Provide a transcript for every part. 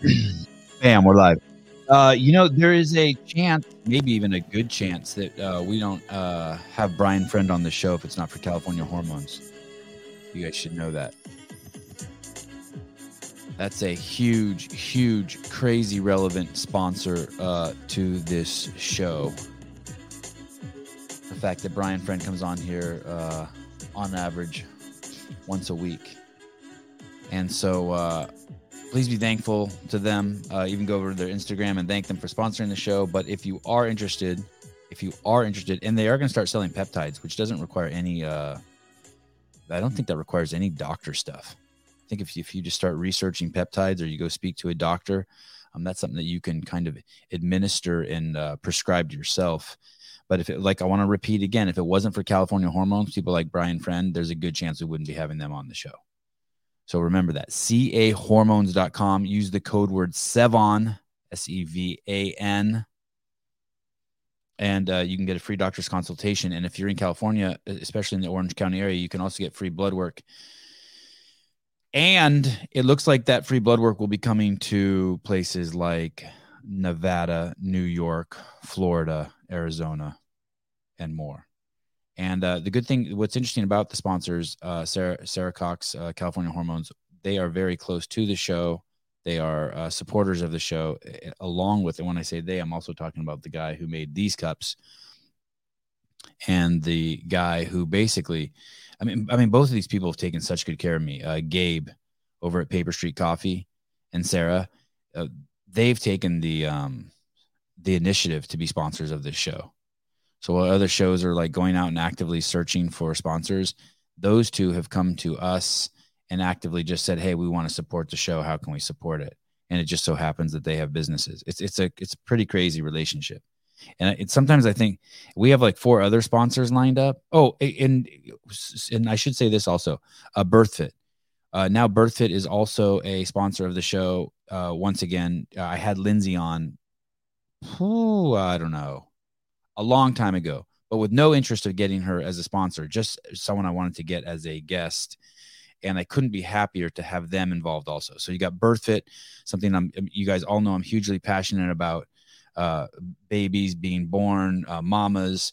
Bam, we're live. Uh, you know, there is a chance, maybe even a good chance, that uh, we don't uh, have Brian Friend on the show if it's not for California Hormones. You guys should know that. That's a huge, huge, crazy relevant sponsor uh, to this show. The fact that Brian Friend comes on here uh, on average once a week. And so uh, please be thankful to them. Uh, even go over to their Instagram and thank them for sponsoring the show. But if you are interested, if you are interested, and they are going to start selling peptides, which doesn't require any, uh, I don't think that requires any doctor stuff. I think if you, if you just start researching peptides or you go speak to a doctor, um, that's something that you can kind of administer and uh, prescribe to yourself. But if it, like, I want to repeat again, if it wasn't for California hormones, people like Brian Friend, there's a good chance we wouldn't be having them on the show. So remember that cahormones.com. Use the code word SEVAN, S E V A N, and uh, you can get a free doctor's consultation. And if you're in California, especially in the Orange County area, you can also get free blood work. And it looks like that free blood work will be coming to places like Nevada, New York, Florida, Arizona, and more. And uh, the good thing, what's interesting about the sponsors, uh, Sarah, Sarah Cox, uh, California Hormones, they are very close to the show. They are uh, supporters of the show, along with, and when I say they, I'm also talking about the guy who made these cups and the guy who basically, I mean, I mean, both of these people have taken such good care of me. Uh, Gabe over at Paper Street Coffee and Sarah, uh, they've taken the um, the initiative to be sponsors of this show so while other shows are like going out and actively searching for sponsors, those two have come to us and actively just said, "Hey, we want to support the show. How can we support it?" And it just so happens that they have businesses. It's it's a it's a pretty crazy relationship. And it, sometimes I think we have like four other sponsors lined up. Oh, and and I should say this also, uh, BirthFit. Uh, now BirthFit is also a sponsor of the show. Uh, once again, I had Lindsay on. Ooh, I don't know a long time ago, but with no interest of getting her as a sponsor, just someone I wanted to get as a guest. And I couldn't be happier to have them involved also. So you got BirthFit, something I'm, you guys all know I'm hugely passionate about. Uh, babies being born, uh, mamas,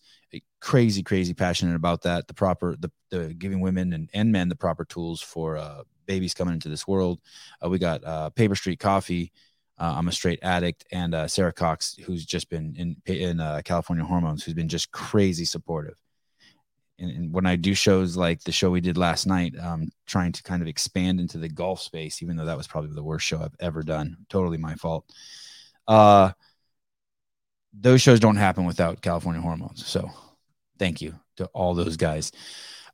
crazy, crazy passionate about that. The proper, the, the giving women and, and men the proper tools for uh, babies coming into this world. Uh, we got uh, Paper Street Coffee, uh, I'm a straight addict, and uh, Sarah Cox, who's just been in in uh, California Hormones, who's been just crazy supportive. And, and, when I do shows like the show we did last night, um, trying to kind of expand into the golf space, even though that was probably the worst show I've ever done, totally my fault. Uh, those shows don't happen without California Hormones. So, thank you to all those guys.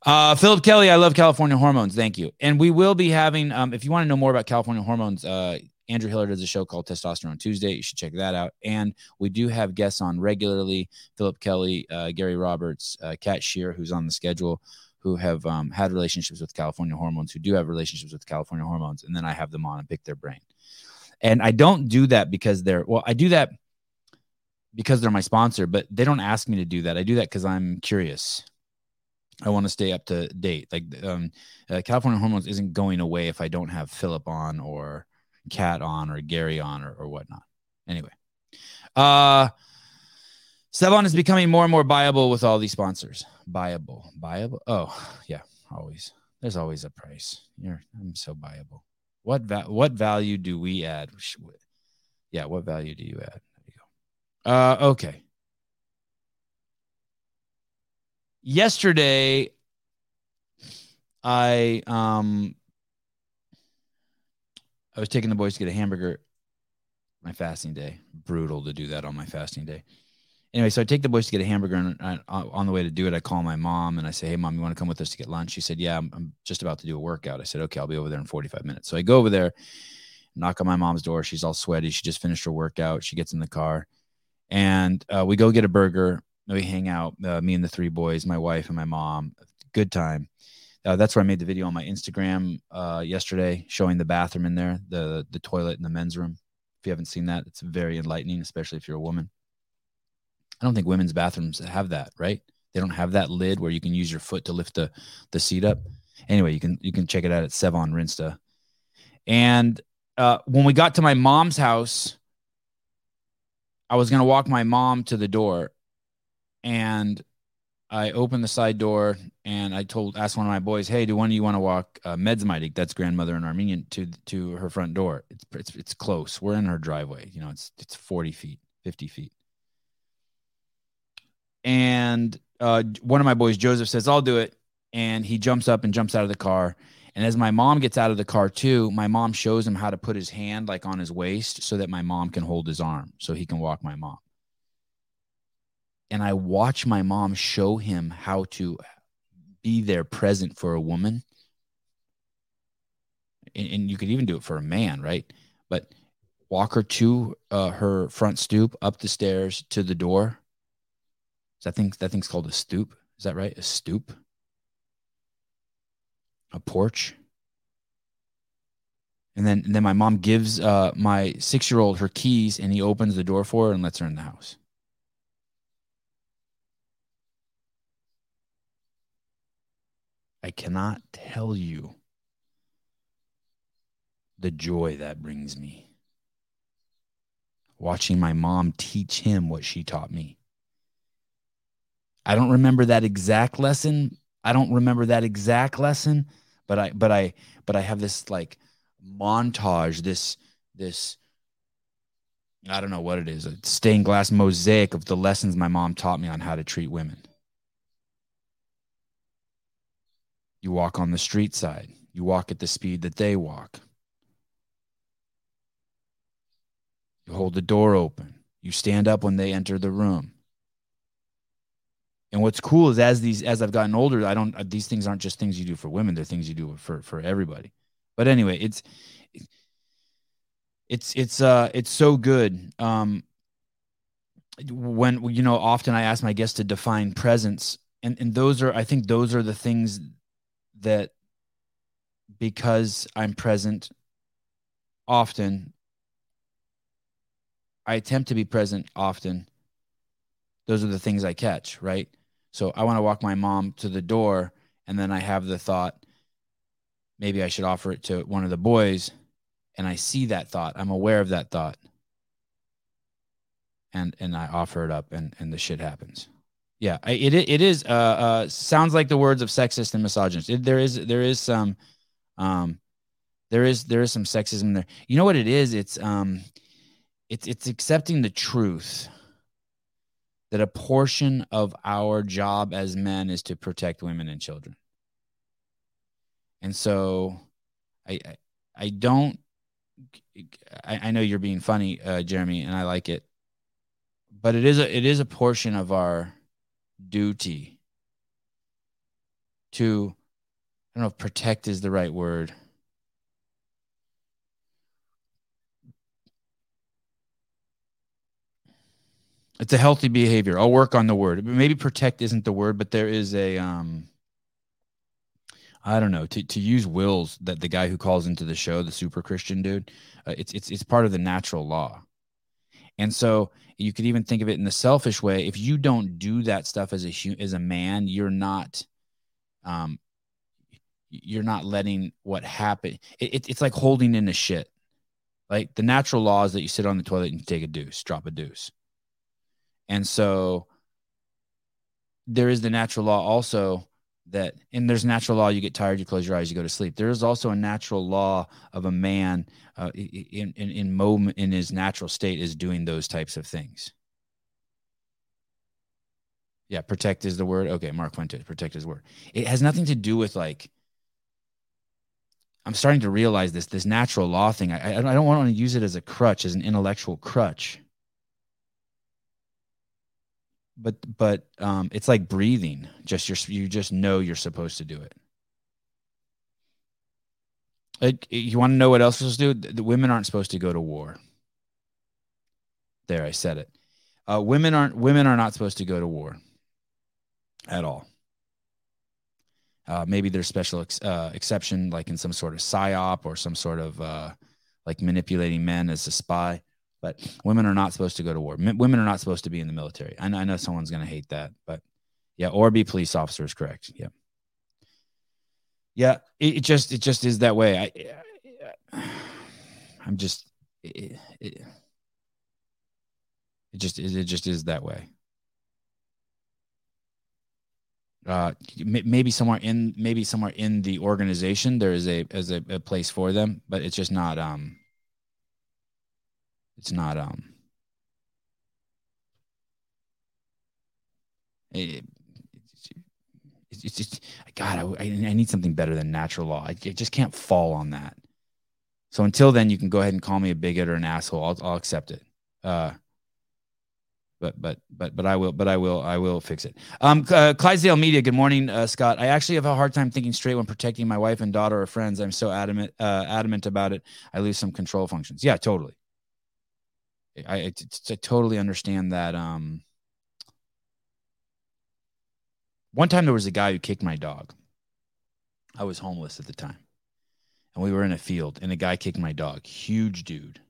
Uh, Philip Kelly, I love California Hormones. Thank you. And we will be having, um, if you want to know more about California Hormones, uh, Andrew Hiller does a show called Testosterone Tuesday. You should check that out. And we do have guests on regularly Philip Kelly, uh, Gary Roberts, uh, Kat Shear, who's on the schedule, who have um, had relationships with California hormones, who do have relationships with California hormones. And then I have them on and pick their brain. And I don't do that because they're, well, I do that because they're my sponsor, but they don't ask me to do that. I do that because I'm curious. I want to stay up to date. Like um, uh, California hormones isn't going away if I don't have Philip on or Kat on or Gary on or, or whatnot. Anyway, uh, Sevan is becoming more and more viable with all these sponsors. Viable, viable. Oh, yeah, always. There's always a price. You're, I'm so viable. What va- what value do we add? Yeah, what value do you add? There you go. Uh, okay. Yesterday, I um I was taking the boys to get a hamburger my fasting day. Brutal to do that on my fasting day. Anyway, so I take the boys to get a hamburger, and I, on the way to do it, I call my mom and I say, "Hey, mom, you want to come with us to get lunch?" She said, "Yeah, I'm, I'm just about to do a workout." I said, "Okay, I'll be over there in 45 minutes." So I go over there, knock on my mom's door. She's all sweaty. She just finished her workout. She gets in the car, and uh, we go get a burger. We hang out, uh, me and the three boys, my wife and my mom. Good time. Uh, that's where I made the video on my Instagram uh, yesterday, showing the bathroom in there, the the toilet in the men's room. If you haven't seen that, it's very enlightening, especially if you're a woman. I don't think women's bathrooms have that, right? They don't have that lid where you can use your foot to lift the the seat up. Anyway, you can you can check it out at Sevan Rinsta. And uh, when we got to my mom's house, I was gonna walk my mom to the door, and I opened the side door and I told asked one of my boys, "Hey, do one of you want to walk uh, Medzmaidik, that's grandmother in Armenian, to to her front door? It's it's it's close. We're in her driveway. You know, it's it's forty feet, fifty feet." And uh, one of my boys, Joseph, says, "I'll do it," and he jumps up and jumps out of the car. And as my mom gets out of the car too, my mom shows him how to put his hand like on his waist so that my mom can hold his arm so he can walk my mom and I watch my mom show him how to be there present for a woman. And, and you could even do it for a man, right? But walk her to uh, her front stoop, up the stairs to the door. That thing, that thing's called a stoop. Is that right? A stoop? A porch? And then, and then my mom gives uh, my six year old her keys and he opens the door for her and lets her in the house. I cannot tell you the joy that brings me. Watching my mom teach him what she taught me. I don't remember that exact lesson. I don't remember that exact lesson, but I but I but I have this like montage, this this I don't know what it is, a stained glass mosaic of the lessons my mom taught me on how to treat women. You walk on the street side. You walk at the speed that they walk. You hold the door open. You stand up when they enter the room. And what's cool is as these as I've gotten older, I don't these things aren't just things you do for women, they're things you do for for everybody. But anyway, it's it's it's uh it's so good. Um when you know often I ask my guests to define presence and and those are I think those are the things that because I'm present often, I attempt to be present often. Those are the things I catch, right? So I want to walk my mom to the door, and then I have the thought, maybe I should offer it to one of the boys. And I see that thought. I'm aware of that thought. And and I offer it up and, and the shit happens. Yeah, it it is. Uh, uh, sounds like the words of sexist and misogynist. It, there is there is some, um, there is there is some sexism there. You know what it is? It's um, it's it's accepting the truth that a portion of our job as men is to protect women and children. And so, I I, I don't. I, I know you're being funny, uh, Jeremy, and I like it, but it is a it is a portion of our duty to I don't know if protect is the right word. It's a healthy behavior. I'll work on the word. Maybe protect isn't the word, but there is a um I don't know to, to use wills that the guy who calls into the show, the super Christian dude, uh, it's it's it's part of the natural law. And so you could even think of it in the selfish way. If you don't do that stuff as a as a man, you're not, um, you're not letting what happen. It, it, it's like holding in a shit. Like the natural law is that you sit on the toilet and take a deuce, drop a deuce. And so there is the natural law also that and there's natural law you get tired you close your eyes you go to sleep. There is also a natural law of a man uh, in, in in moment in his natural state is doing those types of things. Yeah protect is the word? Okay mark fuentes protect his word. It has nothing to do with like i'm starting to realize this this natural law thing. I, I don't want to use it as a crutch as an intellectual crutch but but um, it's like breathing. Just you you just know you're supposed to do it. Like, you want to know what else to do? The women aren't supposed to go to war. There, I said it. Uh, women aren't women are not supposed to go to war at all. Uh, maybe there's special ex- uh, exception, like in some sort of psyop or some sort of uh, like manipulating men as a spy. But women are not supposed to go to war. M- women are not supposed to be in the military. I know, I know someone's going to hate that, but yeah, or be police officers. Correct. Yeah. Yeah. It, it just, it just is that way. I, I'm just it, it, it just it just is that way. Uh, maybe somewhere in maybe somewhere in the organization there is a as a, a place for them, but it's just not um. It's not um. It, it's, just God. I, I need something better than natural law. I, I just can't fall on that. So until then, you can go ahead and call me a bigot or an asshole. I'll, I'll accept it. Uh, but but but but I will but I will I will fix it. Um, uh, Clydesdale Media. Good morning, uh, Scott. I actually have a hard time thinking straight when protecting my wife and daughter or friends. I'm so adamant uh, adamant about it. I lose some control functions. Yeah, totally. I, I, I totally understand that. Um, one time there was a guy who kicked my dog. I was homeless at the time. And we were in a field and a guy kicked my dog. Huge dude.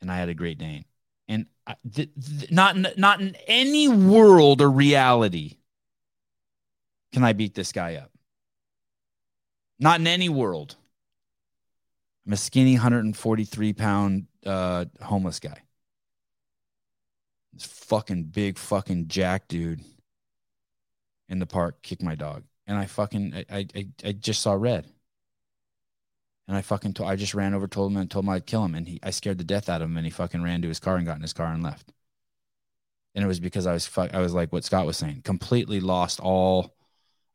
And i had a great dane and I, th- th- not not in any world or reality can i beat this guy up. Not in any world i'm a skinny 143 pound uh, homeless guy this fucking big fucking jack dude in the park kicked my dog and I fucking I I I just saw red. And I fucking told, I just ran over, told him, and told him I'd kill him, and he I scared the death out of him, and he fucking ran to his car and got in his car and left. And it was because I was fuck, I was like what Scott was saying, completely lost all.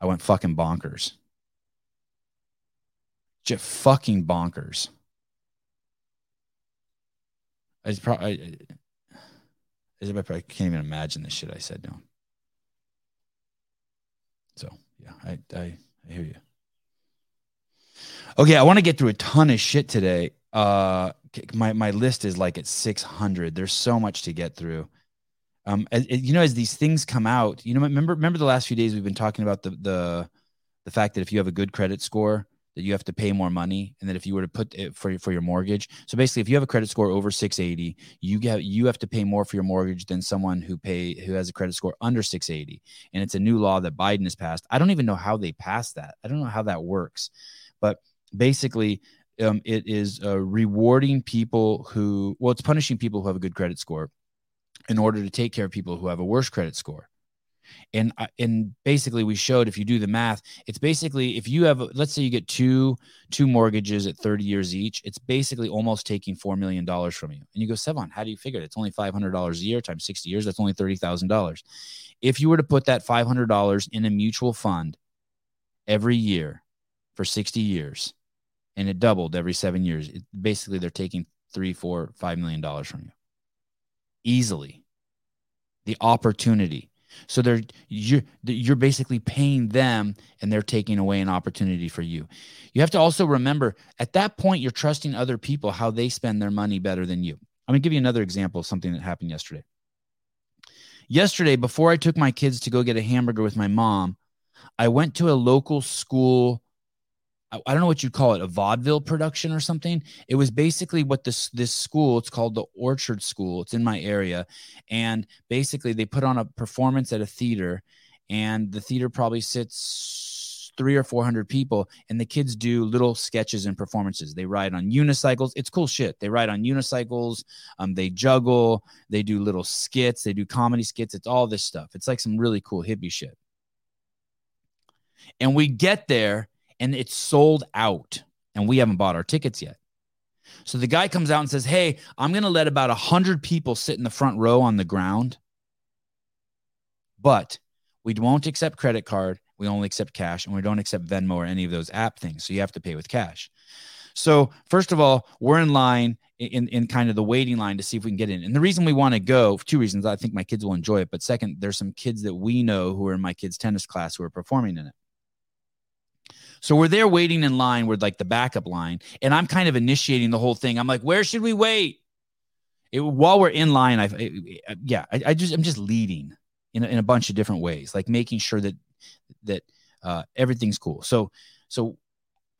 I went fucking bonkers. Just fucking bonkers. I probably. I, I can't even imagine the shit I said him. So yeah, I, I, I hear you. Okay, I want to get through a ton of shit today. Uh, my my list is like at 600. There's so much to get through. Um, as, you know, as these things come out, you know, remember remember the last few days we've been talking about the the the fact that if you have a good credit score, that you have to pay more money and that if you were to put it for, for your mortgage so basically if you have a credit score over 680 you get you have to pay more for your mortgage than someone who pay who has a credit score under 680 and it's a new law that biden has passed. I don't even know how they passed that. I don't know how that works. But basically um, it is uh, rewarding people who well it's punishing people who have a good credit score in order to take care of people who have a worse credit score and and basically we showed if you do the math it's basically if you have let's say you get two two mortgages at 30 years each it's basically almost taking four million dollars from you. And you go Sevan how do you figure it? It's only $500 a year times 60 years that's only $30000 if you were to put that $500 in a mutual fund every year for 60 years and it doubled every seven years it, basically they're taking three four five million dollars from you. Easily. The opportunity so they're you're you're basically paying them and they're taking away an opportunity for you. You have to also remember at that point you're trusting other people how they spend their money better than you. I'm going to give you another example of something that happened yesterday. Yesterday before I took my kids to go get a hamburger with my mom, I went to a local school I, don't know what you'd call it, a vaudeville production or something. It was basically what this this school, it's called the Orchard School. It's in my area. And basically they put on a performance at a theater and the theater probably sits three or four hundred people and the kids do little sketches and performances they ride on unicycles it's cool shit they ride on unicycles um, they juggle they do little skits they do comedy skits it's all this stuff it's like some really cool hippie shit and we get there and it's sold out and we haven't bought our tickets yet. So the guy comes out and says, Hey, I'm going to let about 100 people sit in the front row on the ground, but we won't accept credit card. We only accept cash and we don't accept Venmo or any of those app things. So you have to pay with cash. So, first of all, we're in line in, in kind of the waiting line to see if we can get in. And the reason we want to go, for two reasons, I think my kids will enjoy it. But second, there's some kids that we know who are in my kids' tennis class who are performing in it. So we're there waiting in line with like the backup line, and I'm kind of initiating the whole thing. I'm like, where should we wait? It, while we're in line, I, yeah, I, I, just I'm just leading in a, in a bunch of different ways, like making sure that that uh, everything's cool. So so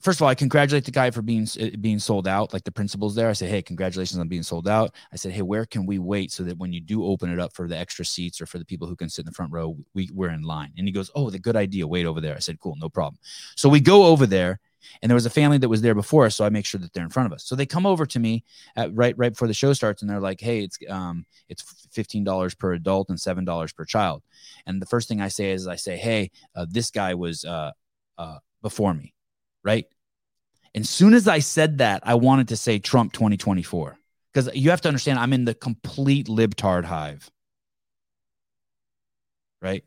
first of all, I congratulate the guy for being uh, being sold out. Like the principals there, I said, "Hey, congratulations on being sold out." I said, "Hey, where can we wait so that when you do open it up for the extra seats or for the people who can sit in the front row, we we're in line?" And he goes, "Oh, the good idea. Wait over there." I said, "Cool, no problem." So we go over there, And there was a family that was there before us, so I make sure that they're in front of us. So they come over to me at right right before the show starts, and they're like, "Hey, it's um it's fifteen dollars per adult and seven dollars per child." And the first thing I say is I say, "Hey, uh, this guy was uh uh before me, right?" And soon as I said that, I wanted to say Trump 2024 because you have to understand I'm in the complete libtard hive, right?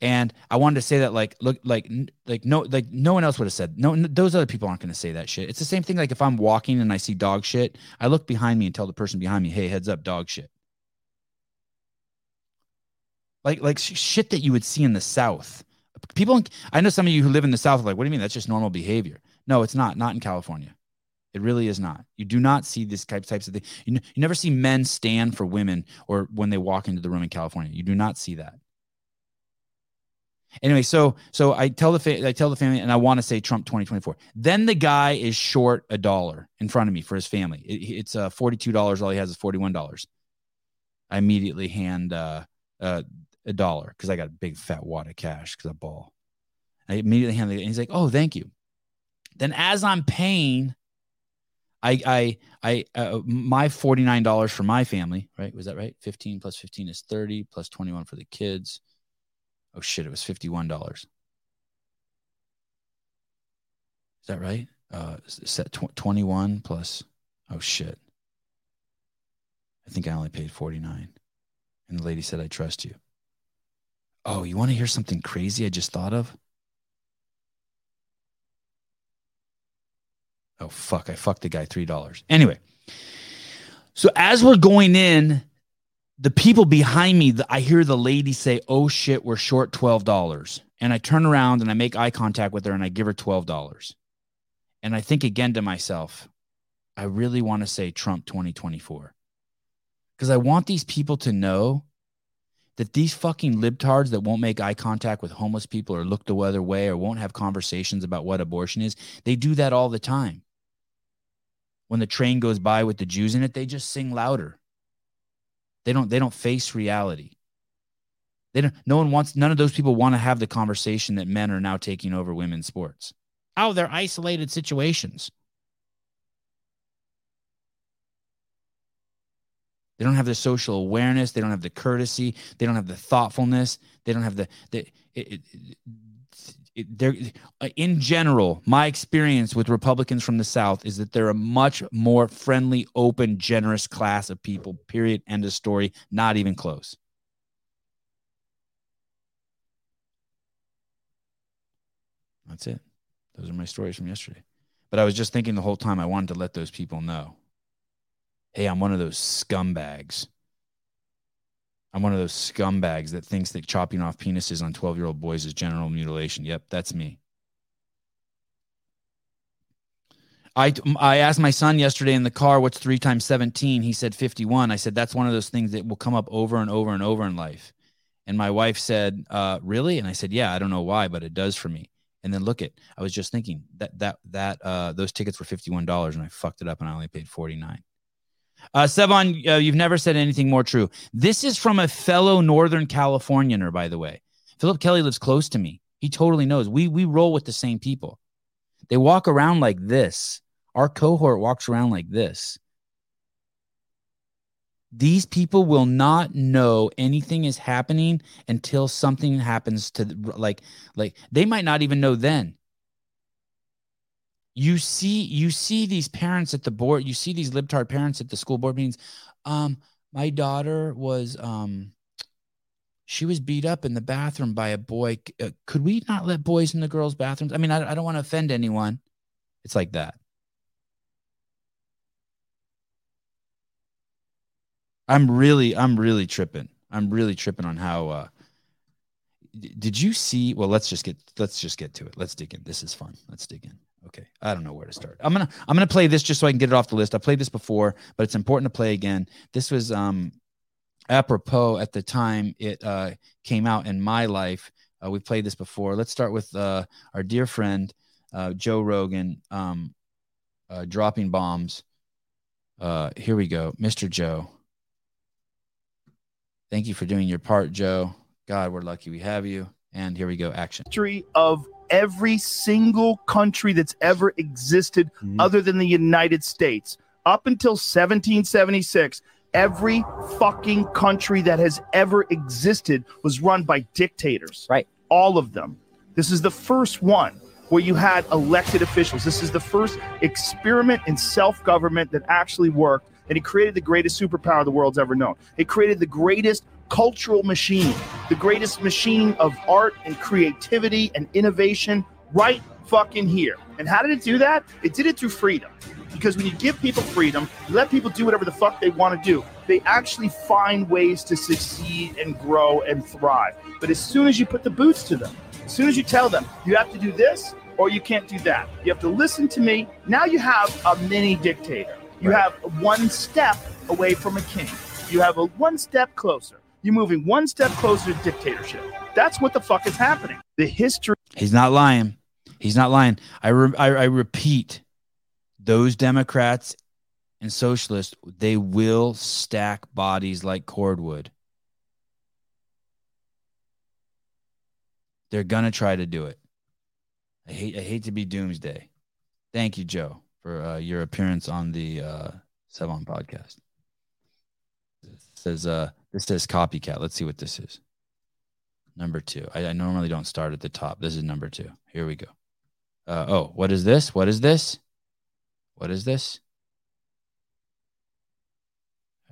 And I wanted to say that like look like like no like no one else would have said no, no those other people aren't going to say that shit. It's the same thing like if I'm walking and I see dog shit, I look behind me and tell the person behind me, "Hey, heads up, dog shit." Like like shit that you would see in the South. People, I know some of you who live in the South are like, "What do you mean? That's just normal behavior." No, it's not. Not in California. It really is not. You do not see this type, types of thing. You, n- you never see men stand for women or when they walk into the room in California. You do not see that anyway so so i tell the fa- i tell the family and i want to say trump 2024 then the guy is short a dollar in front of me for his family it, it's uh $42 all he has is $41 i immediately hand uh, uh a dollar because i got a big fat wad of cash because i ball i immediately hand it and he's like oh thank you then as i'm paying I I I uh, my forty nine dollars for my family, right? Was that right? Fifteen plus fifteen is thirty, plus twenty one for the kids. Oh shit, it was $51. Is that right? Uh, set tw- 21 plus. Oh shit. I think I only paid 49. And the lady said, I trust you. Oh, you want to hear something crazy I just thought of? Oh, fuck. I fucked the guy $3. Anyway, so as we're going in, the people behind me, I hear the lady say, "Oh shit, we're short twelve dollars," and I turn around and I make eye contact with her and I give her twelve dollars, and I think again to myself, I really want to say Trump twenty twenty four, because I want these people to know that these fucking libtards that won't make eye contact with homeless people or look the other way or won't have conversations about what abortion is, they do that all the time. When the train goes by with the Jews in it, they just sing louder they don't they don't face reality. They don't no one wants none of those people want to have the conversation that men are now taking over women's sports. Oh, they're isolated situations. They don't have the social awareness. They don't have the courtesy. They don't have the thoughtfulness. They don't have the, the it, it, there in general my experience with republicans from the south is that they're a much more friendly open generous class of people period end of story not even close that's it those are my stories from yesterday but i was just thinking the whole time i wanted to let those people know hey i'm one of those scumbags I'm one of those scumbags that thinks that chopping off penises on 12 year old boys is general mutilation. Yep, that's me. I, I asked my son yesterday in the car, what's three times 17? He said 51. I said, that's one of those things that will come up over and over and over in life. And my wife said, uh, really? And I said, yeah, I don't know why, but it does for me. And then look at, I was just thinking that, that, that, uh, those tickets were $51 and I fucked it up and I only paid 49. Uh, Sevan, uh, you've never said anything more true. This is from a fellow Northern Californianer, by the way. Philip Kelly lives close to me. He totally knows. We we roll with the same people. They walk around like this. Our cohort walks around like this. These people will not know anything is happening until something happens to like like they might not even know then you see you see these parents at the board you see these libtard parents at the school board meetings. Um my daughter was um she was beat up in the bathroom by a boy. Uh, could we not let boys in the girls bathrooms? I mean i, I don't want to offend anyone. It's like that. I'm really i'm really tripping. I'm really tripping on how uh did you see well let's just get let's just get to it. Let's dig in. This is fun. Let's dig in Okay, I don't know where to start. I'm gonna I'm gonna play this just so I can get it off the list. I played this before, but it's important to play again. This was um apropos at the time it uh, came out in my life. Uh, we played this before. Let's start with uh, our dear friend uh, Joe Rogan um, uh, dropping bombs. Uh, here we go, Mr. Joe. Thank you for doing your part, Joe. God, we're lucky we have you. And here we go, action. History of every single country that's ever existed mm-hmm. other than the United States. Up until 1776, every fucking country that has ever existed was run by dictators. Right. All of them. This is the first one where you had elected officials. This is the first experiment in self government that actually worked. And it created the greatest superpower the world's ever known. It created the greatest cultural machine, the greatest machine of art and creativity and innovation right fucking here. And how did it do that? It did it through freedom. Because when you give people freedom, you let people do whatever the fuck they want to do, they actually find ways to succeed and grow and thrive. But as soon as you put the boots to them, as soon as you tell them you have to do this or you can't do that, you have to listen to me. Now you have a mini dictator. You have one step away from a king. You have a one step closer. You're moving one step closer to dictatorship. That's what the fuck is happening. The history. He's not lying. He's not lying. I, re- I, I repeat, those Democrats and socialists, they will stack bodies like cordwood. They're gonna try to do it. I hate I hate to be doomsday. Thank you, Joe, for uh, your appearance on the uh, Sevan podcast. It says uh, this says copycat. Let's see what this is. Number two. I, I normally don't start at the top. This is number two. Here we go. Uh, oh, what is this? What is this? What is this?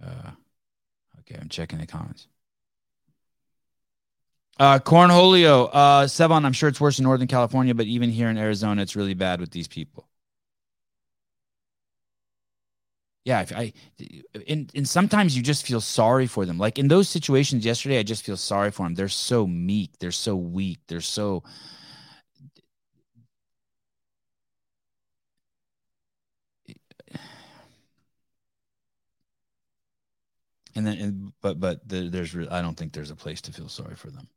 Uh, okay, I'm checking the comments. Uh, Cornholio, uh, Sevan, I'm sure it's worse in Northern California, but even here in Arizona, it's really bad with these people. Yeah, I, and, and sometimes you just feel sorry for them. Like in those situations yesterday, I just feel sorry for them. They're so meek. They're so weak. They're so, and then and, but but the, there's i don't think there's a place to feel sorry for them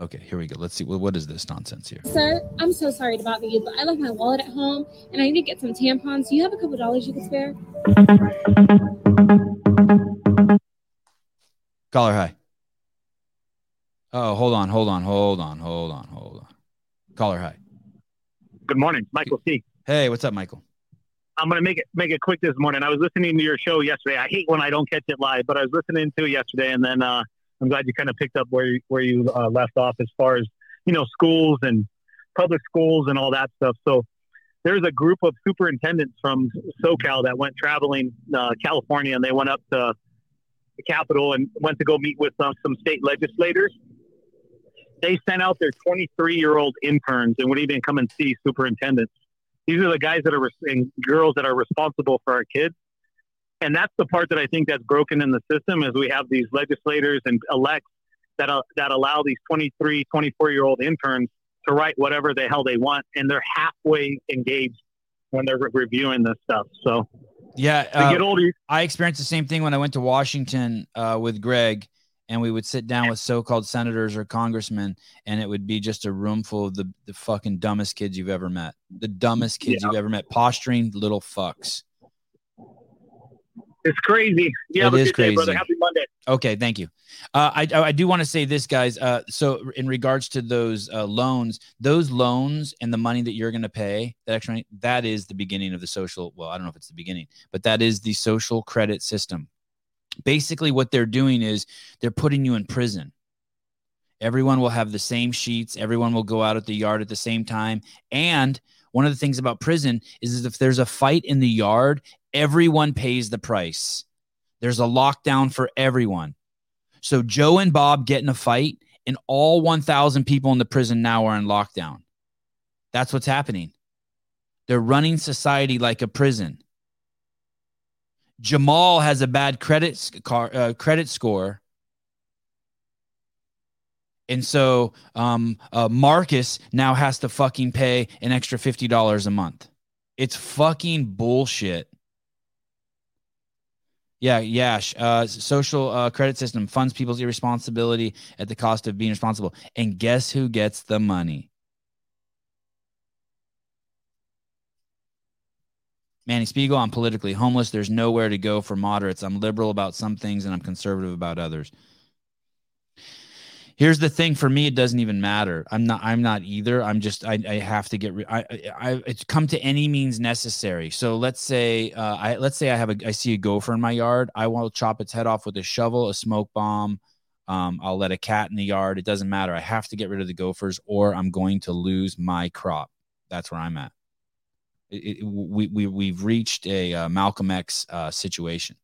Okay, here we go. Let's see. Well, what is this nonsense here? Sir, I'm so sorry to bother you, but I left my wallet at home and I need to get some tampons. Do you have a couple dollars you could spare? Caller, hi. Oh, hold on, hold on, hold on, hold on, hold on. Caller, hi. Good morning, Michael C. Hey, what's up, Michael? I'm gonna make it make it quick this morning. I was listening to your show yesterday. I hate when I don't catch it live, but I was listening to it yesterday, and then uh, I'm glad you kind of picked up where you, where you uh, left off as far as you know schools and public schools and all that stuff. So there's a group of superintendents from SoCal that went traveling uh, California, and they went up to the Capitol and went to go meet with some, some state legislators. They sent out their 23 year old interns and would even come and see superintendents. These are the guys that are and girls that are responsible for our kids and that's the part that I think that's broken in the system is we have these legislators and elects that uh, that allow these 23, 24 year old interns to write whatever the hell they want, and they're halfway engaged when they're re- reviewing this stuff. So, yeah, uh, get older. I experienced the same thing when I went to Washington uh, with Greg, and we would sit down with so-called senators or congressmen, and it would be just a room full of the the fucking dumbest kids you've ever met, the dumbest kids yeah. you've ever met, posturing little fucks. It's crazy. Yeah, it is crazy. Day, brother. Happy Monday. Okay, thank you. Uh, I I do want to say this, guys. Uh, so in regards to those uh, loans, those loans and the money that you're going to pay, that extra that is the beginning of the social. Well, I don't know if it's the beginning, but that is the social credit system. Basically, what they're doing is they're putting you in prison. Everyone will have the same sheets. Everyone will go out at the yard at the same time. And one of the things about prison is, is if there's a fight in the yard everyone pays the price. There's a lockdown for everyone. So Joe and Bob get in a fight, and all 1,000 people in the prison now are in lockdown. That's what's happening. They're running society like a prison. Jamal has a bad credit uh, credit score, and so um, uh, Marcus now has to fucking pay an extra fifty dollars a month. It's fucking bullshit. Yeah, yeah. Uh, social uh, credit system funds people's irresponsibility at the cost of being responsible. And guess who gets the money? Manny Spiegel, I'm politically homeless. There's nowhere to go for moderates. I'm liberal about some things and I'm conservative about others. Here's the thing for me, it doesn't even matter. I'm not, I'm not either. I'm just, I, I have to get, re- I, I, I, it's come to any means necessary. So let's say, uh, I, let's say I have a, I see a gopher in my yard. I want to chop its head off with a shovel, a smoke bomb. Um, I'll let a cat in the yard. It doesn't matter. I have to get rid of the gophers or I'm going to lose my crop. That's where I'm at. It, it, we, we, we've reached a uh, Malcolm X uh, situation.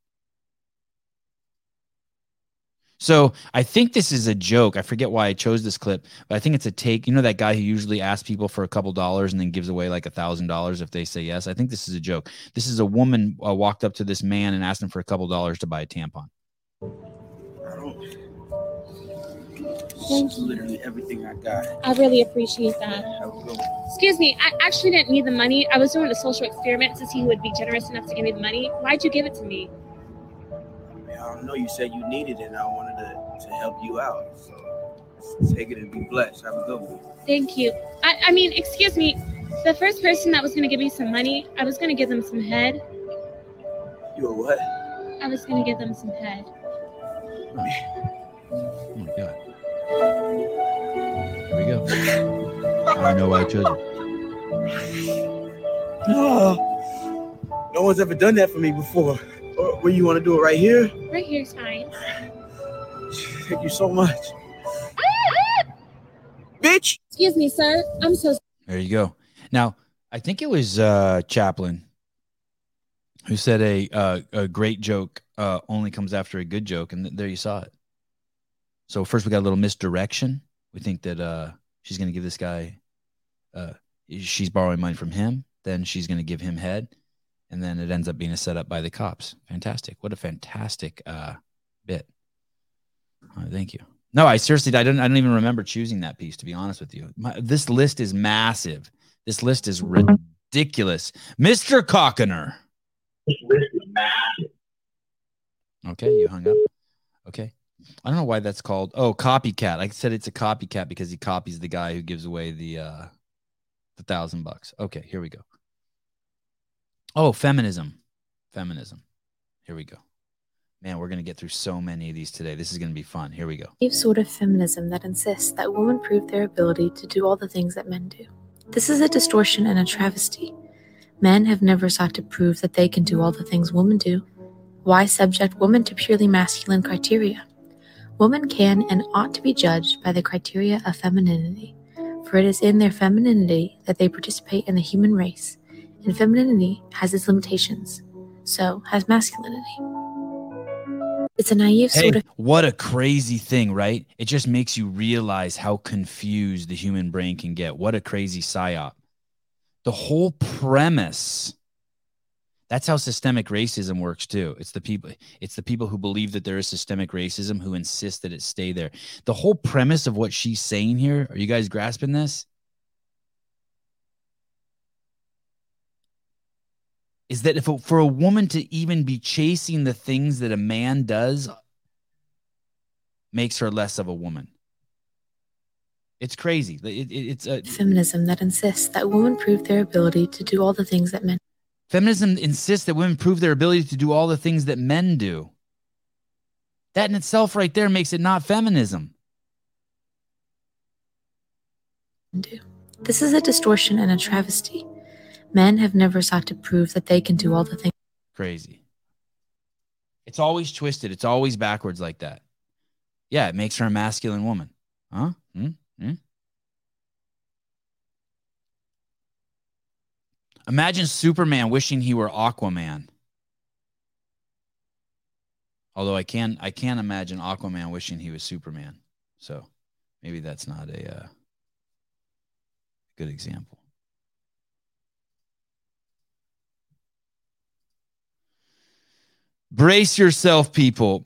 So I think this is a joke. I forget why I chose this clip, but I think it's a take. You know that guy who usually asks people for a couple dollars and then gives away like a thousand dollars if they say yes. I think this is a joke. This is a woman uh, walked up to this man and asked him for a couple dollars to buy a tampon. Thank you. Literally everything I got. I really appreciate that. Excuse me, I actually didn't need the money. I was doing a social experiment to see who would be generous enough to give me the money. Why'd you give it to me? I don't know. You said you needed it, and I wanted to, to help you out. So take it and be blessed. Have a good one. Thank you. I, I mean, excuse me. The first person that was going to give me some money, I was going to give them some head. You a what? I was going to give them some head. Oh my god. Here we go. I know why I chose it. No, no one's ever done that for me before. Uh, Where you want to do it? Right here? Right here's fine. Thank you so much. Bitch! Excuse me, sir. I'm so There you go. Now, I think it was uh, Chaplin who said a uh, a great joke uh, only comes after a good joke, and th- there you saw it. So first we got a little misdirection. We think that uh, she's going to give this guy, uh, she's borrowing money from him. Then she's going to give him head, and then it ends up being a setup by the cops. Fantastic! What a fantastic uh, bit. Uh, thank you. No, I seriously, I don't, I don't even remember choosing that piece. To be honest with you, My, this list is massive. This list is ridiculous, Mister Cockiner. Okay, you hung up. Okay. I don't know why that's called. Oh, copycat. I said it's a copycat because he copies the guy who gives away the uh the thousand bucks. Okay, here we go. Oh, feminism. Feminism. Here we go. Man, we're gonna get through so many of these today. This is gonna be fun. Here we go. naive sort of feminism that insists that women prove their ability to do all the things that men do. This is a distortion and a travesty. Men have never sought to prove that they can do all the things women do. Why subject women to purely masculine criteria? Women can and ought to be judged by the criteria of femininity, for it is in their femininity that they participate in the human race, and femininity has its limitations. So has masculinity. It's a naive Hey, sort of what a crazy thing, right? It just makes you realize how confused the human brain can get. What a crazy psyop. The whole premise. That's how systemic racism works too. It's the people it's the people who believe that there is systemic racism who insist that it stay there. The whole premise of what she's saying here, are you guys grasping this? Is that if for a woman to even be chasing the things that a man does makes her less of a woman. It's crazy. It- it- it's a feminism that insists that women prove their ability to do all the things that men Feminism insists that women prove their ability to do all the things that men do. That in itself, right there, makes it not feminism. do. This is a distortion and a travesty. Men have never sought to prove that they can do all the things Crazy. It's always twisted. It's always backwards like that. Yeah, it makes her a masculine woman. Huh? Hmm? Hmm? Imagine Superman wishing he were Aquaman. Although I can I can't imagine Aquaman wishing he was Superman. So maybe that's not a uh, good example. Brace yourself, people.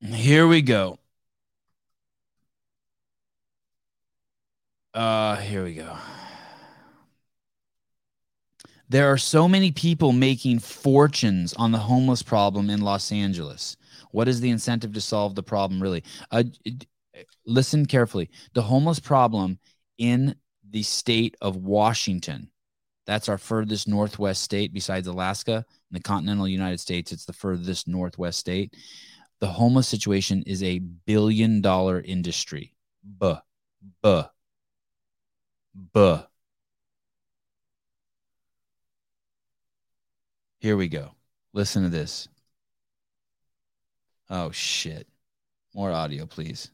Here we go. Uh, here we go. There are so many people making fortunes on the homeless problem in Los Angeles. What is the incentive to solve the problem, really? Uh, listen carefully. The homeless problem in the state of Washington, that's our furthest northwest state besides Alaska, in the continental United States, it's the furthest northwest state. The homeless situation is a billion dollar industry. Buh, buh, buh. Here we go. Listen to this. Oh, shit. More audio, please.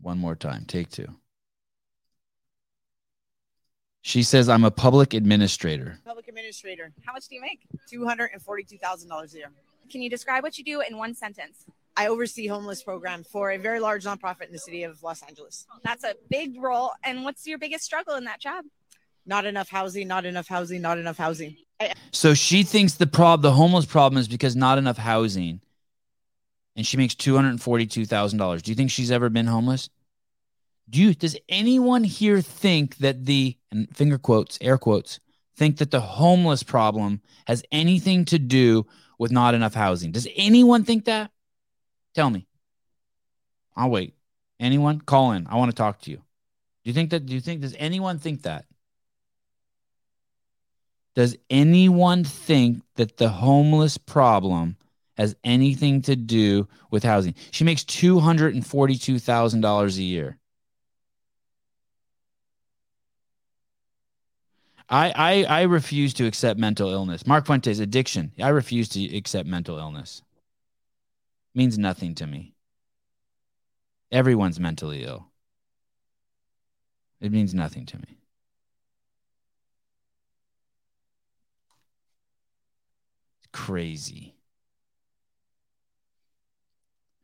One more time. Take two. She says, I'm a public administrator. Public administrator. How much do you make? $242,000 a year. Can you describe what you do in one sentence? I oversee homeless program for a very large nonprofit in the city of Los Angeles. That's a big role. And what's your biggest struggle in that job? Not enough housing, not enough housing, not enough housing. So she thinks the problem, the homeless problem is because not enough housing. And she makes $242,000. Do you think she's ever been homeless? Do you does anyone here think that the and finger quotes, air quotes, think that the homeless problem has anything to do with not enough housing? Does anyone think that? Tell me. I'll wait. Anyone? Call in. I want to talk to you. Do you think that do you think does anyone think that? Does anyone think that the homeless problem has anything to do with housing? She makes $242,000 a year. I, I I refuse to accept mental illness. Mark Fuentes, addiction. I refuse to accept mental illness. Means nothing to me. Everyone's mentally ill. It means nothing to me. It's crazy.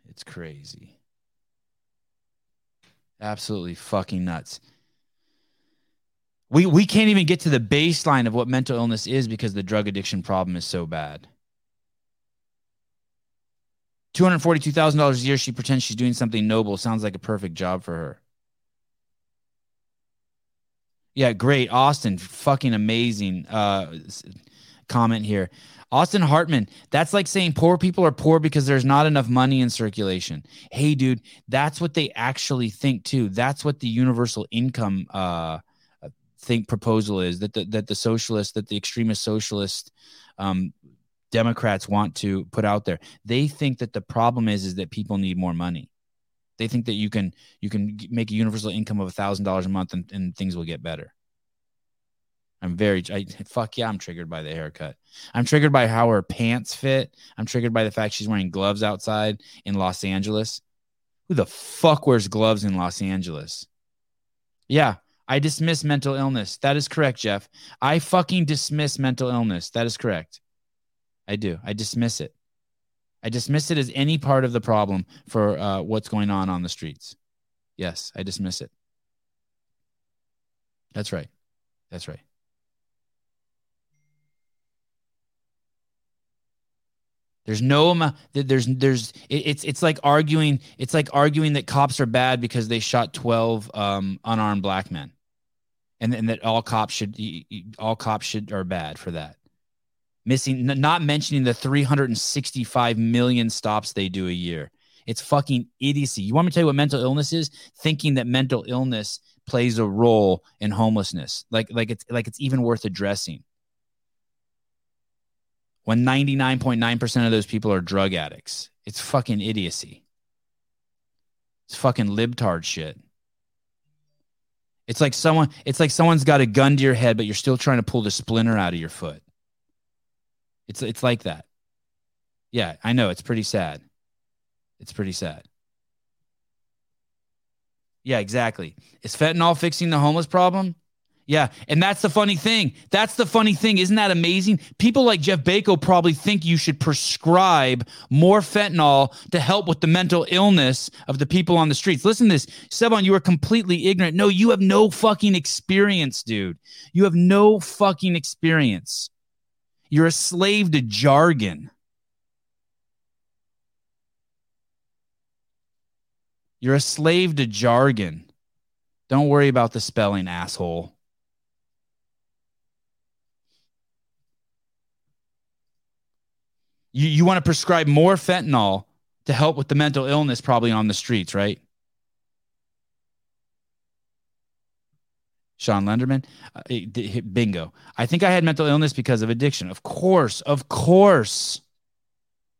It's crazy. Absolutely fucking nuts. We we can't even get to the baseline of what mental illness is because the drug addiction problem is so bad. $242,000 a year she pretends she's doing something noble sounds like a perfect job for her. Yeah, great. Austin, fucking amazing uh comment here. Austin Hartman, that's like saying poor people are poor because there's not enough money in circulation. Hey, dude, that's what they actually think too. That's what the universal income uh, think proposal is that the, that the socialists, that the extremist socialist um, Democrats want to put out there. They think that the problem is is that people need more money. They think that you can you can make a universal income of thousand dollars a month and, and things will get better. I'm very I, fuck yeah, I'm triggered by the haircut. I'm triggered by how her pants fit. I'm triggered by the fact she's wearing gloves outside in Los Angeles. Who the fuck wears gloves in Los Angeles? Yeah, I dismiss mental illness. That is correct, Jeff. I fucking dismiss mental illness. That is correct. I do. I dismiss it. I dismiss it as any part of the problem for uh, what's going on on the streets. Yes, I dismiss it. That's right. That's right. There's no. There's there's it's it's like arguing. It's like arguing that cops are bad because they shot twelve um, unarmed black men, and and that all cops should all cops should are bad for that. Missing, not mentioning the 365 million stops they do a year. It's fucking idiocy. You want me to tell you what mental illness is? Thinking that mental illness plays a role in homelessness, like like it's like it's even worth addressing when 99.9% of those people are drug addicts. It's fucking idiocy. It's fucking libtard shit. It's like someone it's like someone's got a gun to your head but you're still trying to pull the splinter out of your foot. It's it's like that. Yeah, I know it's pretty sad. It's pretty sad. Yeah, exactly. Is fentanyl fixing the homeless problem? Yeah. And that's the funny thing. That's the funny thing. Isn't that amazing? People like Jeff Bako probably think you should prescribe more fentanyl to help with the mental illness of the people on the streets. Listen to this. Sevan, you are completely ignorant. No, you have no fucking experience, dude. You have no fucking experience. You're a slave to jargon. You're a slave to jargon. Don't worry about the spelling, asshole. You you want to prescribe more fentanyl to help with the mental illness probably on the streets, right? Sean Lenderman, uh, bingo. I think I had mental illness because of addiction. Of course, of course.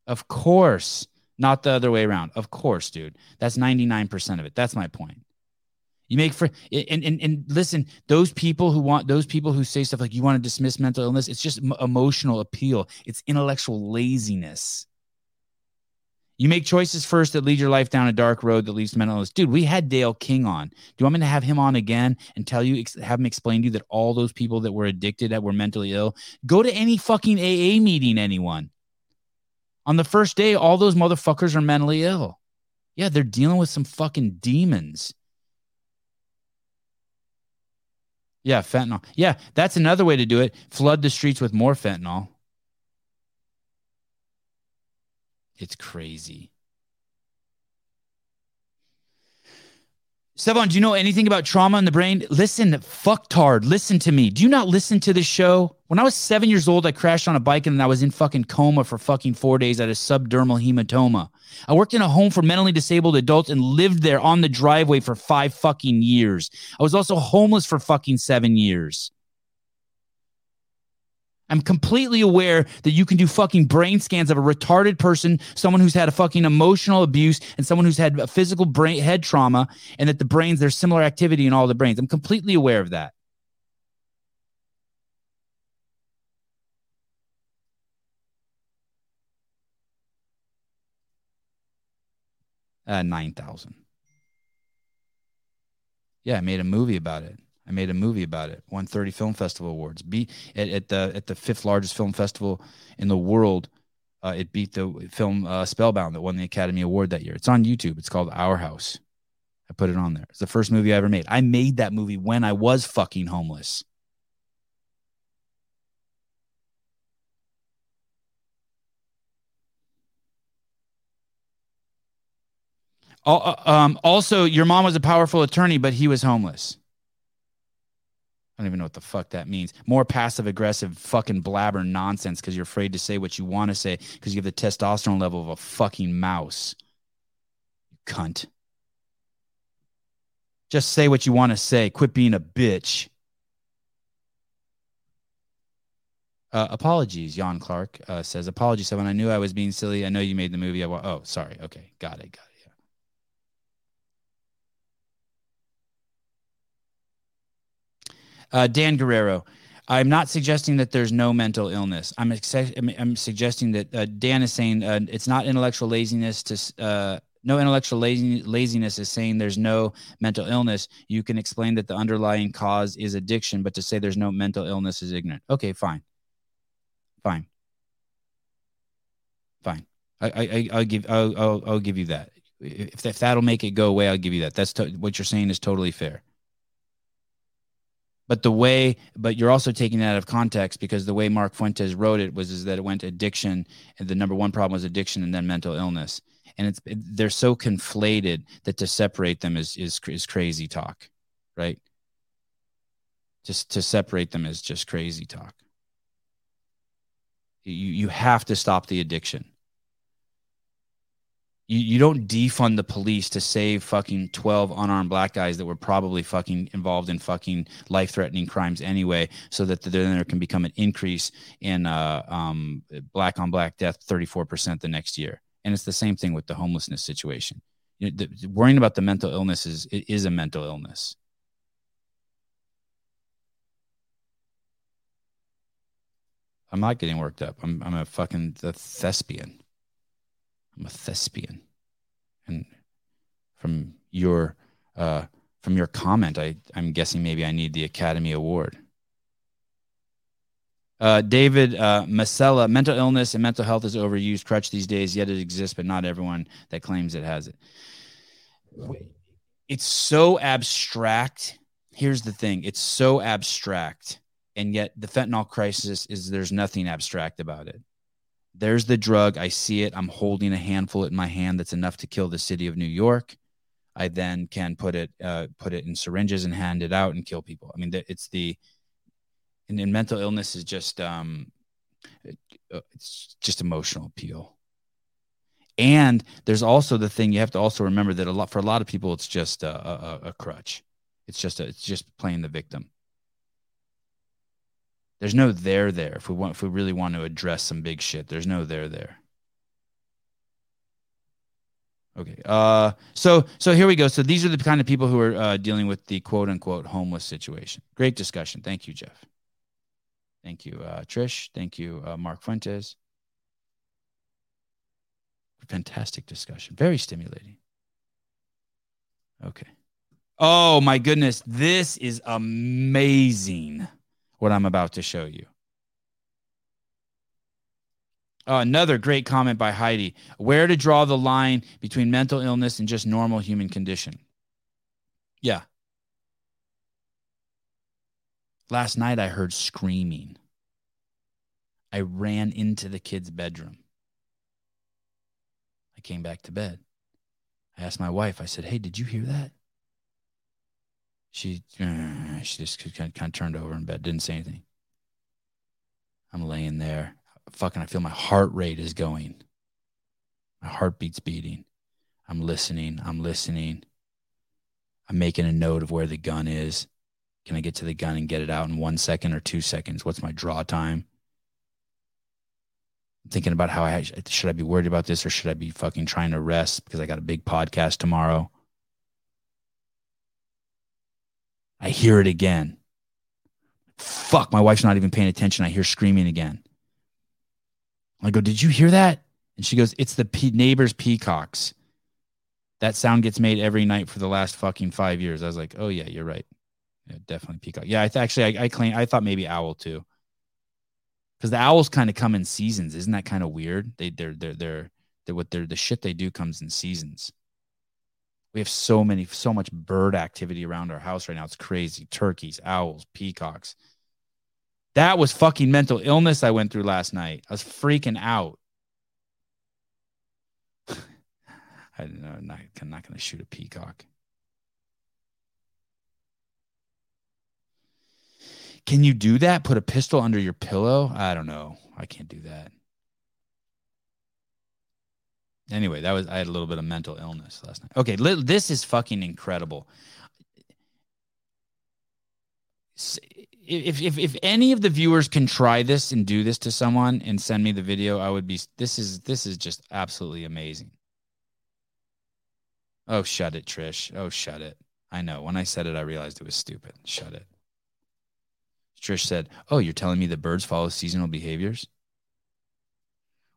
Of course, not the other way around. Of course, dude. That's 99% of it. That's my point. You make for and, and and listen, those people who want those people who say stuff like you want to dismiss mental illness, it's just emotional appeal. It's intellectual laziness. You make choices first that lead your life down a dark road that leads to mental illness. Dude, we had Dale King on. Do you want me to have him on again and tell you, have him explain to you that all those people that were addicted, that were mentally ill, go to any fucking AA meeting, anyone. On the first day, all those motherfuckers are mentally ill. Yeah, they're dealing with some fucking demons. Yeah, fentanyl. Yeah, that's another way to do it. Flood the streets with more fentanyl. It's crazy. Stefan, do you know anything about trauma in the brain? Listen, fucktard, listen to me. Do you not listen to the show? When I was seven years old, I crashed on a bike and I was in fucking coma for fucking four days. at a subdermal hematoma. I worked in a home for mentally disabled adults and lived there on the driveway for five fucking years. I was also homeless for fucking seven years. I'm completely aware that you can do fucking brain scans of a retarded person, someone who's had a fucking emotional abuse, and someone who's had a physical brain head trauma, and that the brains, there's similar activity in all the brains. I'm completely aware of that. Uh, 9,000. Yeah, I made a movie about it. I made a movie about it. Won 30 film festival awards. Beat at, at the at the fifth largest film festival in the world. Uh, it beat the film uh, Spellbound that won the Academy Award that year. It's on YouTube. It's called Our House. I put it on there. It's the first movie I ever made. I made that movie when I was fucking homeless. Um, also, your mom was a powerful attorney, but he was homeless. I don't even know what the fuck that means. More passive aggressive fucking blabber nonsense because you're afraid to say what you want to say because you have the testosterone level of a fucking mouse. You cunt. Just say what you want to say. Quit being a bitch. Uh, apologies, Jan Clark uh, says. Apologies, someone. I knew I was being silly. I know you made the movie. I wa- oh, sorry. Okay, got it. Got it. Uh, Dan Guerrero, I'm not suggesting that there's no mental illness. I'm, ex- I'm suggesting that uh, Dan is saying uh, it's not intellectual laziness to uh, no intellectual lazy, laziness is saying there's no mental illness. You can explain that the underlying cause is addiction, but to say there's no mental illness is ignorant. Okay, fine, fine, fine. I, I, I'll give, I'll, I'll, I'll give you that. If, if that'll make it go away, I'll give you that. That's to, what you're saying is totally fair but the way but you're also taking that out of context because the way mark fuentes wrote it was is that it went addiction and the number one problem was addiction and then mental illness. And it's it, they're so conflated that to separate them is is is crazy talk right? Just to separate them is just crazy talk. You you have to stop the addiction you, you don't defund the police to save fucking 12 unarmed black guys that were probably fucking involved in fucking life threatening crimes anyway, so that then there can become an increase in uh, um, black on black death 34% the next year. And it's the same thing with the homelessness situation. You know, the, worrying about the mental illness is, is a mental illness. I'm not getting worked up. I'm, I'm a fucking the thespian. I'm a thespian. And from your uh, from your comment, I, I'm guessing maybe I need the Academy Award. Uh, David uh, Masella, mental illness and mental health is overused crutch these days, yet it exists, but not everyone that claims it has it. It's so abstract. Here's the thing it's so abstract. And yet the fentanyl crisis is there's nothing abstract about it. There's the drug. I see it. I'm holding a handful in my hand that's enough to kill the city of New York. I then can put it uh, put it in syringes and hand it out and kill people. I mean, it's the and, and mental illness is just um, uh, it's just emotional appeal. And there's also the thing you have to also remember that a lot for a lot of people it's just a, a, a crutch. It's just a, it's just playing the victim there's no there there if we want if we really want to address some big shit there's no there there Okay. Uh, so so here we go. So these are the kind of people who are uh, dealing with the quote unquote homeless situation. Great discussion. Thank you, Jeff. Thank you, uh, Trish. Thank you, uh, Mark Fuentes. Fantastic discussion. Very stimulating. Okay. Oh my goodness, this is amazing. What I'm about to show you. Uh, another great comment by Heidi. Where to draw the line between mental illness and just normal human condition? Yeah. Last night I heard screaming. I ran into the kid's bedroom. I came back to bed. I asked my wife, I said, Hey, did you hear that? She, uh, she just kind of, kind of turned over in bed, didn't say anything. I'm laying there fucking I feel my heart rate is going. My heartbeat's beating. I'm listening. I'm listening. I'm making a note of where the gun is. Can I get to the gun and get it out in one second or two seconds? What's my draw time? I'm thinking about how I should I be worried about this or should I be fucking trying to rest because I got a big podcast tomorrow. I hear it again. Fuck, my wife's not even paying attention. I hear screaming again. I go, Did you hear that? And she goes, It's the pe- neighbor's peacocks. That sound gets made every night for the last fucking five years. I was like, Oh, yeah, you're right. Yeah, definitely peacock. Yeah, I th- actually, I, I claim, I thought maybe owl too. Because the owls kind of come in seasons. Isn't that kind of weird? They, they're, they're, they're, they're what they're, the shit they do comes in seasons. We have so many, so much bird activity around our house right now. It's crazy. Turkeys, owls, peacocks. That was fucking mental illness I went through last night. I was freaking out. I don't know. I'm not, I'm not to shoot a peacock. Can you do that? Put a pistol under your pillow? I don't know. I can't do that. Anyway, that was I had a little bit of mental illness last night. Okay, this is fucking incredible if, if if any of the viewers can try this and do this to someone and send me the video, I would be this is this is just absolutely amazing. Oh, shut it, Trish. Oh, shut it. I know. When I said it, I realized it was stupid. Shut it. Trish said, Oh, you're telling me the birds follow seasonal behaviors?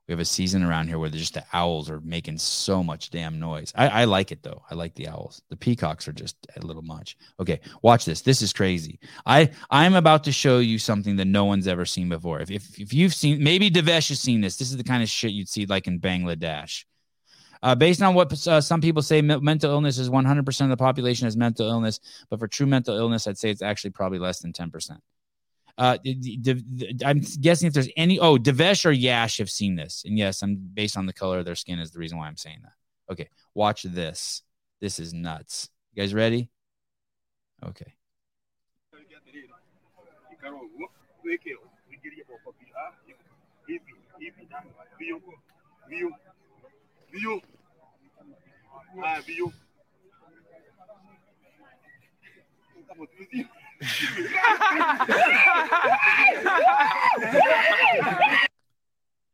We have a season around here where just the owls are making so much damn noise. I, I, like it though. I like the owls. The peacocks are just a little much. Okay, watch this. This is crazy. I I'm about to show you something that no one's ever seen before. If if, if you've seen, maybe Devesh has seen this. This is the kind of shit you'd see like in Bangladesh. Uh, based on what uh, some people say, mental illness is 100% of the population has mental illness, but for true mental illness, I'd say it's actually probably less than 10%. Uh, I'm guessing if there's any. Oh, Devesh or Yash have seen this, and yes, I'm based on the color of their skin is the reason why I'm saying that. Okay, watch this. This is nuts. You guys ready? Okay.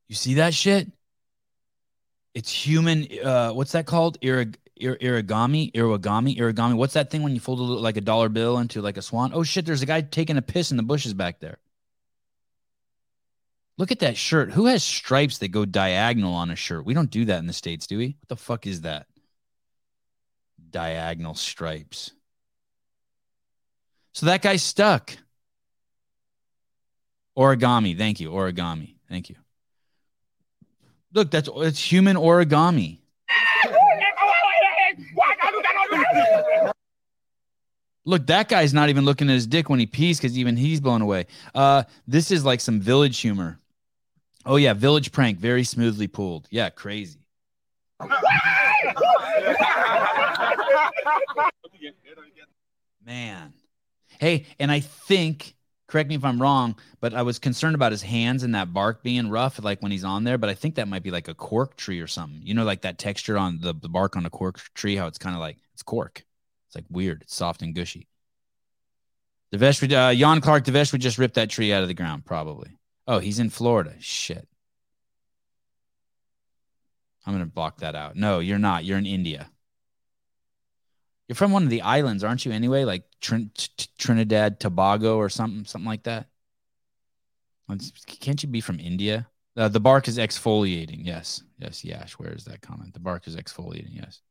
you see that shit? It's human. Uh, what's that called? Irrig- ir- irigami, irigami, irigami. What's that thing when you fold a little, like a dollar bill into like a swan? Oh shit! There's a guy taking a piss in the bushes back there. Look at that shirt. Who has stripes that go diagonal on a shirt? We don't do that in the states, do we? What the fuck is that? Diagonal stripes. So that guy's stuck. Origami. Thank you. Origami. Thank you. Look, that's it's human origami. Look, that guy's not even looking at his dick when he pees because even he's blown away. Uh, this is like some village humor. Oh yeah, village prank, very smoothly pulled. Yeah, crazy. Man. Hey, and I think, correct me if I'm wrong, but I was concerned about his hands and that bark being rough, like when he's on there. But I think that might be like a cork tree or something. You know, like that texture on the, the bark on a cork tree, how it's kind of like it's cork. It's like weird. It's soft and gushy. Devesh, uh, Jan Clark Devesh would just rip that tree out of the ground, probably. Oh, he's in Florida. Shit. I'm gonna block that out. No, you're not. You're in India. You're from one of the islands, aren't you? Anyway, like Trinidad, Tobago, or something, something like that. Can't you be from India? Uh, the bark is exfoliating. Yes, yes, Yash. Where is that comment? The bark is exfoliating. Yes.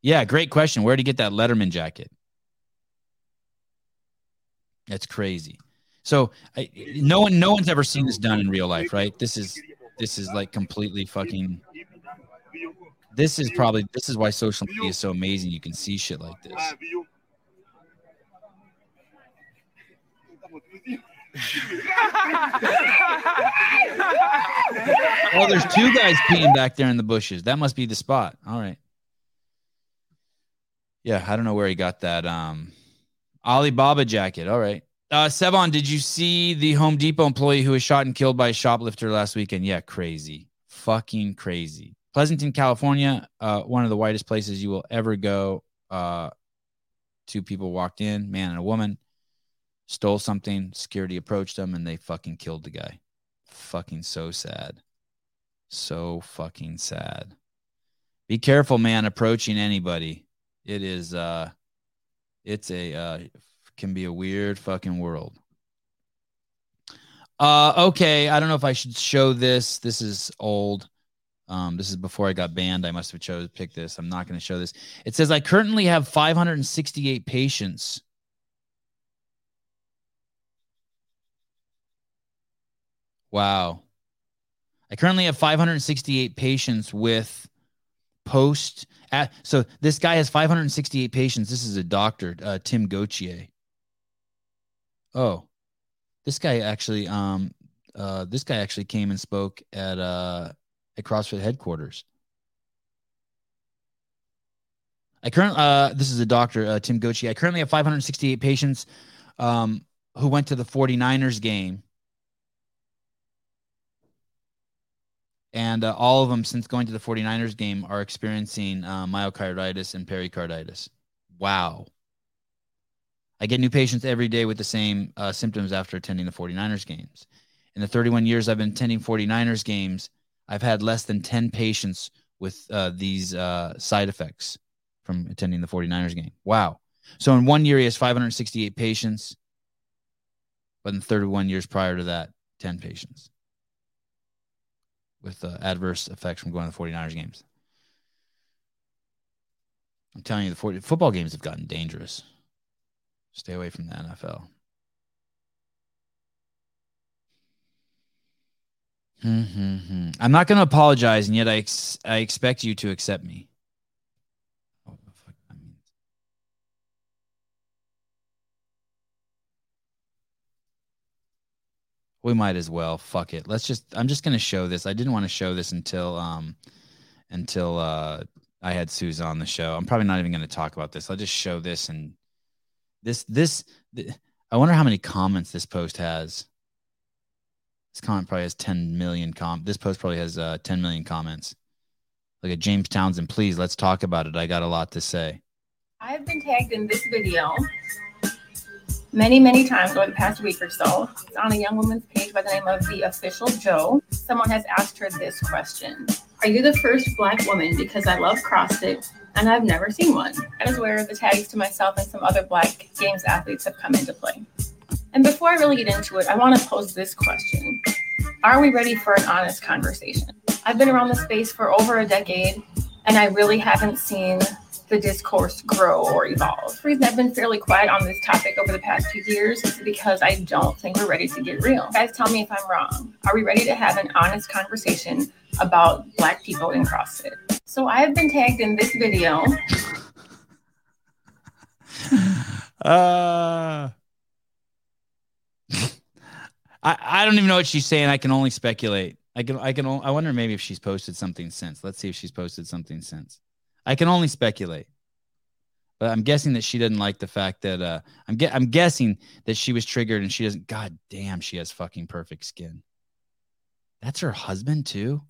Yeah, great question. Where did you get that Letterman jacket? That's crazy. So I, no one, no one's ever seen this done in real life, right? This is this is like completely fucking. This is probably this is why social media is so amazing. You can see shit like this. Oh, there's two guys peeing back there in the bushes. That must be the spot. All right. Yeah, I don't know where he got that um Alibaba jacket. All right. Uh Sevan, did you see the Home Depot employee who was shot and killed by a shoplifter last weekend? Yeah, crazy. Fucking crazy. Pleasanton, California, uh, one of the whitest places you will ever go. Uh two people walked in, man and a woman, stole something, security approached them, and they fucking killed the guy. Fucking so sad. So fucking sad. Be careful, man, approaching anybody. It is uh it's a uh can be a weird fucking world. Uh okay, I don't know if I should show this. This is old. Um, this is before I got banned. I must have chose picked this. I'm not going to show this. It says I currently have 568 patients. Wow. I currently have 568 patients with post at, so this guy has 568 patients. This is a doctor, uh, Tim Gauthier. Oh, this guy actually, um, uh, this guy actually came and spoke at uh at CrossFit headquarters. I currently, uh, this is a doctor, uh, Tim Gauthier. I currently have 568 patients, um, who went to the 49ers game. And uh, all of them, since going to the 49ers game, are experiencing uh, myocarditis and pericarditis. Wow. I get new patients every day with the same uh, symptoms after attending the 49ers games. In the 31 years I've been attending 49ers games, I've had less than 10 patients with uh, these uh, side effects from attending the 49ers game. Wow. So in one year, he has 568 patients, but in 31 years prior to that, 10 patients with uh, adverse effects from going to the 49ers games. I'm telling you, the 40, football games have gotten dangerous. Stay away from the NFL. Mm-hmm. I'm not going to apologize, and yet I ex- I expect you to accept me. We might as well. Fuck it. Let's just. I'm just going to show this. I didn't want to show this until um until uh I had Susan on the show. I'm probably not even going to talk about this. I'll just show this and this this. th- I wonder how many comments this post has. This comment probably has 10 million com. This post probably has uh, 10 million comments. Look at James Townsend. Please, let's talk about it. I got a lot to say. I've been tagged in this video many, many times over the past week or so. It's on a young woman's page by the name of The Official Joe. Someone has asked her this question Are you the first Black woman? Because I love CrossFit and I've never seen one. That is where the tags to myself and some other Black Games athletes have come into play. And before I really get into it, I want to pose this question Are we ready for an honest conversation? I've been around the space for over a decade, and I really haven't seen the discourse grow or evolve. The reason I've been fairly quiet on this topic over the past few years is because I don't think we're ready to get real. Guys, tell me if I'm wrong. Are we ready to have an honest conversation about Black people in CrossFit? So I have been tagged in this video Uh, I, I don't even know what she's saying. I can only speculate. I can I can I wonder maybe if she's posted something since. Let's see if she's posted something since. I can only speculate. But I'm guessing that she doesn't like the fact that uh I'm ge- I'm guessing that she was triggered and she doesn't god damn she has fucking perfect skin. That's her husband too.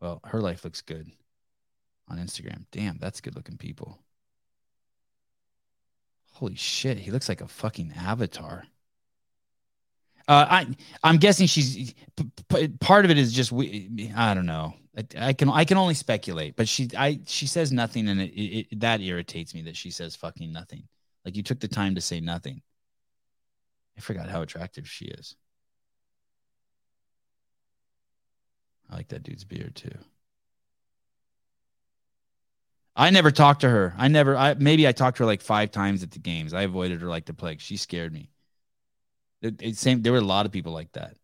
Well, her life looks good on Instagram. Damn, that's good looking people. Holy shit, he looks like a fucking avatar. Uh, I I'm guessing she's part of it is just we. I don't know. I, I can I can only speculate, but she I she says nothing, and it, it, that irritates me that she says fucking nothing. Like you took the time to say nothing. I forgot how attractive she is. I like that dude's beard too. I never talked to her. I never. I maybe I talked to her like five times at the games. I avoided her like the plague. She scared me. It, it same. There were a lot of people like that.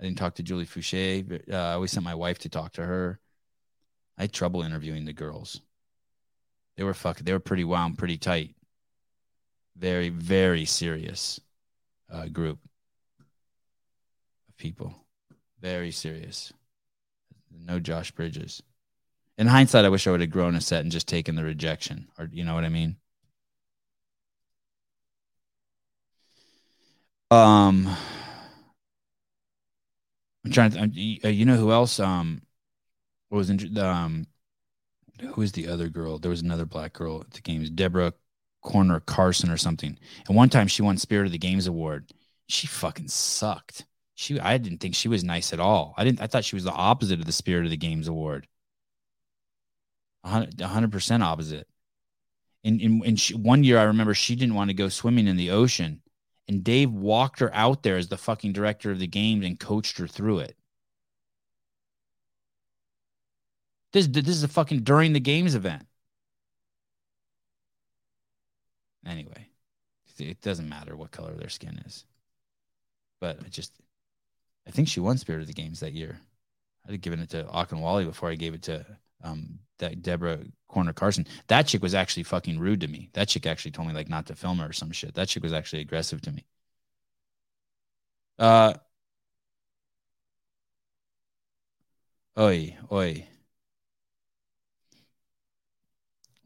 I didn't talk to Julie Fouché. But, uh, I always sent my wife to talk to her. I had trouble interviewing the girls. They were fucking. They were pretty wound, pretty tight. Very, very serious uh, group of people. Very serious. No Josh Bridges. In hindsight, I wish I would have grown a set and just taken the rejection, or you know what I mean. Um, I'm trying to. uh, You know who else? Um, what was in, um, who was the other girl? There was another black girl at the games, Deborah Cordner Carson or something. And one time she won Spirit of the Games award. She fucking sucked. She, I didn't think she was nice at all. I didn't. I thought she was the opposite of the Spirit of the Games award. hundred percent opposite. And in, in she, one year, I remember she didn't want to go swimming in the ocean, and Dave walked her out there as the fucking director of the games and coached her through it. This this is a fucking during the games event. Anyway, it doesn't matter what color their skin is. But I just, I think she won Spirit of the Games that year. I'd have given it to Akinwale before I gave it to um that Deborah Cordner Carson. That chick was actually fucking rude to me. That chick actually told me like not to film her or some shit. That chick was actually aggressive to me. Uh, oi, oi.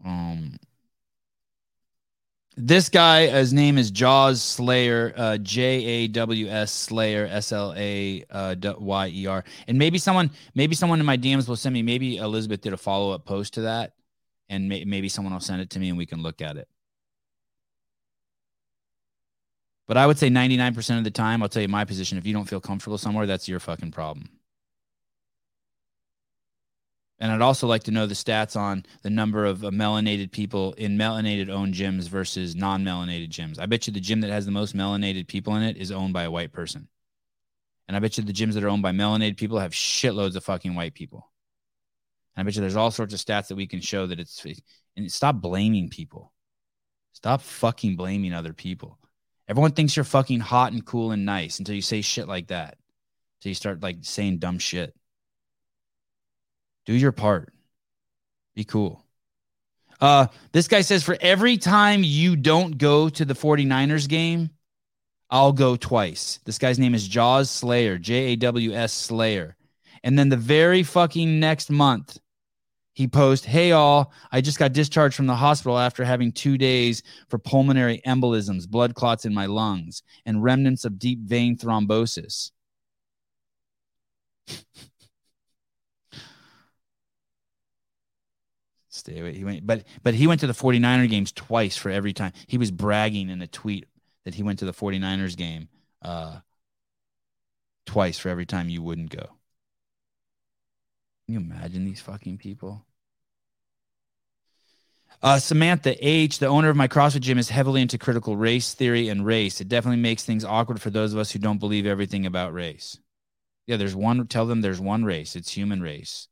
Um, this guy, his name is Jaws Slayer, uh, J A W S Slayer, S L A uh, Y E R. And maybe someone, maybe someone in my DMs will send me. Maybe Elizabeth did a follow up post to that, and may, maybe someone will send it to me and we can look at it. But I would say 99% of the time, I'll tell you my position. If you don't feel comfortable somewhere, that's your fucking problem. And I'd also like to know the stats on the number of uh, melanated people in melanated owned gyms versus non melanated gyms. I bet you the gym that has the most melanated people in it is owned by a white person. And I bet you the gyms that are owned by melanated people have shitloads of fucking white people. And I bet you there's all sorts of stats that we can show that it's, and stop blaming people. Stop fucking blaming other people. Everyone thinks you're fucking hot and cool and nice until you say shit like that. Until you start like saying dumb shit. Do your part. Be cool. Uh, this guy says for every time you don't go to the 49ers game, I'll go twice. This guy's name is Jaws Slayer, J A W S Slayer. And then the very fucking next month, he posts, Hey, all, I just got discharged from the hospital after having two days for pulmonary embolisms, blood clots in my lungs, and remnants of deep vein thrombosis. He went, but but he went to the 49er games twice for every time. He was bragging in a tweet that he went to the 49ers game uh, twice for every time you wouldn't go. Can you imagine these fucking people? Uh, Samantha H, the owner of my CrossFit gym, is heavily into critical race theory and race. It definitely makes things awkward for those of us who don't believe everything about race. Yeah, there's one. Tell them there's one race. It's human race.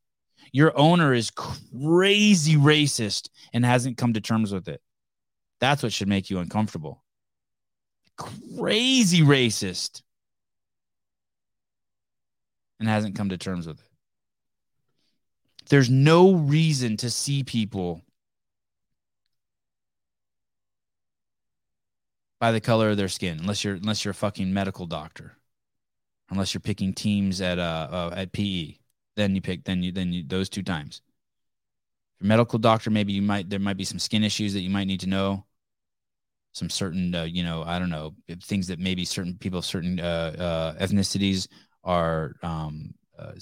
Your owner is crazy racist and hasn't come to terms with it. That's what should make you uncomfortable. Crazy racist and hasn't come to terms with it. There's no reason to see people by the color of their skin unless you're unless you're a fucking medical doctor. Unless you're picking teams at uh, uh at PE then you pick then you then you those two times. Your medical doctor maybe you might there might be some skin issues that you might need to know. Some certain uh, you know i don't know things that maybe certain people certain uh, uh, ethnicities are um, uh,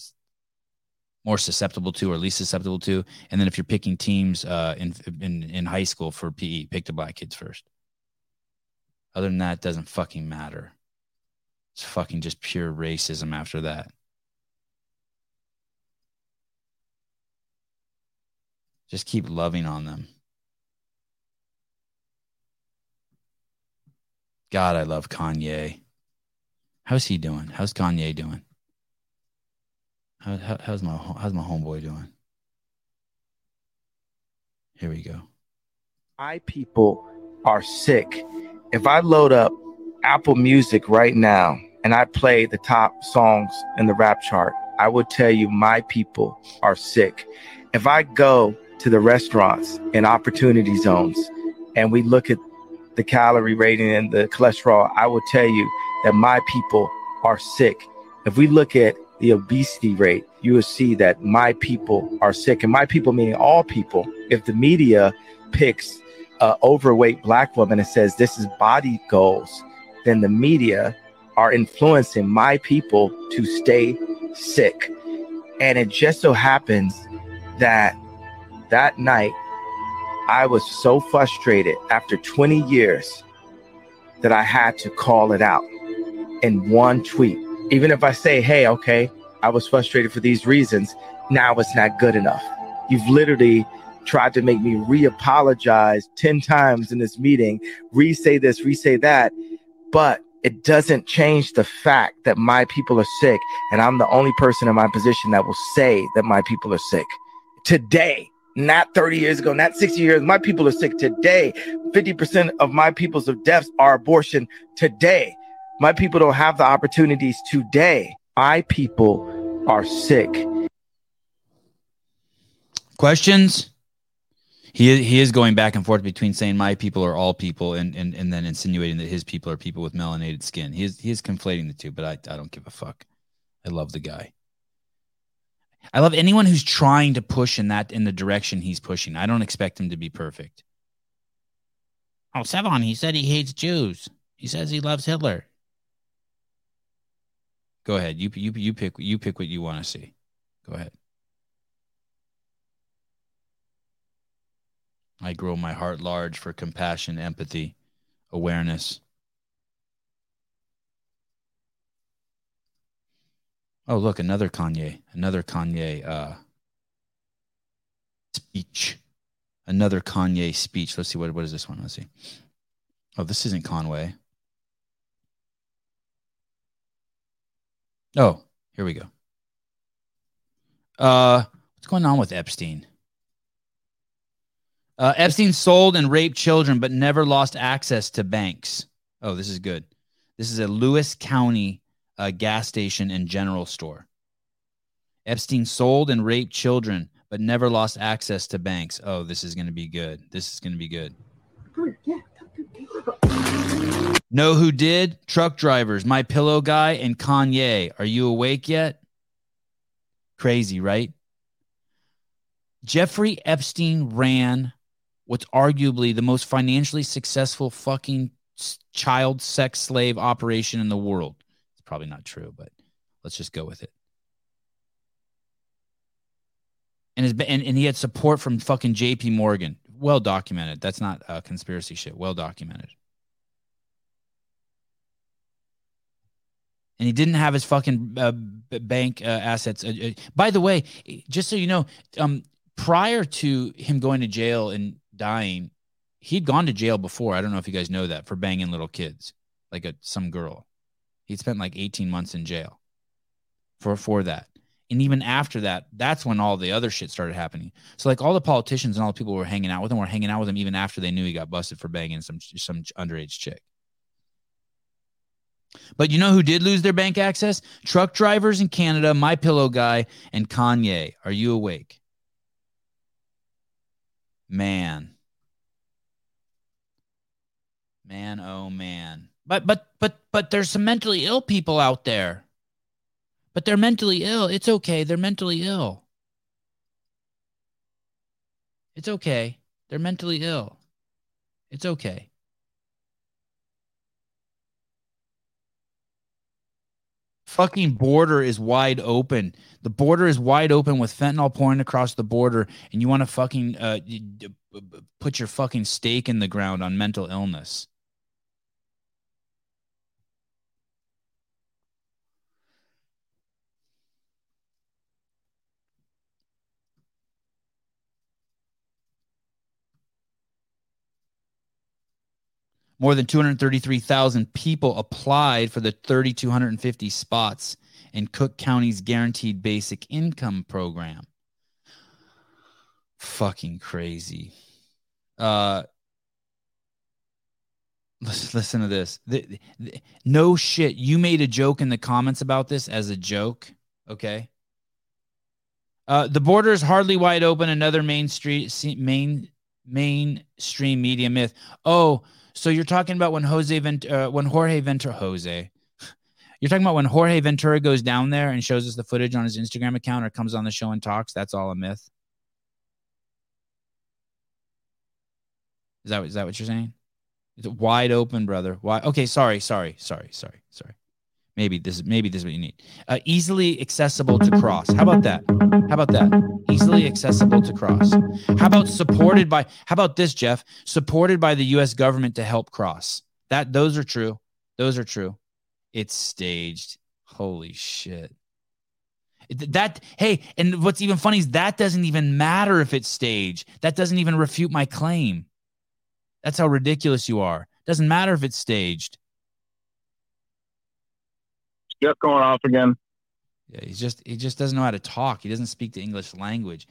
more susceptible to or least susceptible to. And then if you're picking teams uh, in, in in high school for pe pick the black kids first. Other than that doesn't fucking matter. It's fucking just pure racism after that. Just keep loving on them. God, I love Kanye. How's he doing? How's Kanye doing? How, how, how's my how's my homeboy doing? Here we go. I people are sick. If I load up Apple Music right now and I play the top songs in the rap chart, I would tell you my people are sick. If I go to the restaurants and opportunity zones and we look at the calorie rating and the cholesterol, I will tell you that my people are sick. If we look at the obesity rate, you will see that my people are sick. And my people meaning all people. If the media picks an overweight black woman and says this is body goals, then the media are influencing my people to stay sick. And it just so happens that that night I was so frustrated after 20 years that I had to call it out in one tweet. Even if I say, hey, okay, I was frustrated for these reasons, now it's not good enough. You've literally tried to make me re apologize 10 times in this meeting, re say this, re say that. But it doesn't change the fact that my people are sick. And I'm the only person in my position that will say that my people are sick today not 30 years ago, not 60 years. My people are sick today. 50% of my people's of deaths are abortion today. My people don't have the opportunities today. My people are sick. Questions? He, he is going back and forth between saying my people are all people and, and, and then insinuating that his people are people with melanated skin. He is, he is conflating the two, but I, I don't give a fuck. I love the guy. I love anyone who's trying to push in that in the direction he's pushing. I don't expect him to be perfect. Oh, Sevan, he said he hates Jews. He says he loves Hitler. Go ahead. You you you pick you pick what you want to see. Go ahead. I grow my heart large for compassion, empathy, awareness. Oh, look, another Kanye, another Kanye uh, speech, another Kanye speech. Let's see what what is this one? Let's see. Oh, this isn't Kanye. Oh, here we go. Uh, what's going on with Epstein? Uh, Epstein sold and raped children, but never lost access to banks. Oh, this is good. This is a Lewis County a gas station and general store. Epstein sold and raped children, but never lost access to banks. Oh, this is going to be good. This is going to be good. Know who did? Truck drivers, my pillow guy, and Kanye. Are you awake yet? Crazy, right? Jeffrey Epstein ran what's arguably the most financially successful fucking child sex slave operation in the world probably not true, but let's just go with it. And, his, and, and he had support from fucking JP Morgan. Well documented. That's not uh, conspiracy shit. Well documented. and he didn't have his fucking uh, bank uh, assets. Uh, uh, by the way, just so you know, um, prior to him going to jail and dying, he'd gone to jail before. I don't know if you guys know that for banging little kids, like a some girl. He spent like 18 months in jail for for that. And even after that, that's when all the other shit started happening. So like all the politicians and all the people who were hanging out with him were hanging out with him even after they knew he got busted for banging some some underage chick. But you know who did lose their bank access? Truck drivers in Canada, my pillow guy, and Kanye. Are you awake? Man. Man, oh man. But but but but there's some mentally ill people out there. But they're mentally ill. It's okay. They're mentally ill. It's okay. They're mentally ill. It's okay. Fucking border is wide open. The border is wide open with fentanyl pouring across the border, and you want to fucking uh, put your fucking stake in the ground on mental illness. More than 233,000 people applied for the 3,250 spots in Cook County's Guaranteed Basic Income Program. Fucking crazy. Uh, listen, to this. The, the, no shit. You made a joke in the comments about this as a joke. Okay. Uh, the border is hardly wide open. Another main street, main mainstream media myth. Oh, so you're talking about when Jose Vent, uh, when Jorge Ventura, Jose, you're talking about when Jorge Ventura goes down there and shows us the footage on his Instagram account or comes on the show and talks. That's all a myth. Is that is that what you're saying? It's wide open, brother? Why? Okay, sorry, sorry, sorry, sorry, sorry. Maybe this is maybe this is what you need. Uh, easily accessible to cross. How about that? How about that? Easily accessible to cross. How about supported by? How about this, Jeff? Supported by the U.S. government to help cross. That those are true. Those are true. It's staged. Holy shit. That hey, and what's even funny is that doesn't even matter if it's staged. That doesn't even refute my claim. That's how ridiculous you are. Doesn't matter if it's staged. Just going off again. Yeah, he's just he just doesn't know how to talk. He doesn't speak the English language.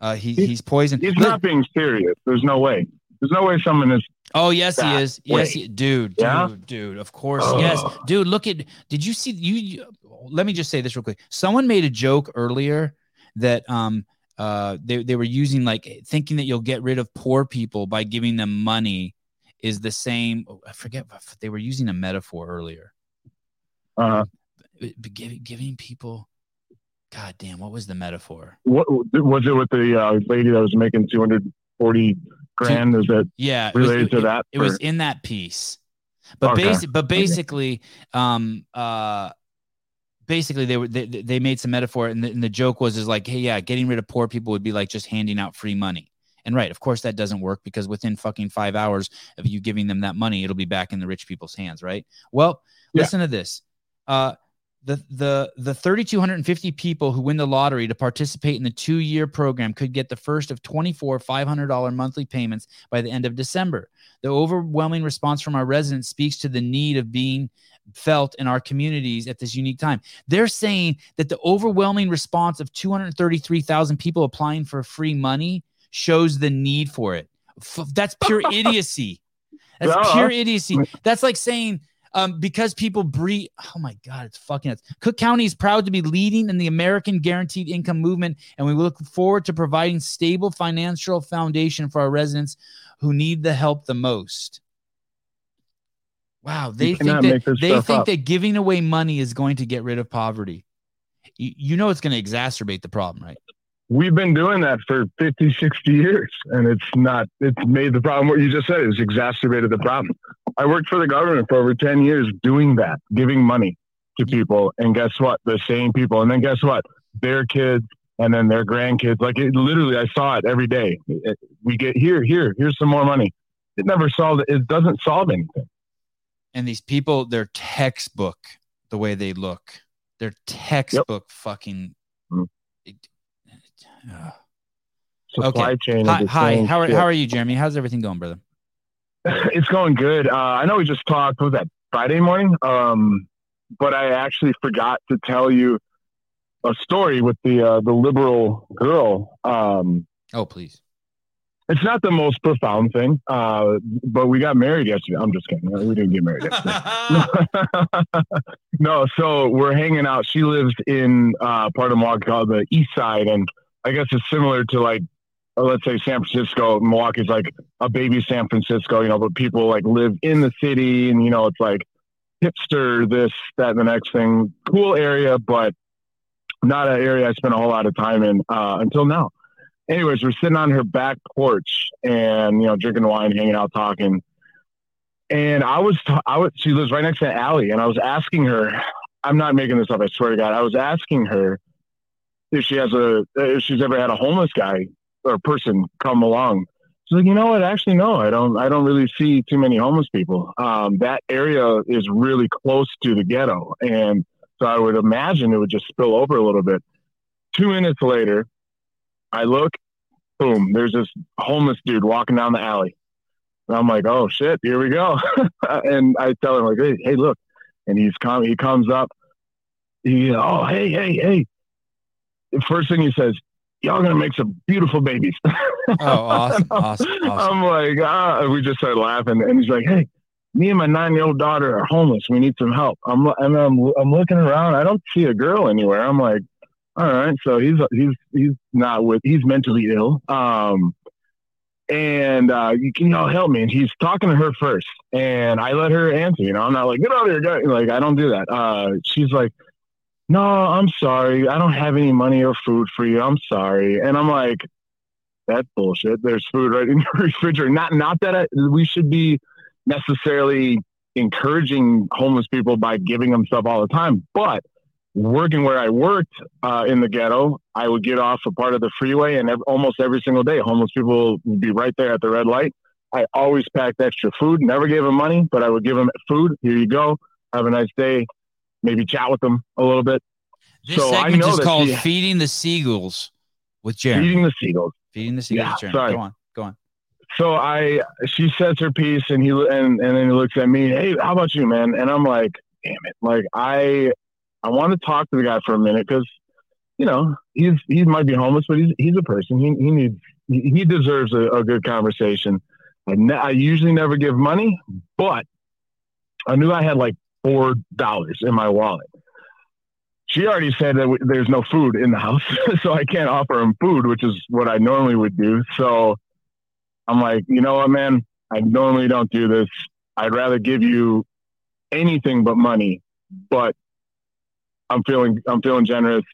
Uh, he, he's, he's poisoned. He's Look, not being serious. There's no way. There's no way someone is. Oh yes, he is. Yes, he, dude, yeah? dude, dude. Of course, Ugh. yes, dude. Look at. Did you see you, you? Let me just say this real quick. Someone made a joke earlier that um uh they they were using like thinking that you'll get rid of poor people by giving them money is the same. Oh, I forget. They were using a metaphor earlier uh, giving giving people. God damn, what was the metaphor? What was it with the uh, lady that was making two hundred forty grand? Is that yeah related was, to it, that? It, was in that piece, but okay. but basically, um, uh, basically they were they, they made some metaphor, and the, and the joke was is like, hey, yeah, getting rid of poor people would be like just handing out free money. And right, of course, that doesn't work because within fucking five hours of you giving them that money, it'll be back in the rich people's hands, right? Well, yeah. listen to this. Uh, the the the 3250 people who win the lottery to participate in the two-year program could get the first of 24 $500 monthly payments by the end of December. The overwhelming response from our residents speaks to the need of being felt in our communities at this unique time. They're saying that the overwhelming response of 233,000 people applying for free money shows the need for it. That's pure idiocy. That's pure idiocy. That's like saying um, because people breathe. Oh my God, it's fucking nuts. Cook County is proud to be leading in the American Guaranteed Income movement, and we look forward to providing stable financial foundation for our residents who need the help the most. Wow, they think that they think up. that giving away money is going to get rid of poverty. You, you know it's going to exacerbate the problem, right? we've been doing that for 50, 60 years, and it's not, it's made the problem what you just said, it's exacerbated the problem. I worked for the government for over 10 years doing that, giving money to people. And guess what? The same people. And then guess what? Their kids and then their grandkids. Like it literally, I saw it every day. It, we get here, here, here's some more money. It never solved it. It doesn't solve anything. And these people, their textbook, the way they look, their textbook yep. fucking. Mm-hmm. It, uh, Supply okay. chain. Hi, hi. How are, how are you, Jeremy? How's everything going, brother? It's going good. Uh, I know we just talked. Was that Friday morning? Um, but I actually forgot to tell you a story with the uh, the liberal girl. Um, oh, please. It's not the most profound thing, uh, but we got married yesterday. I'm just kidding. We didn't get married yesterday. no, so we're hanging out. She lives in uh, part of Milwaukee called the East Side, and I guess it's similar to like let's say San Francisco, Milwaukee's like a baby San Francisco, you know, but people like live in the city and, you know, it's like hipster, this, that, and the next thing. Cool area, but not an area I spent a whole lot of time in uh, until now. Anyways, we're sitting on her back porch and, you know, drinking wine, hanging out, talking. And I was, I was, she lives right next to the alley. And I was asking her, I'm not making this up. I swear to God. I was asking her if she has a, if she's ever had a homeless guy or person come along. She's like, you know what? Actually, no, I don't. I don't really see too many homeless people. Um, that area is really close to the ghetto, and so I would imagine it would just spill over a little bit. Two minutes later, I look, boom, there's this homeless dude walking down the alley. And I'm like, oh shit, here we go. and I tell him like, hey, hey, look, and he's com- he comes up, he oh hey hey hey. The first thing he says, y'all gonna make some beautiful babies. Oh, awesome, awesome, awesome. I'm like, ah, we just started laughing, and he's like, hey. Me and my nine-year-old daughter are homeless. We need some help. I'm and I'm I'm looking around. I don't see a girl anywhere. I'm like, all right. So he's he's he's not with. He's mentally ill. Um, and uh, you can y'all help me? And he's talking to her first, and I let her answer. You know, I'm not like get out of here, guy. Like I don't do that. Uh, she's like, no, I'm sorry, I don't have any money or food for you. I'm sorry, and I'm like, that's bullshit. There's food right in your refrigerator. Not not that I, we should be necessarily encouraging homeless people by giving them stuff all the time, but working where I worked uh, in the ghetto, I would get off a part of the freeway, and ev- almost every single day, homeless people would be right there at the red light. I always packed extra food. Never gave them money, but I would give them food. Here you go. Have a nice day. Maybe chat with them a little bit. This so I segment know is called she- "Feeding the Seagulls" with Jeremy. feeding the seagulls. Feeding the Seagulls. Yeah, sorry. Go on, go on. So I, she says her piece, and he and and then he looks at me. Hey, how about you, man? And I'm like, damn it! Like I, I want to talk to the guy for a minute because, you know, he's he might be homeless, but he's he's a person. He he needs he he deserves a, a good conversation. I, ne- I usually never give money, but I knew I had like four dollars in my wallet. She already said that there's no food in the house, so I can't offer him food, which is what I normally would do. So I'm like, you know what, man? I normally don't do this. I'd rather give you anything but money, but I'm feeling I'm feeling generous.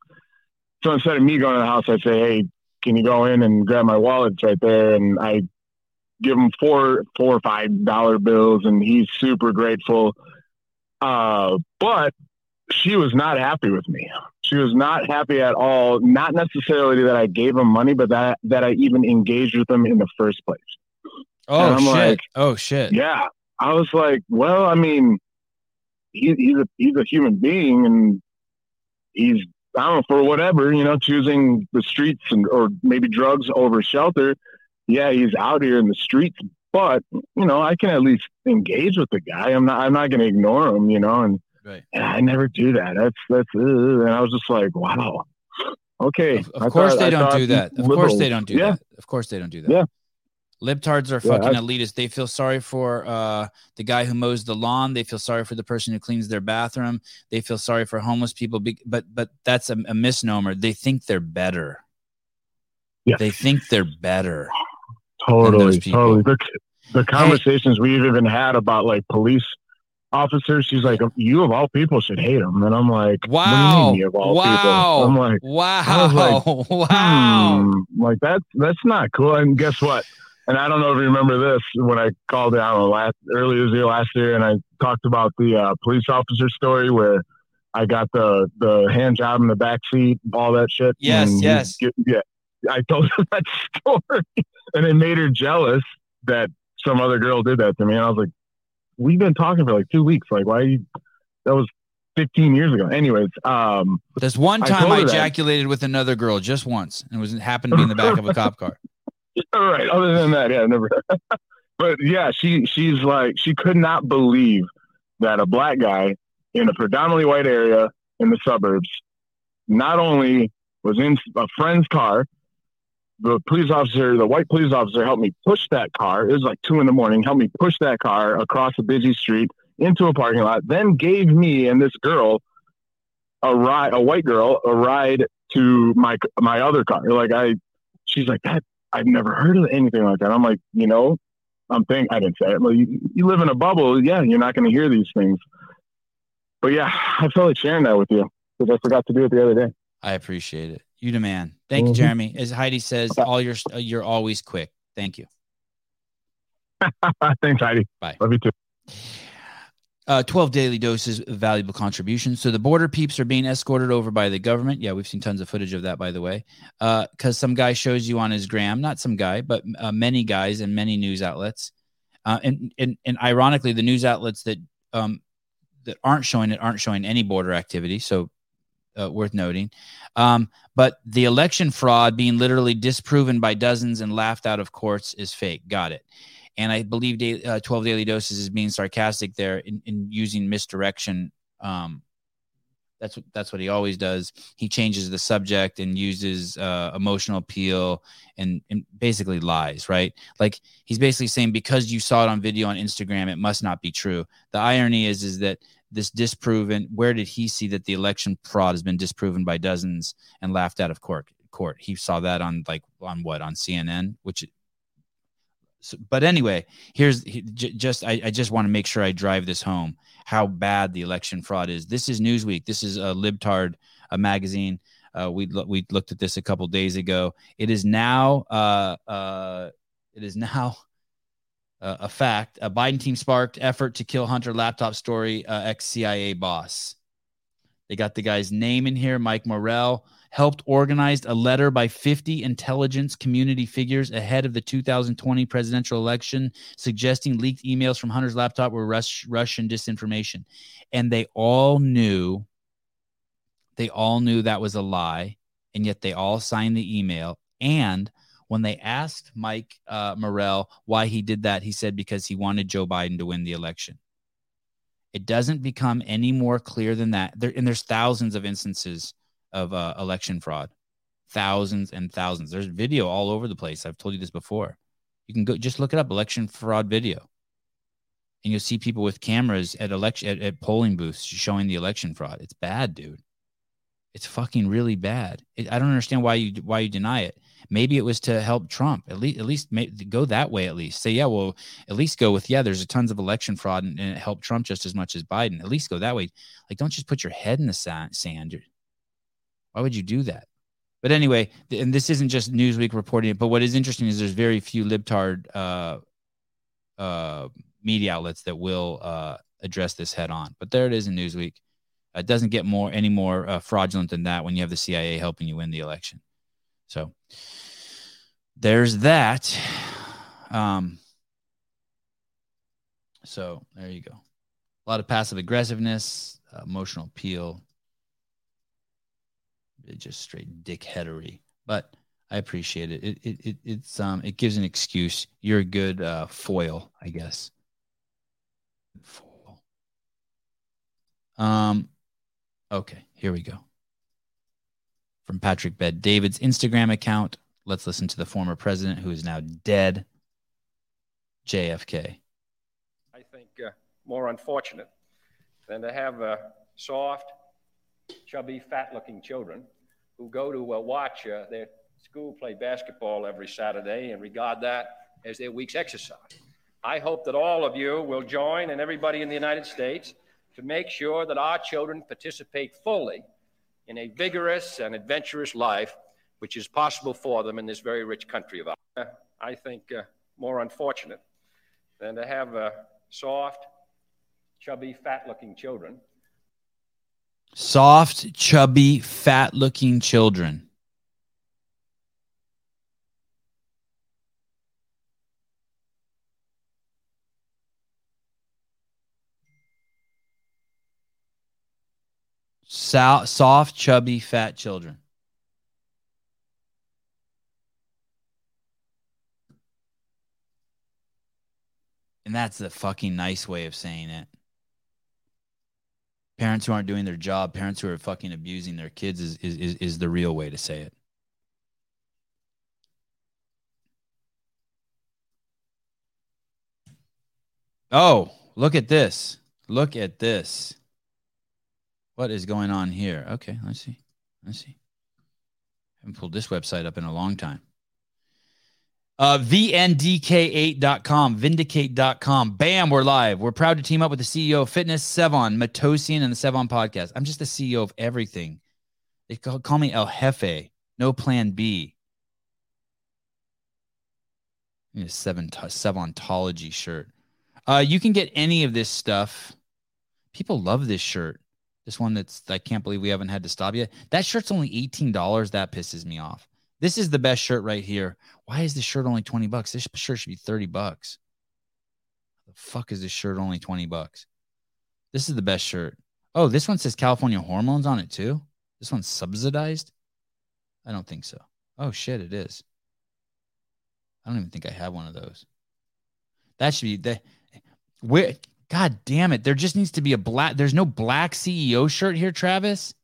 So instead of me going to the house, I say, hey, can you go in and grab my wallet? It's right there, and I give him four four or five dollar bills, and he's super grateful. Uh, but she was not happy with me. She was not happy at all. Not necessarily that I gave him money, but that that I even engaged with him in the first place. Oh I'm shit! like, oh shit! Yeah, I was like, well, I mean, he, he's a he's a human being, and he's I don't know for whatever you know, choosing the streets and or maybe drugs over shelter. Yeah, he's out here in the streets, but you know, I can at least engage with the guy. I'm not I'm not going to ignore him, you know, and Right. and I never do that. That's that's uh, and I was just like, wow, okay. Of, of course they don't do that. Of course they don't do yeah. that. Of course they don't do that. Yeah. Libtards are Yeah, fucking I- elitists. They feel sorry for uh, the guy who mows the lawn. They feel sorry for the person who cleans their bathroom. They feel sorry for homeless people. But but that's a, a misnomer. They think they're better. Yeah. They think they're better. Totally, totally. The, the conversations we've even had about like police officers, she's like, "You of all people should hate them," and I'm like, "What you Wow. you of all Wow. people?" I'm like, wow. Like, wow. hmm, like that's that's not cool. And guess what? And I don't know if you remember this when I called it out last earlier this year, last year, and I talked about the uh, police officer story where I got the the hand job in the back seat, all that shit. Yes, yes. you- yeah. I told her that story, and it made her jealous that some other girl did that to me. And I was like, "We've been talking for like two weeks. Like, why? You, that was 15 years ago." Anyways, um, There's one time told I, her that. ejaculated with another girl just once, and it was happened to be in the back of a cop car. All right. Other than that, yeah, never. but yeah, she she's like she could not believe that a black guy in a predominantly white area in the suburbs not only was in a friend's car. The police officer, the white police officer, helped me push that car. It was like two in the morning. Helped me push that car across a busy street into a parking lot. Then gave me and this girl a ride, a white girl, a ride to my my other car. Like I, she's like that. I've never heard of anything like that. I'm like, you know, I'm thinking I didn't say it. Like you, you live in a bubble. Yeah, you're not going to hear these things. But yeah, I felt like sharing that with you because I forgot to do it the other day. I appreciate it. You the man. Thank you, Mhm. Jeremy. As Heidi says, all your you're always quick. Thank you. Thanks, Heidi. Bye. Love you too. Uh, 12 daily doses of valuable contributions. So the border peeps are being escorted over by the government. Yeah, we've seen tons of footage of that, by the way. Because some guy shows you on his gram, not some guy, but uh, many guys and many news outlets. Uh, and, and and ironically, the news outlets that um, that aren't showing it aren't showing any border activity. So uh, worth noting. Um, but the election fraud being literally disproven by dozens and laughed out of courts is fake. Got it. And I believe da- uh, 12 Daily Doses is being sarcastic there in, in using misdirection. Um, that's what that's what he always does. He changes the subject and uses uh, emotional appeal and, and basically lies, right? Like he's basically saying because you saw it on video on Instagram, it must not be true. The irony is is that this disproven. Where did he see that the election fraud has been disproven by dozens and laughed out of court? Court. He saw that on like on what on CNN, which. So, but anyway, here's just I, I just want to make sure I drive this home how bad the election fraud is. This is Newsweek. This is a libtard a magazine. Uh, we we looked at this a couple days ago. It is now uh, uh, it is now uh, a fact. A Biden team sparked effort to kill Hunter laptop story uh, ex CIA boss. They got the guy's name in here, Mike Morell helped organize a letter by 50 intelligence community figures ahead of the 2020 presidential election suggesting leaked emails from Hunter's laptop were Rush, Russian disinformation. And they all knew, they all knew that was a lie. And yet they all signed the email. And when they asked Mike uh, Morell why he did that, he said because he wanted Joe Biden to win the election. It doesn't become any more clear than that. There, and there's thousands of instances of uh, election fraud. Thousands and thousands. There's video all over the place. I've told you this before. You can go just look it up, election fraud video, and you'll see people with cameras at election at, at polling booths showing the election fraud. It's bad, dude. It's fucking really bad. It, I don't understand why you why you deny it. Maybe it was to help Trump. At least, at least may, go that way. At least say, yeah, well, at least go with yeah. There's a tons of election fraud, and, and it helped Trump just as much as Biden. At least go that way. Like, don't just put your head in the sand. Why would you do that? But anyway, and this isn't just Newsweek reporting it, but what is interesting is there's very few libtard uh, uh, media outlets that will uh, address this head on. But there it is in Newsweek. It doesn't get more any more uh, fraudulent than that when you have the CIA helping you win the election. So there's that. Um, so there you go. A lot of passive aggressiveness, emotional appeal, just straight dickheadery. But I appreciate it. It it, it it's um it gives an excuse. You're a good uh, foil, I guess. Foil. Um, okay, here we go. From Patrick Bet David's Instagram account. Let's listen to the former president who is now dead, JFK. I think uh, more unfortunate than to have uh, soft, chubby, fat-looking children who go to uh, watch uh, their school play basketball every Saturday and regard that as their week's exercise. I hope that all of you will join and everybody in the United States to make sure that our children participate fully in a vigorous and adventurous life which is possible for them in this very rich country of ours. I think uh, more unfortunate than to have uh, soft, chubby, fat looking children Soft, chubby, fat looking children. So- soft, chubby, fat children. And that's the fucking nice way of saying it parents who aren't doing their job, parents who are fucking abusing their kids is is is, the real way to say it. Oh, look at this. Look at this. What is going on here? Okay, let's see. Let's see. I haven't pulled this website up in a long time. Uh, VNDK8.com, vindicate.com. Bam, we're live. We're proud to team up with the CEO of Fitness, Sevan Matosian, and the Sevan podcast. I'm just the CEO of everything. They call, call me El Jefe, no plan B. a seven Sevontology shirt. Uh, you can get any of this stuff. People love this shirt. This one that's I can't believe we haven't had to stop yet. That shirt's only $18. That pisses me off. This is the best shirt right here. Why is this shirt only 20 bucks? This shirt should be 30 bucks. The fuck is this shirt only 20 bucks? This is the best shirt. Oh, this one says California hormones on it too. This one's subsidized. I don't think so. Oh shit, it is. I don't even think I have one of those. That should be the where. God damn it! There just needs to be a black. There's no black CEO shirt here, Travis.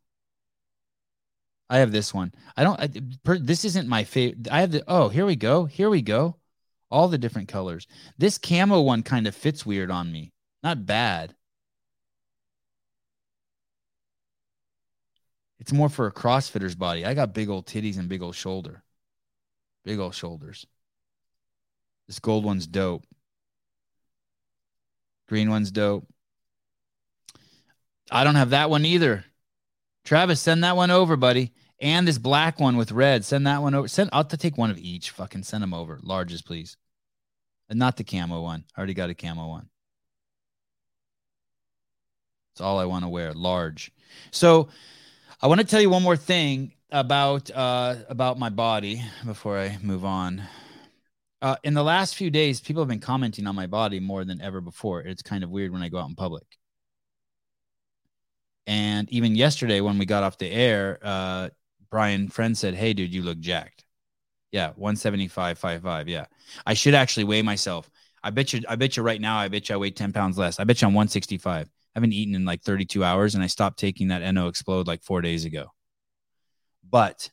I have this one. I don't. I, per, this isn't my favorite. I have the. Oh, here we go. Here we go. All the different colors. This camo one kind of fits weird on me. Not bad. It's more for a CrossFitter's body. I got big old titties and big old shoulder. Big old shoulders. This gold one's dope. Green one's dope. I don't have that one either. Travis, send that one over, buddy. And this black one with red, send that one over. Send. I'll take one of each. Fucking send them over. Largest, please. And not the camo one. I already got a camo one. It's all I want to wear. Large. So, I want to tell you one more thing about uh, about my body before I move on. Uh, in the last few days, people have been commenting on my body more than ever before. It's kind of weird when I go out in public. And even yesterday, when we got off the air, uh, Brian Friend said, "Hey, dude, you look jacked." Yeah, one seventy five five five. Yeah, I should actually weigh myself. I bet you. I bet you right now. I bet you I weigh ten pounds less. I bet you I'm one sixty five. I haven't eaten in like thirty two hours, and I stopped taking that NO Explode like four days ago. But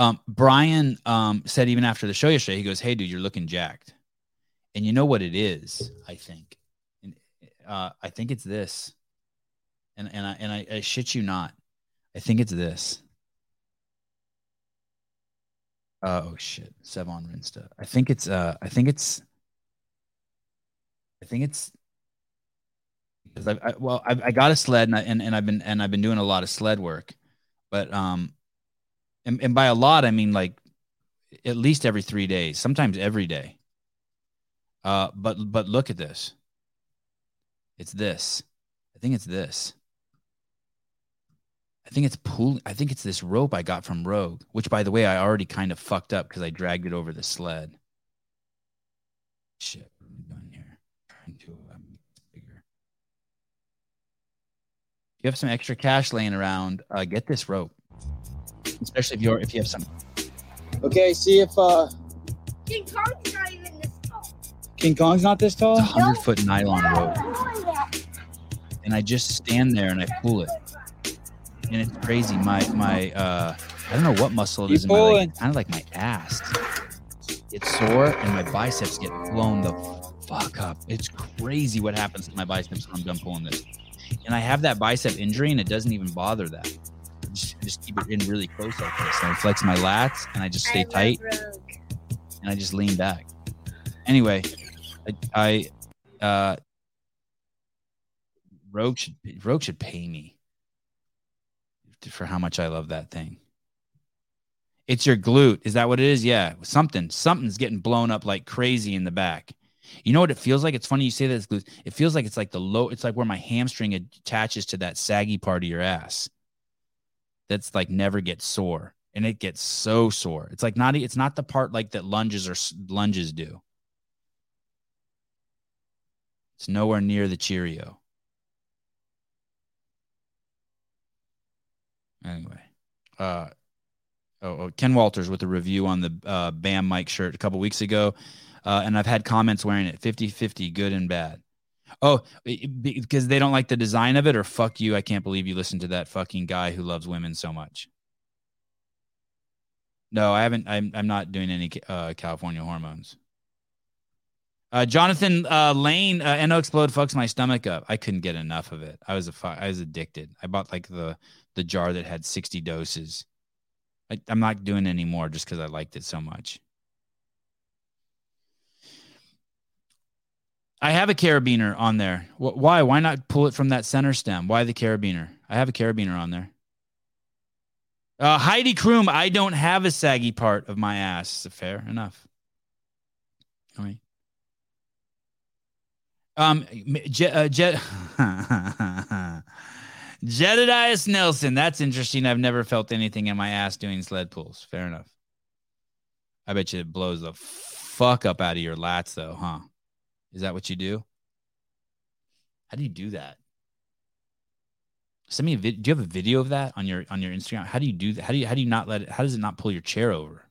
um, Brian um, said even after the show yesterday, he goes, "Hey, dude, you're looking jacked," and you know what it is? I think, uh, I think it's this, and and I and I, I shit you not, I think it's this. Uh, oh shit, Sevon Rinsta. I think it's uh, I think it's, I think it's because I, I well I, I got a sled and, I, and and I've been and I've been doing a lot of sled work, but um and, and by a lot i mean like at least every three days sometimes every day. Uh but but look at this. It's this. I think it's this. I think it's pull i think it's this rope i got from rogue which by the way i already kind of fucked up because i dragged it over the sled. Shit I here? Trying to bigger. If you have some extra cash laying around. Uh, get this rope especially if you're if you have some. Okay, see if uh King Kong's not even this tall. King Kong's not this tall. It's a hundred foot nylon rope, and I just stand there and I pull it, and it's crazy. My my uh, I don't know what muscle it is Keep in my leg. pulling. Kind of like my ass. It's sore, and my biceps get blown the fuck up. It's crazy what happens to my biceps when I'm done pulling this. And I have that bicep injury, and it doesn't even bother that. I just, just keep it in really close like this. And I flex my lats, and I just stay tight, and I just lean back. Anyway, I, I uh, Rogue should Rogue should pay me for how much I love that thing. It's your glute. Is that what it is? Yeah. Something. Something's getting blown up like crazy in the back. You know what it feels like? It's funny you say that it's glute. It feels like it's like the low, it's like where my hamstring attaches to that saggy part of your ass. That's like never gets sore. And it gets so sore. It's like not it's not the part like that lunges or lunges do. It's nowhere near the Cheerio. Anyway, uh, oh, oh, Ken Walters with a review on the uh, Bam Mike shirt a couple weeks ago. Uh, and I've had comments wearing it 50 50, good and bad. Oh, because they don't like the design of it, or fuck you. I can't believe you listen to that fucking guy who loves women so much. No, I haven't. I'm, I'm not doing any uh, California hormones. Uh, Jonathan uh, Lane, uh, NO Explode fucks my stomach up. I couldn't get enough of it. I was a fu- I was addicted. I bought like the the jar that had 60 doses. I, I'm not doing it anymore just because I liked it so much. I have a carabiner on there. Why? Why not pull it from that center stem? Why the carabiner? I have a carabiner on there. Uh, Heidi Kroom, I don't have a saggy part of my ass. Fair enough. All right. Um, Je- uh, Je- Jedediah Nelson. That's interesting. I've never felt anything in my ass doing sled pulls. Fair enough. I bet you it blows the fuck up out of your lats, though, huh? Is that what you do? How do you do that? Send me a vid- Do you have a video of that on your on your Instagram? How do you do that? How do you how do you not let it? How does it not pull your chair over?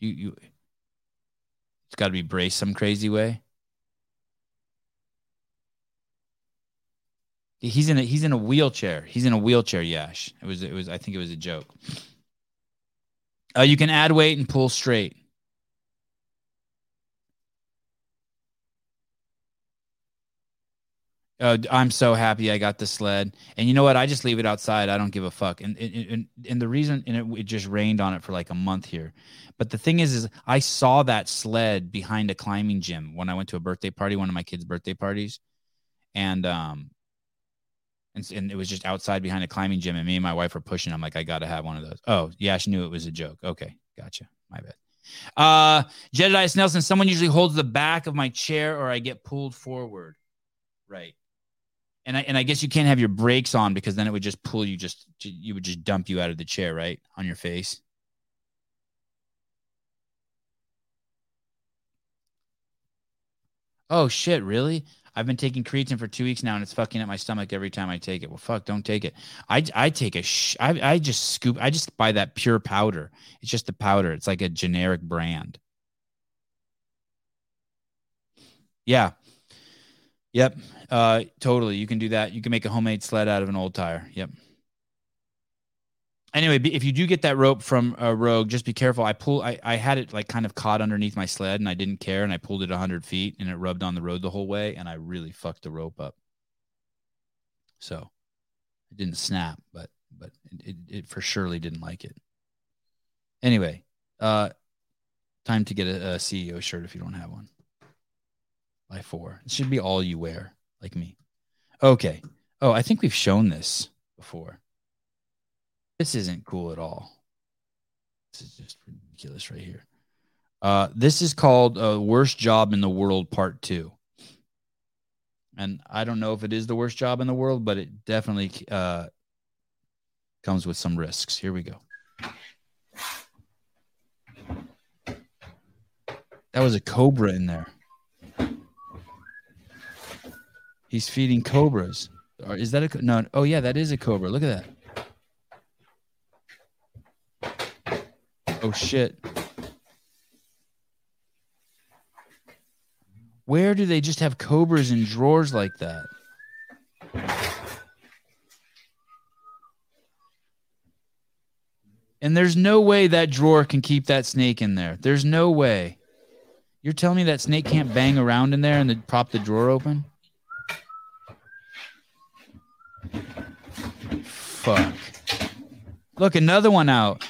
You you it's got to be braced some crazy way. He's in a he's in a wheelchair. He's in a wheelchair, Yash. It was it was I think it was a joke. Uh, you can add weight and pull straight. Uh, I'm so happy I got the sled. And you know what? I just leave it outside. I don't give a fuck. And and, and, and the reason and it, it just rained on it for like a month here. But the thing is, is I saw that sled behind a climbing gym when I went to a birthday party, one of my kids' birthday parties, and um, and, and it was just outside behind a climbing gym, and me and my wife were pushing. I'm like, I gotta have one of those. Oh, yeah, she knew it was a joke. Okay, gotcha. My bad. Uh, Jedediah Nelson. Someone usually holds the back of my chair, or I get pulled forward. Right and I, and I guess you can't have your brakes on because then it would just pull you just you would just dump you out of the chair right on your face. Oh shit really? I've been taking creatine for two weeks now and it's fucking at my stomach every time i take it. Well fuck don't take it. I, I take a sh- I, I just scoop i just buy that pure powder. It's just the powder. It's like a generic brand. Yeah Yep. Uh, totally. You can do that. You can make a homemade sled out of an old tire. Yep. Anyway, if you do get that rope from a rogue, just be careful. I pull. I, I had it like kind of caught underneath my sled, and I didn't care, and I pulled it hundred feet, and it rubbed on the road the whole way, and I really fucked the rope up. So, it didn't snap, but but it, it, for surely didn't like it. Anyway, uh, time to get a, a CEO shirt if you don't have one by four. It should be all you wear, like me. Okay. Oh, I think we've shown this before. This isn't cool at all. This is just ridiculous right here. Uh, this is called uh, Worst Job in the World Part Two. And I don't know if it is the worst job in the world, but it definitely uh, comes with some risks. Here we go. That was a cobra in there. He's feeding cobras. Or is that a no? Oh yeah, that is a cobra. Look at that. Oh shit. Where do they just have cobras in drawers like that? And there's no way that drawer can keep that snake in there. There's no way. You're telling me that snake can't bang around in there and prop the drawer open? Fuck. Look, another one out.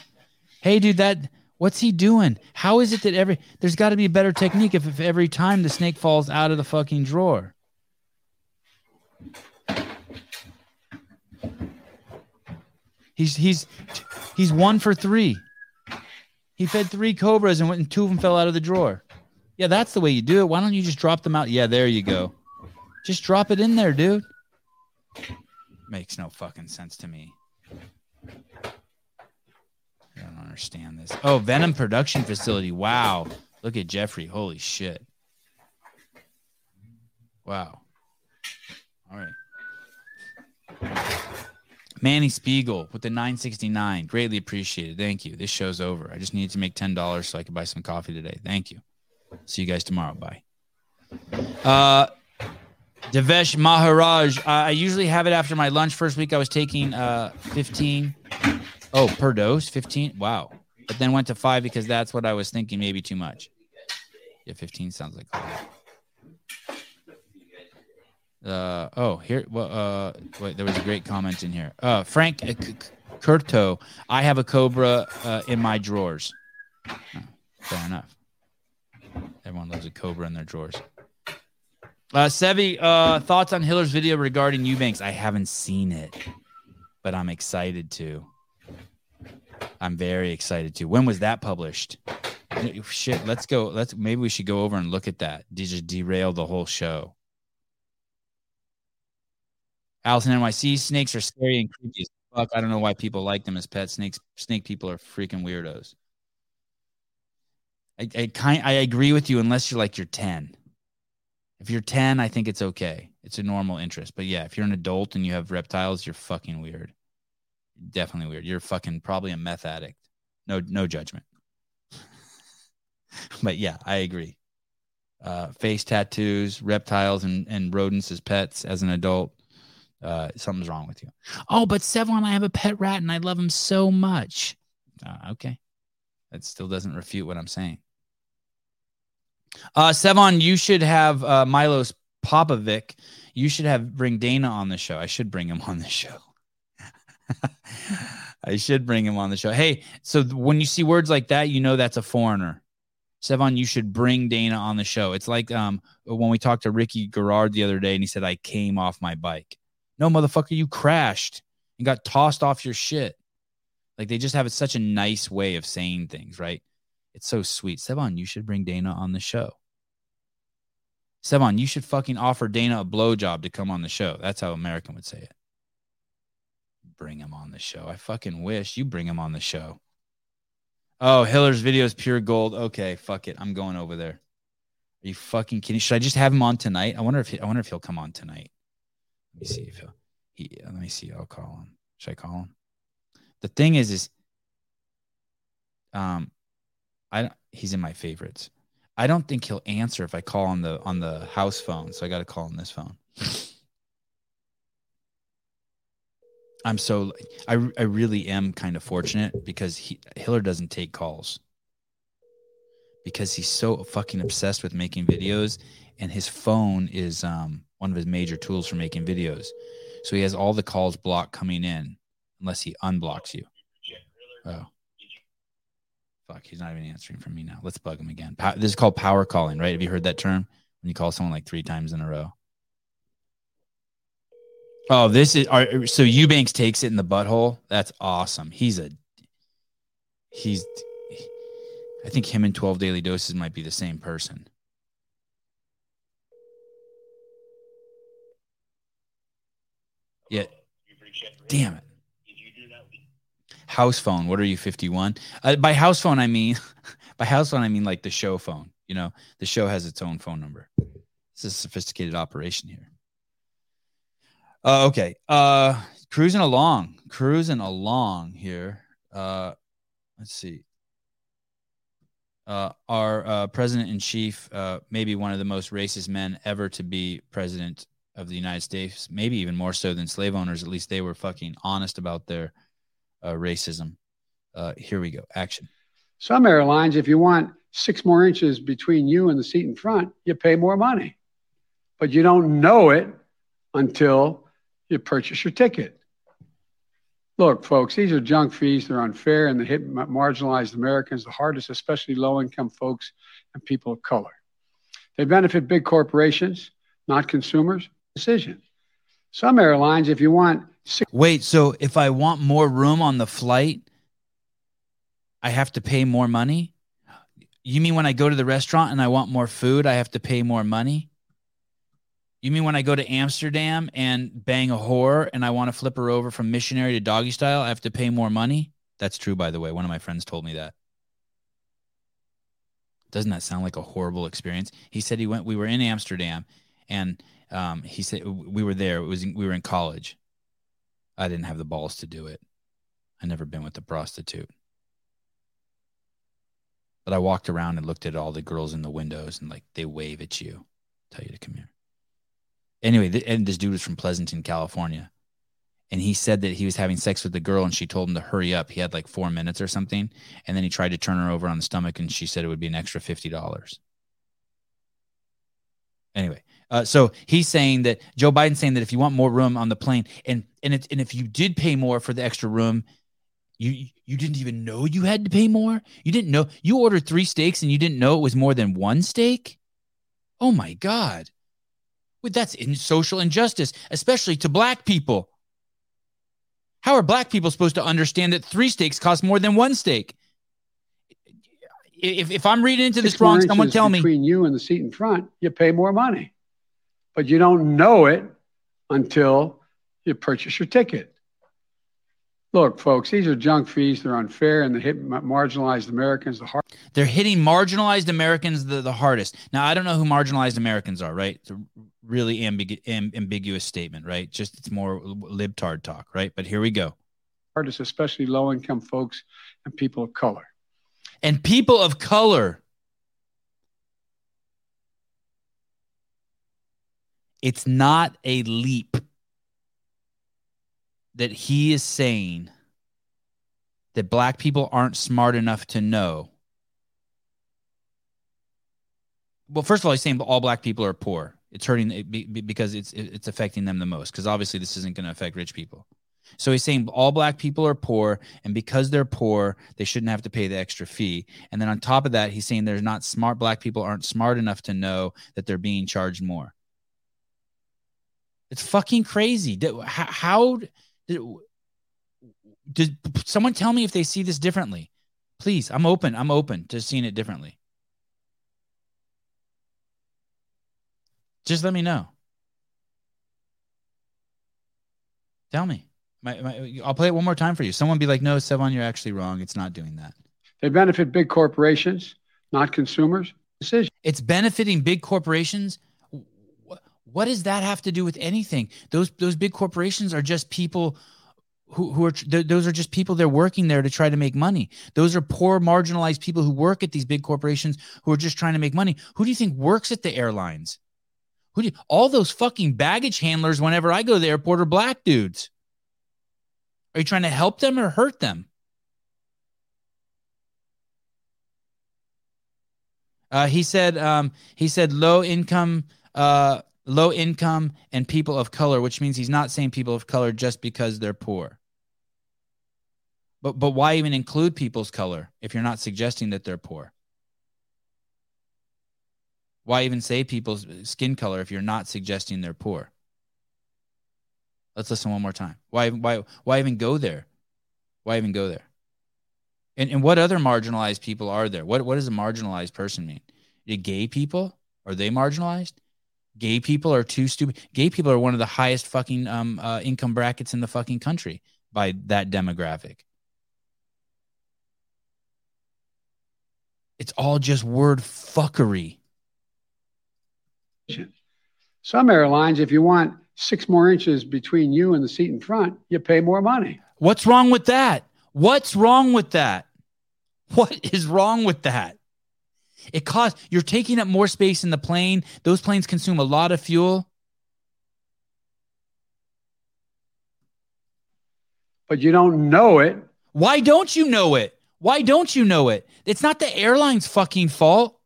Hey, dude, that what's he doing? How is it that every there's got to be a better technique if, if every time the snake falls out of the fucking drawer? He's he's he's one for three. He fed three cobras and went and two of them fell out of the drawer. Yeah, that's the way you do it. Why don't you just drop them out? Yeah, there you go. Just drop it in there, dude. Makes no fucking sense to me. I don't understand this. Oh, Venom production facility. Wow. Look at Jeffrey. Holy shit. Wow. All right. Manny Spiegel with the 969. Greatly appreciated. Thank you. This show's over. I just needed to make $10 so I could buy some coffee today. Thank you. See you guys tomorrow. Bye. Uh Devesh Maharaj. Uh, I usually have it after my lunch. First week I was taking uh 15. Oh, per dose, 15. Wow. But then went to five because that's what I was thinking, maybe too much. Yeah, 15 sounds like. Uh oh, here. Well, uh, wait, there was a great comment in here. Uh, Frank uh, Curto. I have a cobra uh, in my drawers. Oh, fair enough. Everyone loves a cobra in their drawers. Uh, Sevi, uh, thoughts on Hiller's video regarding Eubanks? I haven't seen it, but I'm excited to. I'm very excited to. When was that published? Shit, let's go. Let's maybe we should go over and look at that. Did just derail the whole show. Allison NYC snakes are scary and creepy as fuck. I don't know why people like them as pets. Snakes, snake people are freaking weirdos. I, I kind I agree with you unless you're like you're 10. If you're 10, I think it's okay. It's a normal interest. But yeah, if you're an adult and you have reptiles, you're fucking weird. Definitely weird. You're fucking probably a meth addict. No, no judgment. but yeah, I agree. Uh, face tattoos, reptiles, and, and rodents as pets as an adult. Uh, something's wrong with you. Oh, but Sevan, I have a pet rat and I love him so much. Uh, okay. That still doesn't refute what I'm saying. Uh, Sevan, you should have uh, Milos Popovic. You should have bring Dana on the show. I should bring him on the show. I should bring him on the show. Hey, so when you see words like that, you know that's a foreigner. Sevan, you should bring Dana on the show. It's like um, when we talked to Ricky Garard the other day and he said, I came off my bike. No, motherfucker, you crashed and got tossed off your shit. Like they just have such a nice way of saying things, right? It's so sweet. Sevan, you should bring Dana on the show. Sevan, you should fucking offer Dana a blowjob to come on the show. That's how American would say it. Bring him on the show. I fucking wish you bring him on the show. Oh, Hiller's video is pure gold. Okay, fuck it. I'm going over there. Are you fucking kidding? Should I just have him on tonight? I wonder if he, I wonder if he'll come on tonight. Let me see if he'll. He, let me see. I'll call him. Should I call him? The thing is, is um, I he's in my favorites. I don't think he'll answer if I call on the on the house phone. So I got to call on this phone. I'm so I I really am kind of fortunate because he Hiller doesn't take calls because he's so fucking obsessed with making videos and his phone is um one of his major tools for making videos. So he has all the calls blocked coming in unless he unblocks you. Oh. Fuck, he's not even answering from me now. Let's bug him again. this is called power calling, right? Have you heard that term? When you call someone like three times in a row. Oh, this is are, so Eubanks takes it in the butthole. That's awesome. He's a he's I think him and 12 daily doses might be the same person. Yeah. Damn it. House phone. What are you, 51? Uh, by house phone, I mean, by house phone, I mean like the show phone. You know, the show has its own phone number. It's a sophisticated operation here. Uh, okay. Uh, cruising along, cruising along here. Uh, let's see. Uh, our uh, president in chief, uh, maybe one of the most racist men ever to be president of the United States, maybe even more so than slave owners. At least they were fucking honest about their uh, racism. Uh, here we go. Action. Some airlines, if you want six more inches between you and the seat in front, you pay more money, but you don't know it until you purchase your ticket. Look, folks, these are junk fees. They're unfair and they hit marginalized Americans the hardest, especially low income folks and people of color. They benefit big corporations, not consumers. Decision. Some airlines, if you want. Wait, so if I want more room on the flight, I have to pay more money? You mean when I go to the restaurant and I want more food, I have to pay more money? You mean when I go to Amsterdam and bang a whore and I want to flip her over from missionary to doggy style, I have to pay more money? That's true, by the way. One of my friends told me that. Doesn't that sound like a horrible experience? He said he went, we were in Amsterdam and um, he said we were there. It was we were in college. I didn't have the balls to do it. I never been with a prostitute. But I walked around and looked at all the girls in the windows and like they wave at you, tell you to come here. Anyway, th- and this dude was from Pleasanton, California. And he said that he was having sex with the girl and she told him to hurry up. He had like four minutes or something. And then he tried to turn her over on the stomach and she said it would be an extra $50. Anyway, uh, so he's saying that Joe Biden's saying that if you want more room on the plane and and it, and if you did pay more for the extra room, you you didn't even know you had to pay more. You didn't know you ordered three steaks and you didn't know it was more than one steak. Oh my God. Well, that's in social injustice, especially to black people. How are black people supposed to understand that three steaks cost more than one steak? If, if I'm reading into this wrong, someone tell me. Between you and the seat in front, you pay more money, but you don't know it until you purchase your ticket. Look, folks, these are junk fees. They're unfair and they hit marginalized Americans the hard. They're hitting marginalized Americans the, the hardest. Now, I don't know who marginalized Americans are, right? It's a really ambigu- amb- ambiguous statement, right? Just it's more libtard talk, right? But here we go. Hardest, especially low income folks and people of color. And people of color. It's not a leap that he is saying that black people aren't smart enough to know. Well, first of all, he's saying all black people are poor. It's hurting because it's it's affecting them the most. Because obviously, this isn't going to affect rich people. So he's saying all black people are poor, and because they're poor, they shouldn't have to pay the extra fee. And then on top of that, he's saying there's not smart black people aren't smart enough to know that they're being charged more. It's fucking crazy. How, how did, did someone tell me if they see this differently? Please, I'm open. I'm open to seeing it differently. Just let me know. Tell me. My, my, I'll play it one more time for you. Someone be like, no, Sevan, you're actually wrong. It's not doing that. They benefit big corporations, not consumers. Decision. It's benefiting big corporations. Wh- What does that have to do with anything? Those those big corporations are just people who, who are th- those are just people they're working there to try to make money. Those are poor, marginalized people who work at these big corporations who are just trying to make money. Who do you think works at the airlines? Who do you, all those fucking baggage handlers? Whenever I go to the airport, are black dudes. Are you trying to help them or hurt them? Uh, he said um, he said low income uh, low income and people of color, which means he's not saying people of color just because they're poor. But but why even include people's color if you're not suggesting that they're poor? Why even say people's skin color if you're not suggesting they're poor? Let's listen one more time. Why why why even go there? Why even go there? And and what other marginalized people are there? What what does a marginalized person mean? Gay people are they marginalized? Gay people are too stupid. Gay people are one of the highest fucking um, uh, income brackets in the fucking country by that demographic. It's all just word fuckery. Some airlines, if you want six more inches between you and the seat in front, you pay more money. What's wrong with that? What's wrong with that? What is wrong with that? It costs, you're taking up more space in the plane. Those planes consume a lot of fuel. But you don't know it. Why don't you know it? Why don't you know it? It's not the airline's fucking fault.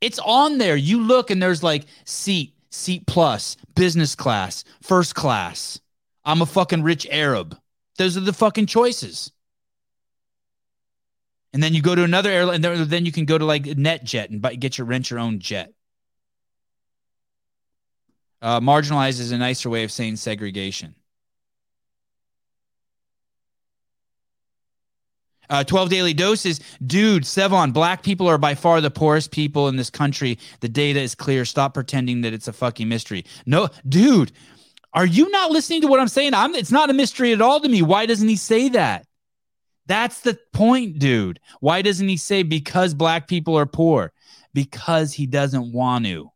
It's on there. You look and there's like seat, seat plus, business class, first class. I'm a fucking rich Arab. Those are the fucking choices. And then you go to another airline, then then you can go to like NetJet and buy, get your rent your own jet. Uh, marginalized is a nicer way of saying segregation. Uh, 12 daily doses. Dude, Sevan, black people are by far the poorest people in this country. The data is clear. Stop pretending that it's a fucking mystery. No, dude, are you not listening to what I'm saying? I'm, it's not a mystery at all to me. Why doesn't he say that? That's the point, dude. Why doesn't he say because black people are poor? Because he doesn't want to.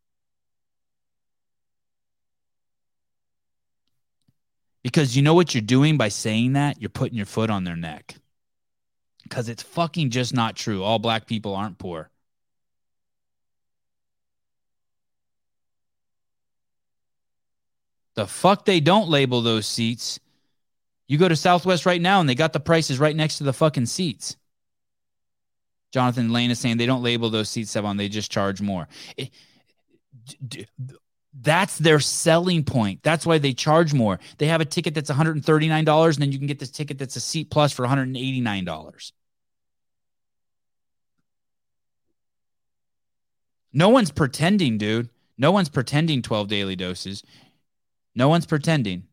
Because you know what you're doing by saying that? You're putting your foot on their neck. Because it's fucking just not true. All black people aren't poor. The fuck they don't label those seats. You go to Southwest right now and they got the prices right next to the fucking seats. Jonathan Lane is saying they don't label those seats Sevan, they just charge more. It- d- d- that's their selling point. That's why they charge more. They have a ticket that's $139 and then you can get this ticket that's a seat plus for $189. No one's pretending, dude. No one's pretending 12 daily doses. No one's pretending.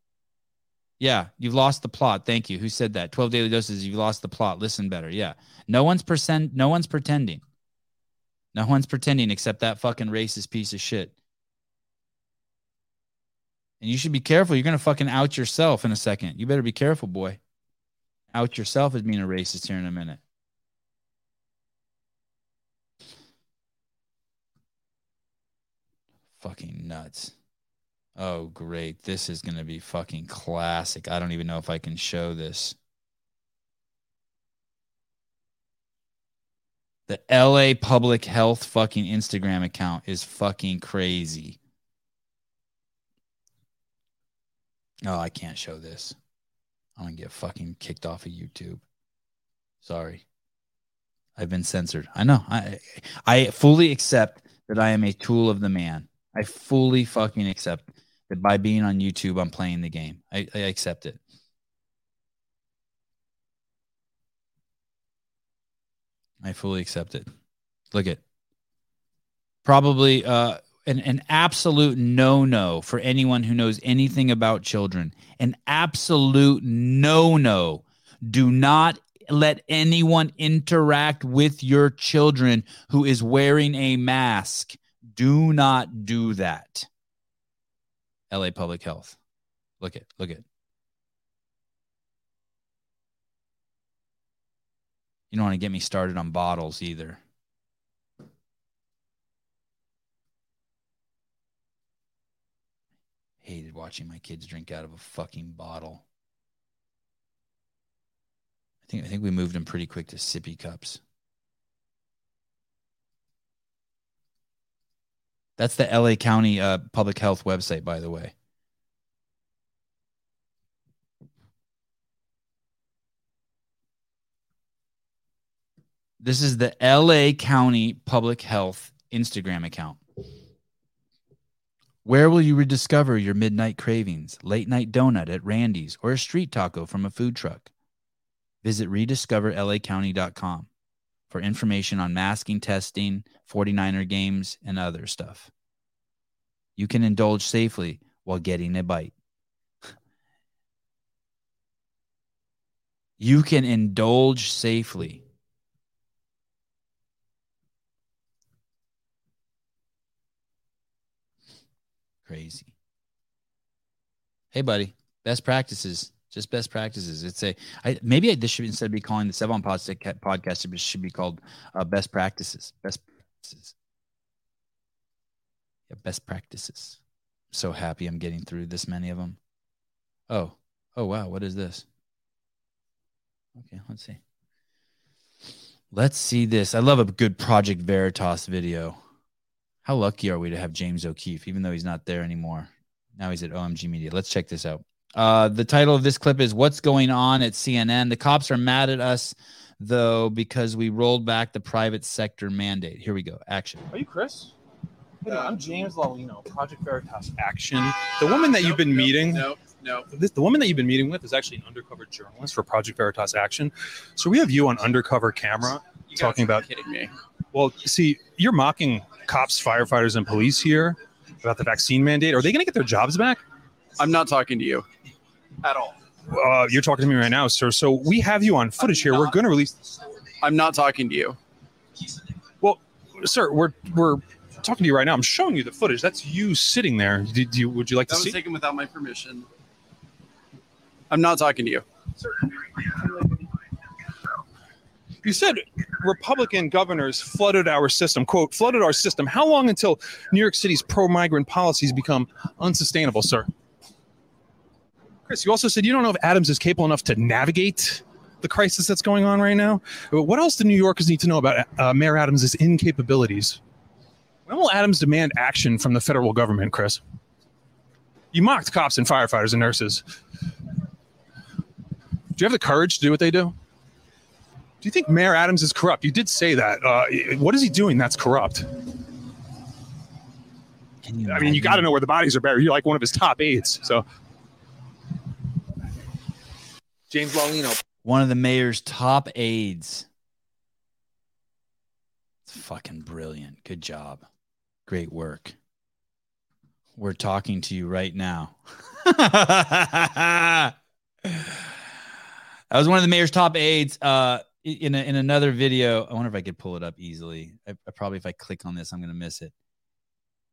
Yeah, you've lost the plot. Thank you. Who said that? 12 daily doses, you've lost the plot. Listen better. Yeah. No one's percent no one's pretending. No one's pretending except that fucking racist piece of shit. And you should be careful. You're gonna fucking out yourself in a second. You better be careful, boy. Out yourself as being a racist here in a minute. Fucking nuts. Oh, great. This is going to be fucking classic. I don't even know if I can show this. The LA Public Health fucking Instagram account is fucking crazy. Oh, I can't show this. I'm gonna get fucking kicked off of YouTube. Sorry. I've been censored. I know. I I fully accept that I am a tool of the man. I fully fucking accept that by being on YouTube, I'm playing the game. I, I accept it. I fully accept it. Look at probably uh, an, an absolute no no for anyone who knows anything about children. An absolute no no. Do not let anyone interact with your children who is wearing a mask. Do not do that. LA Public Health. Look at, look at. You don't want to get me started on bottles either. Hated watching my kids drink out of a fucking bottle. I think I think we moved them pretty quick to sippy cups. That's the LA County uh, Public Health website, by the way. This is the LA County Public Health Instagram account. Where will you rediscover your midnight cravings? Late night donut at Randy's or a street taco from a food truck? Visit rediscoverlacounty.com for information on masking testing, 49er games, and other stuff. You can indulge safely while getting a bite. You can indulge safely Crazy. Hey, buddy. Best practices. Just best practices. It's a I, maybe I, this should instead of be calling the Sevan podcast, it should be called uh, best practices. Best practices. Yeah, best practices. so happy I'm getting through this many of them. Oh, oh wow, what is this? Okay, let's see. Let's see this. I love a good Project Veritas video. How lucky are we to have James O'Keefe, even though he's not there anymore? Now he's at OMG Media. Let's check this out. Uh, the title of this clip is What's Going On at CNN? The cops are mad at us, though, because we rolled back the private sector mandate. Here we go. Action. Are you Chris? Hey, I'm James Lalino, Project Veritas Action. The woman that you've been meeting. No, no. This, the woman that you've been meeting with is actually an undercover journalist for Project Veritas Action. So we have you on undercover camera you talking about. Kidding me? Well, see, you're mocking cops, firefighters, and police here about the vaccine mandate. Are they going to get their jobs back? I'm not talking to you at all. Uh, you're talking to me right now, sir. So we have you on footage here. We're going to release. I'm not talking to you. Well, sir, we're we're talking to you right now. I'm showing you the footage. That's you sitting there. Did you? Would you like that to was see? taken without my permission. I'm not talking to you. You said Republican governors flooded our system, quote, flooded our system. How long until New York City's pro migrant policies become unsustainable, sir? Chris, you also said you don't know if Adams is capable enough to navigate the crisis that's going on right now. What else do New Yorkers need to know about uh, Mayor Adams' incapabilities? When will Adams demand action from the federal government, Chris? You mocked cops and firefighters and nurses. Do you have the courage to do what they do? Do you think Mayor Adams is corrupt? You did say that. Uh, what is he doing that's corrupt? I mean, you got to know where the bodies are buried. You're like one of his top aides. So, James Lalino. One of the mayor's top aides. It's fucking brilliant. Good job. Great work. We're talking to you right now. that was one of the mayor's top aides. Uh, in a, in another video, I wonder if I could pull it up easily. I, I probably if I click on this, I'm going to miss it.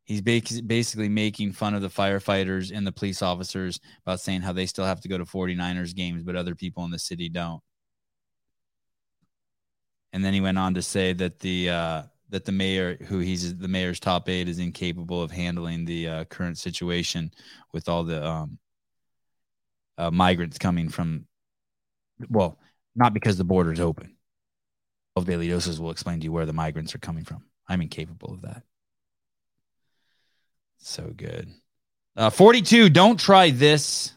He's basically making fun of the firefighters and the police officers about saying how they still have to go to 49ers games, but other people in the city don't. And then he went on to say that the uh, that the mayor, who he's the mayor's top aide, is incapable of handling the uh, current situation with all the um, uh, migrants coming from, well, not because the border is open. 12 daily doses will explain to you where the migrants are coming from. I'm incapable of that. So good. Uh, 42. Don't try this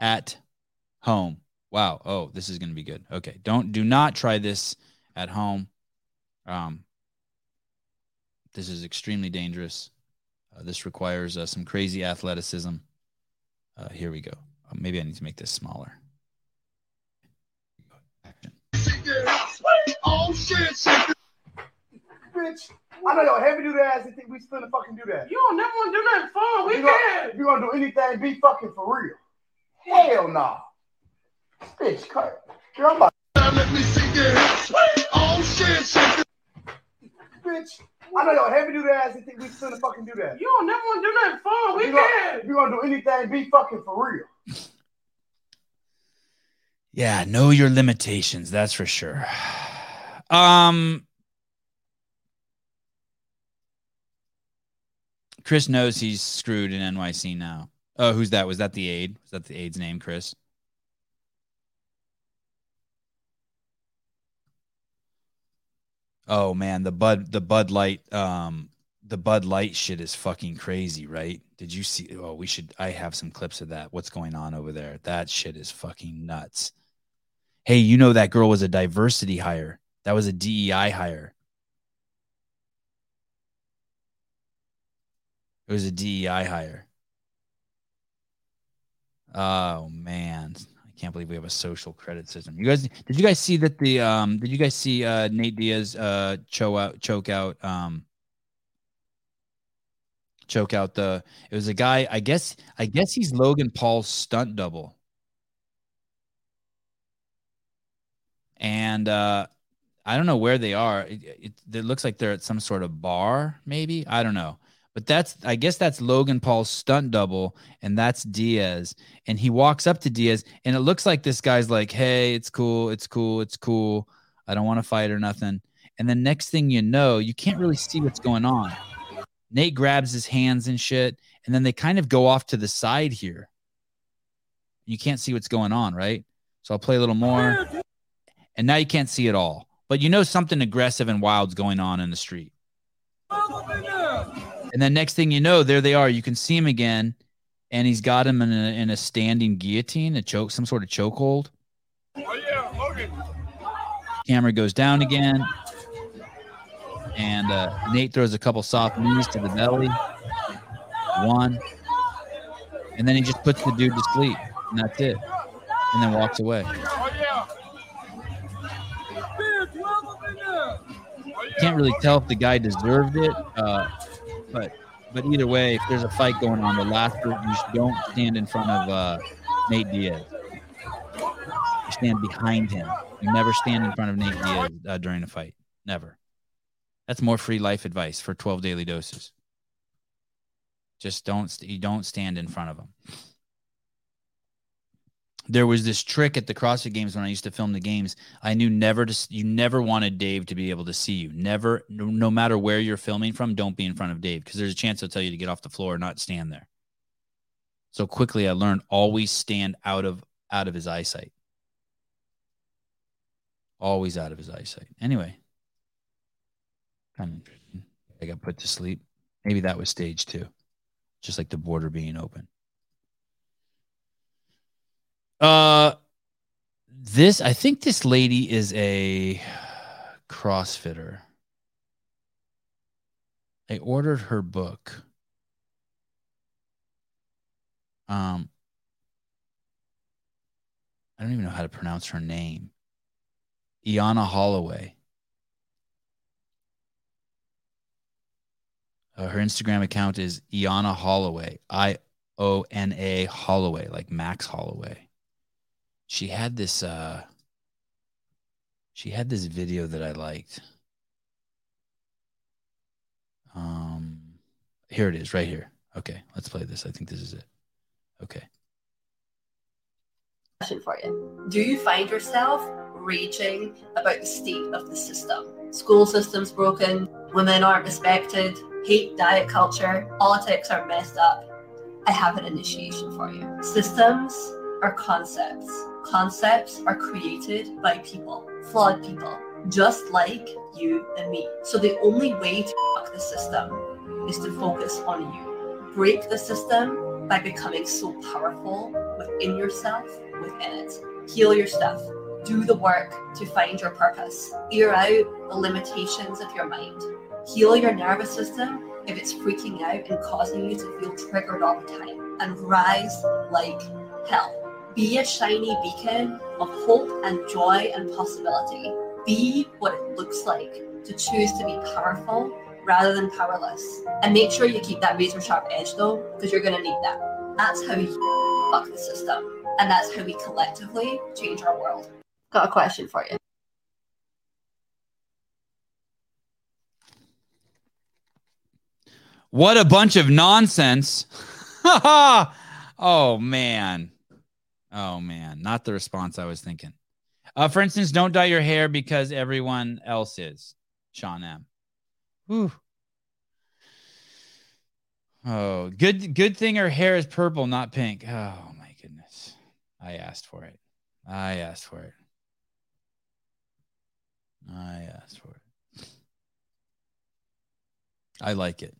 at home. Wow. Oh, this is going to be good. Okay. Don't, do not try this at home. Um, this is extremely dangerous. Uh, this requires uh, some crazy athleticism. Uh, here we go. Uh, maybe I need to make this smaller. Oh shit. Bitch, I know y'all heavy duty ass and think we still gonna fucking do that. You don't never want to do nothing fun. We If you gonna- can. If you gonna do anything, be fucking for real. Hell no. Bitch, cut. Girl, I'm about Let me see your hips. Oh shit, shit. Bitch, I know y'all heavy duty ass and think we still gonna fucking do that. You don't never want to do nothing fun. We If you gonna- can. If you gonna do anything, be fucking for real. Yeah, know your limitations. That's for sure. Um, Chris knows he's screwed in NYC now. Oh, who's that? Was that the aide? Was that the aide's name, Chris? Oh man, the Bud the Bud Light um the Bud Light shit is fucking crazy, right? Did you see oh we should I have some clips of that. What's going on over there? That shit is fucking nuts. Hey, you know that girl was a diversity hire. That was a DEI hire. It was a DEI hire. Oh man, I can't believe we have a social credit system. You guys, did you guys see that the um? Did you guys see uh Nate Diaz uh choke out choke out um choke out the? It was a guy. I guess I guess he's Logan Paul's stunt double. and uh, I don't know where they are. It, it, it looks like they're at some sort of bar, maybe. I don't know. But that's, I guess that's Logan Paul's stunt double, and that's Diaz. And he walks up to Diaz, and it looks like this guy's like, "Hey, it's cool, it's cool, it's cool. I don't want to fight or nothing." And then next thing you know, you can't really see what's going on. Nate grabs his hands and shit, and then they kind of go off to the side here. You can't see what's going on, right? So I'll play a little more and now you can't see it all. But you know something aggressive and wild's going on in the street. And then next thing you know, there they are. You can see him again, and he's got him in a, in a standing guillotine, a choke, some sort of chokehold. Camera goes down again, and uh, Nate throws a couple soft knees to the belly. One, and then he just puts the dude to sleep, and that's it, and then walks away. can't really tell if the guy deserved it. Uh, but but either way, if there's a fight going on, the last group you don't stand in front of uh, Nate Diaz. You stand behind him. You never stand in front of Nate Diaz uh, during a fight. Never. That's more free life advice for 12 daily doses. Just don't you don't stand in front of him. There was this trick at the CrossFit games when I used to film the games. I knew never to you never wanted Dave to be able to see you. Never no, matter where you're filming from, don't be in front of Dave because there's a chance he'll tell you to get off the floor or not stand there. So quickly I learned always stand out of out of his eyesight. Always out of his eyesight. Anyway, kind of. I got put to sleep. Maybe that was stage two, just like the border being open. Uh, this I think this lady is a CrossFitter. I ordered her book. Um, I don't even know how to pronounce her name. Iana Holloway. Uh, her Instagram account is Iana Holloway. I O N A Holloway, like Max Holloway. She had this uh she had this video that I liked. Um here it is right here. Okay, let's play this. I think this is it. Okay. question for you. Do you find yourself raging about the state of the system? School system's broken, women aren't respected, hate diet culture, politics are messed up. I have an initiation for you. Systems are concepts. Concepts are created by people, flawed people. just like you and me. So the only way to fuck the system is to focus on you. Break the system by becoming so powerful within yourself, within it. Heal your stuff. Do the work to find your purpose. Clear out the limitations of your mind. Heal your nervous system if it's freaking out and causing you to feel triggered all the time. And rise like hell. Be a shiny beacon of hope and joy and possibility. Be what it looks like to choose to be powerful rather than powerless. And make sure you keep that razor sharp edge though, because you're going to need that. That's how you fuck the system. And that's how we collectively change our world. Got a question for you. What a bunch of nonsense. oh man. Oh man, not the response I was thinking. Uh, for instance, don't dye your hair because everyone else is. Sean M. Whew. Oh, good good thing her hair is purple, not pink. Oh my goodness. I asked for it. I asked for it. I asked for it. I like it.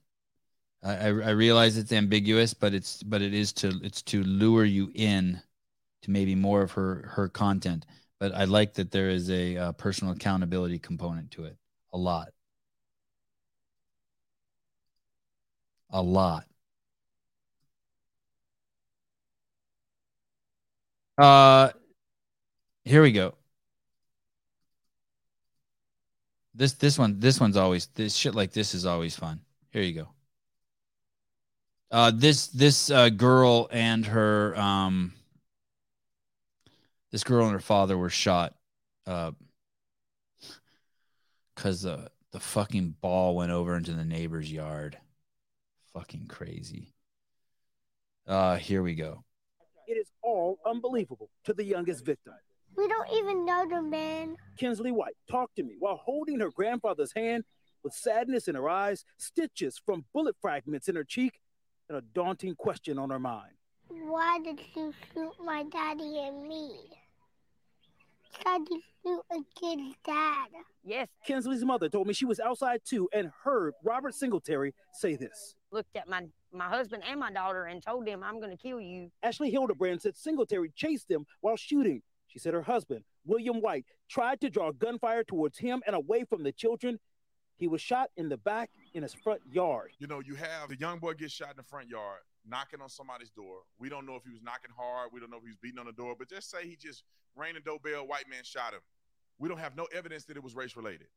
I, I, I realize it's ambiguous, but it's but it is to it's to lure you in to maybe more of her her content. But I like that there is a, uh personal accountability component to it a lot. A lot. Uh here we go. This this one this one's always this shit like this is always fun. Here you go. Uh this this uh girl and her um this girl and her father were shot uh cuz the the fucking ball went over into the neighbor's yard. Fucking crazy. Uh here we go. It is all unbelievable to the youngest victim. We don't even know the man. Kinsley White talked to me while holding her grandfather's hand with sadness in her eyes, stitches from bullet fragments in her cheek, and a daunting question on her mind. Why did you shoot my daddy and me? Tried to shoot a kid's dad. Yes. Kinsley's mother told me she was outside too and heard Robert Singletary say this. looked at my my husband and my daughter and told them I'm going to kill you. Ashley Hildebrand said Singletary chased them while shooting. She said her husband, William White, tried to draw gunfire towards him and away from the children. He was shot in the back in his front yard. You know, you have the young boy get shot in the front yard, knocking on somebody's door. We don't know if he was knocking hard. We don't know if he was beating on the door, but just say he just rang the doorbell, white man shot him. We don't have no evidence that it was race related.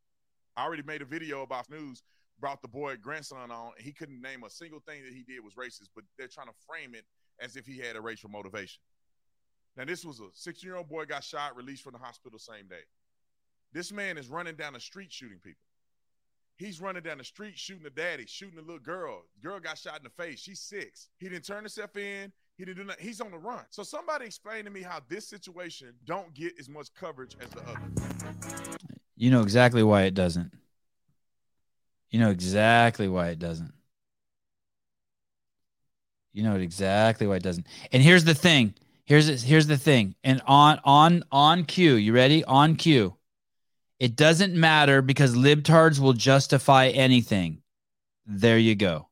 I already made a video about news, brought the boy grandson on, and he couldn't name a single thing that he did was racist, but they're trying to frame it as if he had a racial motivation. Now, this was a 16 year old boy got shot, released from the hospital same day. This man is running down the street shooting people. He's running down the street shooting a daddy, shooting a little girl. Girl got shot in the face. She's six. He didn't turn himself in. He didn't do nothing. He's on the run. So somebody explain to me how this situation don't get as much coverage as the other. You know exactly why it doesn't. You know exactly why it doesn't. You know exactly why it doesn't. And here's the thing. Here's here's the thing. And on on on cue, you ready? On cue. It doesn't matter because libtards will justify anything. There you go.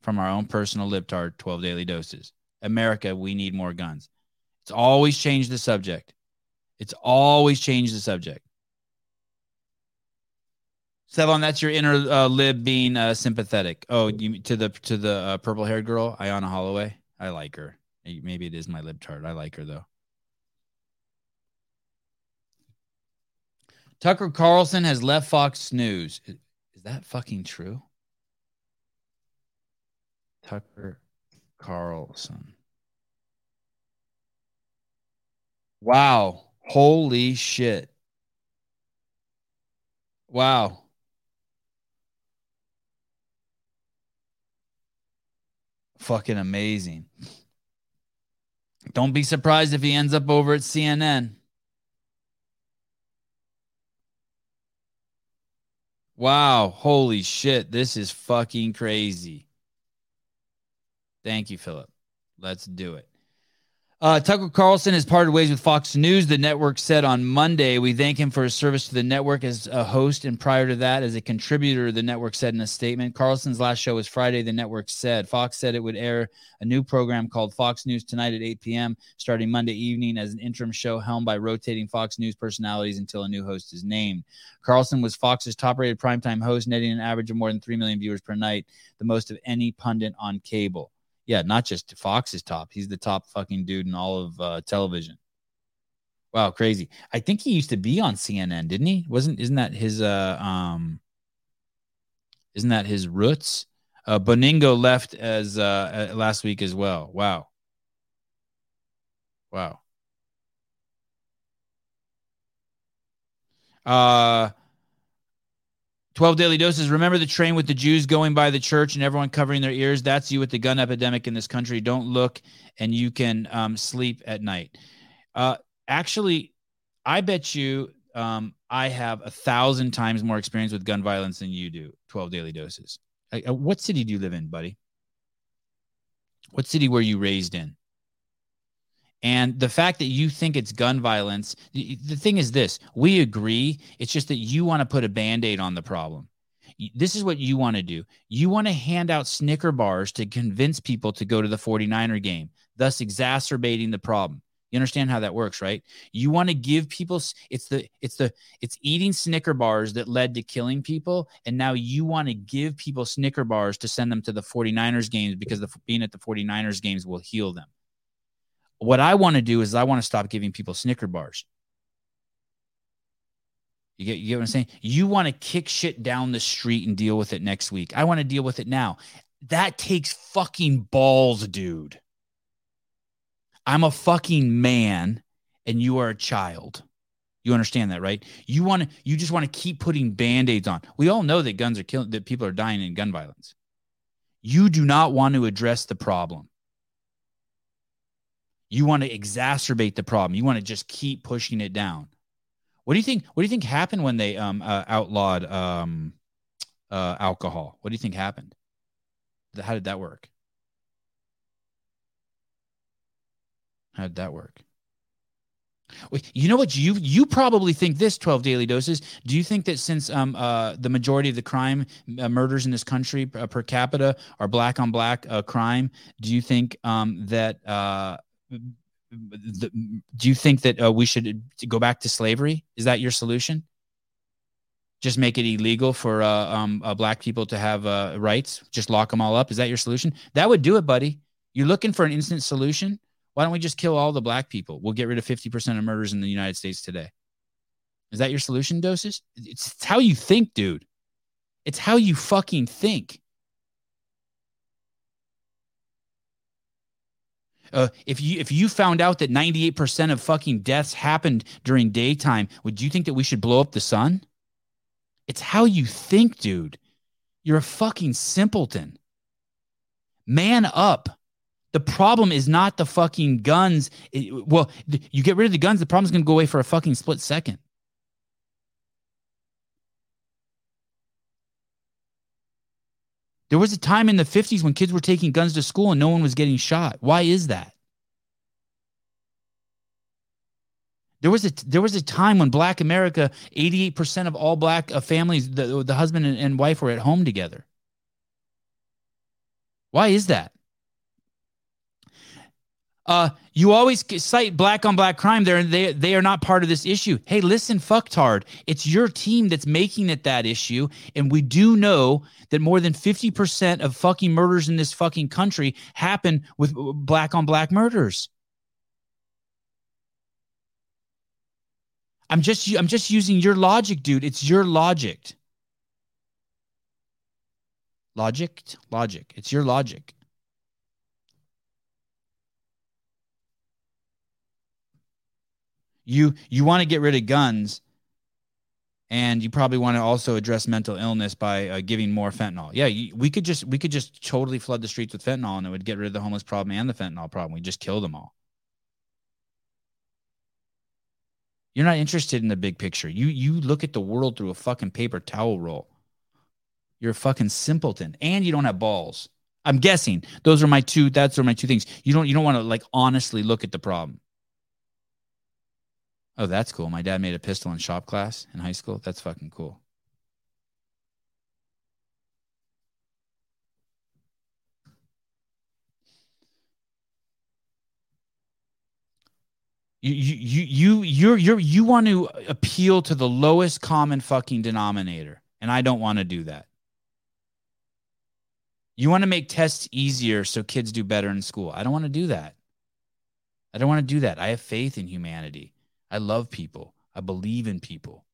From our own personal libtard 12 daily doses. America, we need more guns. It's always changed the subject. It's always changed the subject. Sevan, that's your inner uh, lib being uh, sympathetic. Oh, you to the to the uh, purple haired girl, Ayana Holloway. I like her. Maybe it is my libtard. I like her though. Tucker Carlson has left Fox News. Is, that fucking true? Tucker Carlson. Wow. Holy shit. Wow. Fucking amazing. Don't be surprised if he ends up over at CNN. Wow. Holy shit. This is fucking crazy. Thank you, Philip. Let's do it. Uh, Tucker Carlson has parted ways with Fox News. The network said on Monday, we thank him for his service to the network as a host and prior to that as a contributor, the network said in a statement. Carlson's last show was Friday, the network said. Fox said it would air a new program called Fox News Tonight at 8 p.m., starting Monday evening as an interim show helmed by rotating Fox News personalities until a new host is named. Carlson was Fox's top rated primetime host, netting an average of more than 3 million viewers per night, the most of any pundit on cable yeah, not just Fox is top. He's the top fucking dude in all of uh, television. Wow, crazy. I think he used to be on CNN, didn't he? Wasn't isn't that his uh um isn't that his roots? Uh Bongino left as uh last week as well. Wow. Wow. Uh 12 daily doses. Remember the train with the Jews going by the church and everyone covering their ears? That's you with the gun epidemic in this country. Don't look and you can um, sleep at night. Uh, actually, I bet you um, I have a thousand times more experience with gun violence than you do. 12 daily doses. Uh, what city do you live in, buddy? What city were you raised in? And the fact that you think it's gun violence, the thing is this we agree. It's just that you want to put a band aid on the problem. This is what you want to do. You want to hand out Snicker bars to convince people to go to the 49er game, thus exacerbating the problem. You understand how that works, right? You want to give people it's the it's the it's eating Snicker bars that led to killing people and now you want to give people Snicker bars to send them to the 49ers games because the being at the 49ers games will heal them. What I want to do is I want to stop giving people Snicker bars. You get, you get what I'm saying? You want to kick shit down the street and deal with it next week. I want to deal with it now. That takes fucking balls, dude. I'm a fucking man and you are a child. You understand that, right? You want to you just want to keep putting band-aids on. We all know that guns are killing that people are dying in gun violence. You do not want to address the problem. You want to exacerbate the problem. You want to just keep pushing it down. What do you think? What do you think happened when they um, uh, outlawed um, uh, alcohol? What do you think happened? How did that work? How did that work? You know what? You you probably think this twelve daily doses. Do you think that since um uh the majority of the crime uh, murders in this country uh, per capita are black on black uh, crime, do you think um that uh the, do you think that uh, we should go back to slavery? Is that your solution? Just make it illegal for uh, um, uh, black people to have uh, rights. Just lock them all up. Is that your solution? That would do it, buddy. You're looking for an instant solution. Why don't we just kill all the black people? We'll get rid of 50% of murders in the United States today. Is that your solution, doses? It's, it's how you think, dude. It's how you fucking think. Uh, if you if you found out that 98% of fucking deaths happened during daytime, would you think that we should blow up the sun? It's how you think, dude. You're a fucking simpleton. Man up. The problem is not the fucking guns. It, well, you get rid of the guns, the problem's going to go away for a fucking split second. There was a time in the 50s when kids were taking guns to school and no one was getting shot. Why is that? There was a there was a time when Black America, 88% of all black uh, families, the, the husband and, and wife were at home together. Why is that? Uh, you always cite black on black crime there, and they they are not part of this issue. Hey, listen, fucktard, it's your team that's making it that issue, and we do know that more than fifty percent of fucking murders in this fucking country happen with black on black murders. I'm just I'm just using your logic, dude. It's your logic. Logic, logic. It's your logic. You you want to get rid of guns and you probably want to also address mental illness by uh, giving more fentanyl. Yeah, you, we could just we could just totally flood the streets with fentanyl, and it would get rid of the homeless problem and the fentanyl problem. We just kill them all. You're not interested in the big picture. You you look at the world through a fucking paper towel roll. You're a fucking simpleton, and you don't have balls. I'm guessing those are my two. That's are my two things. You don't you don't want to like honestly look at the problem. Oh, that's cool. My dad made a pistol in shop class in high school. That's fucking cool. You you you you you're you want to appeal to the lowest common fucking denominator, and I don't want to do that. You want to make tests easier so kids do better in school. I don't want to do that. I don't want to do that. I have faith in humanity. I love people. I believe in people.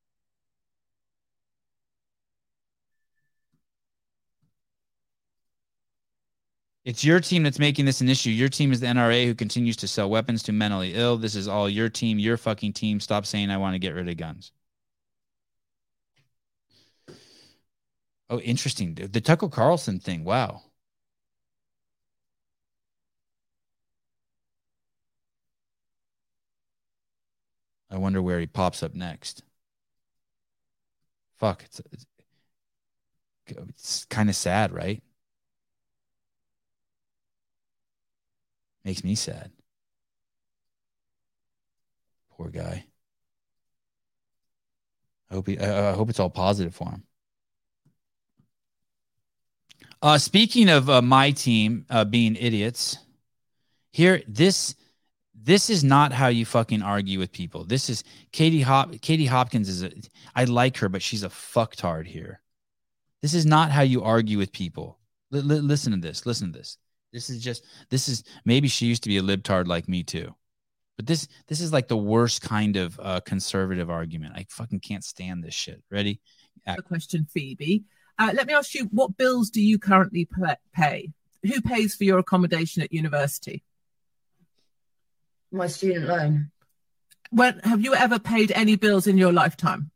It's your team that's making this an issue. Your team is the NRA who continues to sell weapons to mentally ill. This is all your team, your fucking team. Stop saying I want to get rid of guns. Oh, interesting. The Tucker Carlson thing. Wow. I wonder where he pops up next. Fuck, it's it's, it's kind of sad, right? Makes me sad. Poor guy. I hope he, I, I hope it's all positive for him. Uh, speaking of uh, my team uh, being idiots, here this this is not how you fucking argue with people. This is Katie Hop Katie Hopkins is a I like her, but she's a fucktard here. This is not how you argue with people. L- l- listen to this. Listen to this. This is just this is maybe she used to be a libtard like me too. But this this is like the worst kind of uh, conservative argument. I fucking can't stand this shit. Ready? A question, Phoebe. Uh, let me ask you, what bills do you currently pay? Who pays for your accommodation at university? My student loan. When have you ever paid any bills in your lifetime?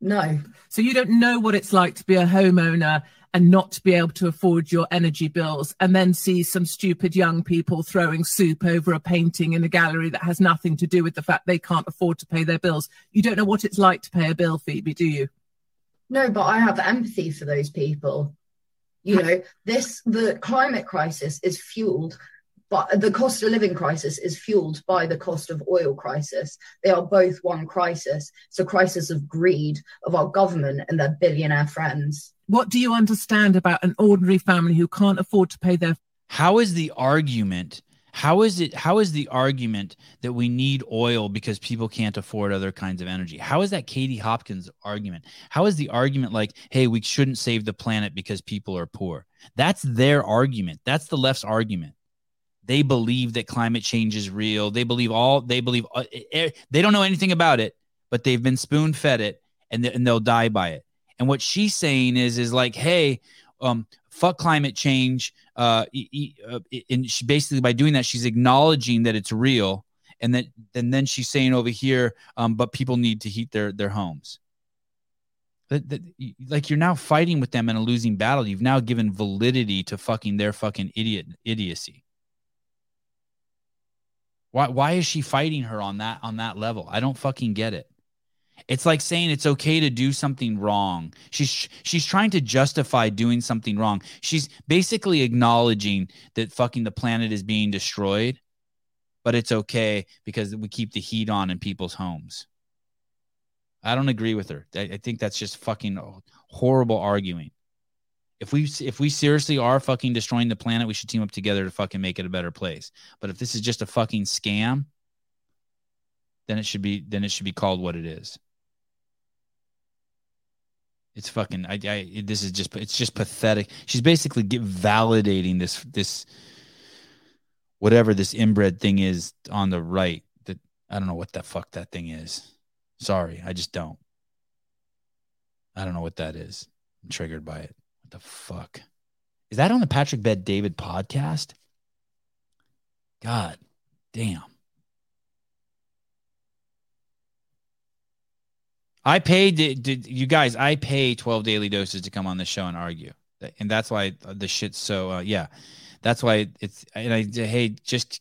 No. So you don't know what it's like to be a homeowner and not to be able to afford your energy bills and then see some stupid young people throwing soup over a painting in a gallery that has nothing to do with the fact they can't afford to pay their bills. You don't know what it's like to pay a bill, Phoebe, do you? No, but I have empathy for those people. You know, this the climate crisis is fueled but the cost of living crisis is fueled by the cost of oil crisis. They are both one crisis. It's a crisis of greed of our government and their billionaire friends. What do you understand about an ordinary family who can't afford to pay their How is the argument? How is it? How is the argument that we need oil because people can't afford other kinds of energy? How is that Katie Hopkins argument? How is the argument like, hey, we shouldn't save the planet because people are poor? That's their argument. That's the left's argument they believe that climate change is real. They believe all they believe uh, eh, they don't know anything about it, but they've been spoon fed it and, and they'll die by it. And what she's saying is is like, hey, um, fuck climate change. Uh, uh and she basically by doing that, she's acknowledging that it's real, and that and then she's saying over here, um, but people need to heat their their homes. That, like you're now fighting with them in a losing battle. You've now given validity to fucking their fucking idiot idiocy. Why why is she fighting her on that on that level? I don't fucking get it. It's like saying it's okay to do something wrong. She's she's trying to justify doing something wrong. She's basically acknowledging that fucking the planet is being destroyed, but it's okay because we keep the heat on in people's homes. I don't agree with her. I, I think that's just fucking horrible arguing if we if we seriously are fucking destroying the planet, we should team up together to fucking make it a better place. But if this is just a fucking scam, then it should be then it should be called what it is. It's fucking I, I this is just it's just pathetic. She's basically validating this this whatever this inbred thing is on the right that I don't know what the fuck that thing is. Sorry, I just don't. I don't know what that is. I'm triggered by it the fuck? Is that on the Patrick Bet-David podcast? God damn. I paid did, you guys. I pay twelve daily doses to come on the show and argue, and that's why the shit's so. Uh, yeah, that's why it's. And I hey, just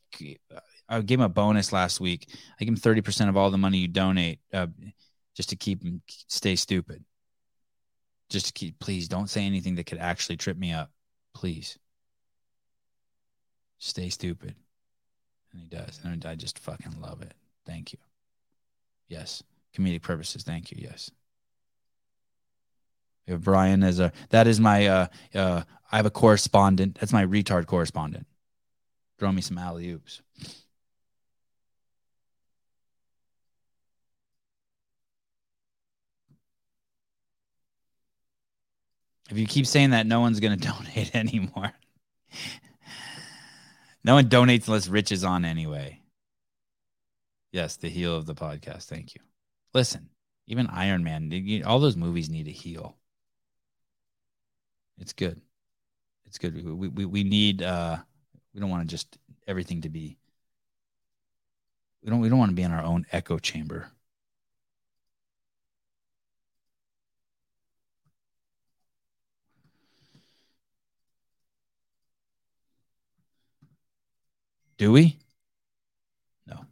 I gave him a bonus last week. I give him thirty percent of all the money you donate, uh, just to keep him stay stupid just to keep please don't say anything that could actually trip me up Please. Stay stupid. And he does. And I just fucking love it. Thank you. Yes. Comedic purposes. Thank you. Yes. Have Brian as a that is my uh uh I have a correspondent. That's my retard correspondent. Throw me some alley oops. If you keep saying that, no one's going to donate anymore. no one donates unless Rich is on anyway. Yes, the heel of the podcast. Thank you. Listen, even Iron Man, all those movies need a heel. It's good. It's good. We we, we need. uh We don't want to just everything to be. We don't. We don't want to be in our own echo chamber. Do we? No.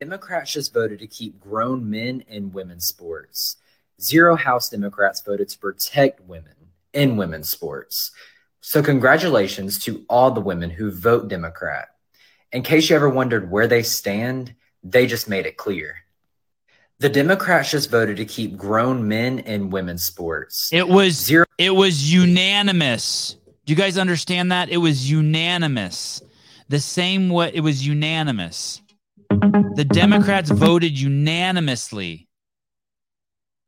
Democrats just voted to keep grown men in women's sports. Zero House Democrats voted to protect women in women's sports. So, congratulations to all the women who vote Democrat. In case you ever wondered where they stand, they just made it clear. The Democrats just voted to keep grown men in women's sports. It was zero. It was unanimous. You guys understand that? It was unanimous. The same way it was unanimous. The Democrats voted unanimously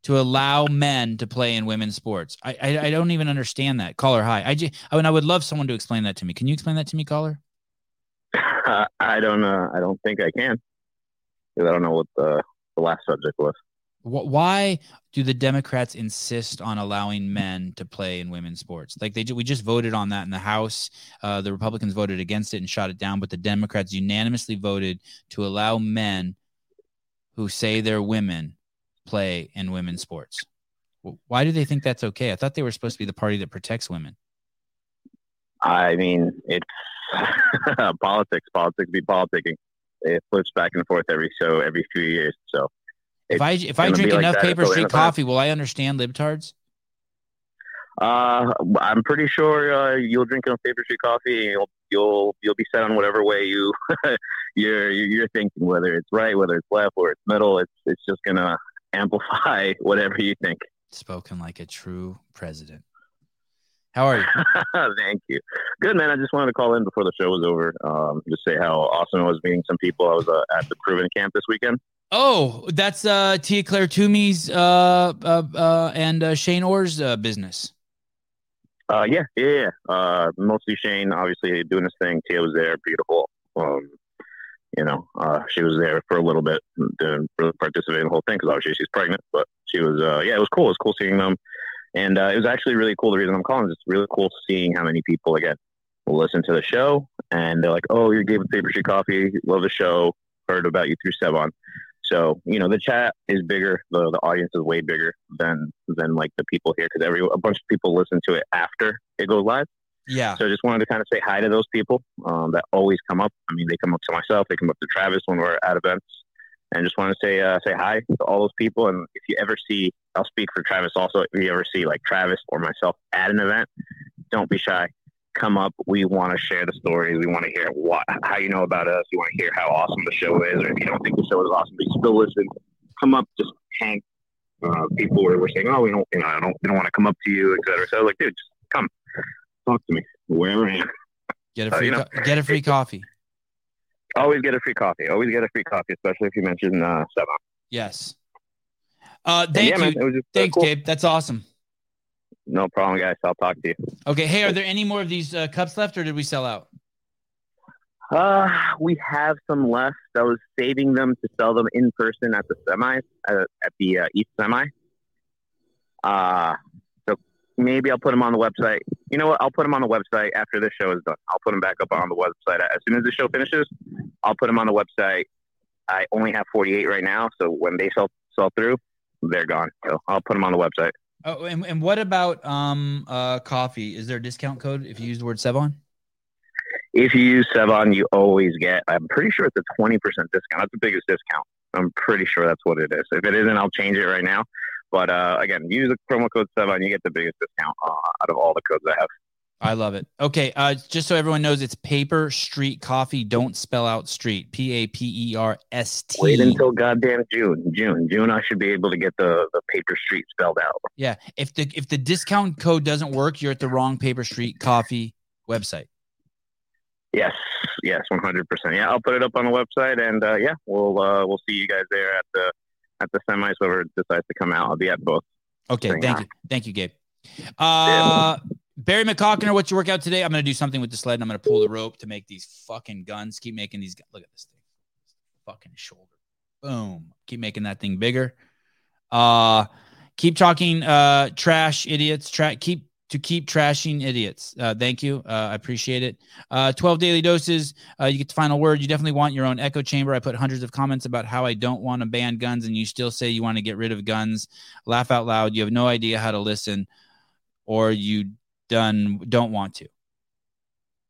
to allow men to play in women's sports. I I, I don't even understand that. Caller, hi. I, I mean, I would love someone to explain that to me. Can you explain that to me, caller? I don't uh, I don't think I can. I don't know what the, the last subject was. Wh- Why do the Democrats insist on allowing men to play in women's sports? Like they, we just voted on that in the House. Uh, the Republicans voted against it and shot it down, but the Democrats unanimously voted to allow men who say they're women play in women's sports. Why do they think that's okay? I thought they were supposed to be the party that protects women. I mean, it's politics. Politics be politicking. It flips back and forth every so every few years. So If I if I drink enough Paper Street coffee, will I understand libtards? Uh, I'm pretty sure uh, you'll drink enough Paper Street coffee. And you'll you'll you'll be set on whatever way you you're you're thinking, whether it's right, whether it's left, or it's middle. It's it's just gonna amplify whatever you think. Spoken like a true president. How are you? Thank you. Good man. I just wanted to call in before the show was over. Um, just say how awesome it was meeting some people. I was uh, at the Proven camp this weekend. Oh, that's uh, Tia Clair Toomey's uh, uh, uh, and uh, Shane Orr's uh, business. Uh, yeah, yeah, yeah. Uh, mostly Shane, obviously doing his thing. Tia was there, beautiful. Um, you know, uh, she was there for a little bit, didn't really participate in the whole thing because obviously she's pregnant. But she was, uh, yeah, it was cool. It was cool seeing them, and uh, it was actually really cool. The reason I'm calling is it's really cool seeing how many people again will listen to the show, and they're like, "Oh, you're Gabe with Paper Street Coffee. Love the show. Heard about you through Sevan." So you know the chat is bigger, the the audience is way bigger than than like the people here because every a bunch of people listen to it after it goes live. Yeah. So I just wanted to kind of say hi to those people um, that always come up. I mean, they come up to myself, they come up to Travis when we're at events, and just want to say uh, say hi to all those people. And if you ever see, I'll speak for Travis also. If you ever see like Travis or myself at an event, don't be shy. Come up. We want to share the stories. We want to hear what how you know about us. You want to hear how awesome the show is, or if you don't think the show is awesome, but you still listen. Come up, just hang. Uh, people were, were saying, "Oh, we don't, you know, I don't, we don't want to come up to you, etc." So I was like, "Dude, just come, talk to me wherever I am." Get a Uh, free you know, co- get a free coffee. Always get a free coffee. Always get a free coffee, especially if you mention uh, Sevan. Yes. Uh, thank yeah, you. was uh, Thanks, cool. Gabe. That's awesome. No problem, guys. I'll talk to you. Okay. Hey, are there any more of these uh, cups left, or did we sell out? Uh, we have some left. I was saving them to sell them in person at the semis, uh, at the uh, East Semi. Uh, maybe I'll put them on the website. You know what? I'll put them on the website after this show is done. I'll put them back up on the website as soon as the show finishes. I'll put them on the website. I only have 48 right now, so when they sell sell through, they're gone. So I'll put them on the website. Oh, and, and what about um uh coffee? Is there a discount code if you use the word Sevan? If you use Sevan, you always get. I'm pretty sure it's a 20% discount. That's the biggest discount. I'm pretty sure that's what it is. If it isn't, I'll change it right now. But uh, again, use the promo code Sevan, you get the biggest discount uh, out of all the codes I have. I love it. Okay, uh, just so everyone knows, it's Paper Street Coffee. Don't spell out street. P A P E R S T. Wait until goddamn June. June. June. I should be able to get the the paper street spelled out. Yeah. If the if the discount code doesn't work, you're at the wrong Paper Street Coffee website. Yes. Yes. One hundred percent. Yeah. I'll put it up on the website, and uh, yeah, we'll uh, we'll see you guys there at the at the semis. Whoever decides to come out, I'll be at both. Okay. Thank hi. you. Thank you, Gabe. Uh, Barry McCockner, what's your workout today? I'm going to do something with the sled and I'm going to pull the rope to make these fucking guns. Keep making these. gu- Look at this thing. Fucking shoulder. Boom. Keep making that thing bigger. Uh, keep talking uh, trash, idiots. Tra- keep to keep trashing idiots. Uh, thank you. Uh, I appreciate it. Uh, 12 daily doses. Uh, you get the final word. You definitely want your own echo chamber. I put hundreds of comments about how I don't want to ban guns, and you still say you want to get rid of guns. Laugh out loud. You have no idea how to listen, or you done don't want to.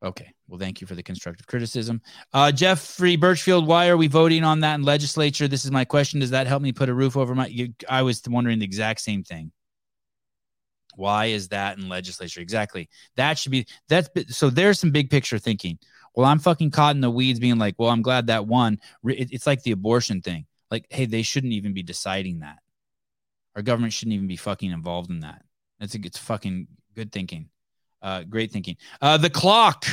Okay. Well, thank you for the constructive criticism. Uh, Jeffrey Birchfield, why are we voting on that in legislature? This is my question. Does that help me put a roof over my? You, I was wondering the exact same thing. Why is that in legislature? Exactly. That should be that's so. There's some big picture thinking. Well, I'm fucking caught in the weeds, being like, well, I'm glad that one. It's like the abortion thing. Like, hey, they shouldn't even be deciding that. Our government shouldn't even be fucking involved in that. That's a, it's fucking good thinking. Uh, great thinking. Uh, the clock.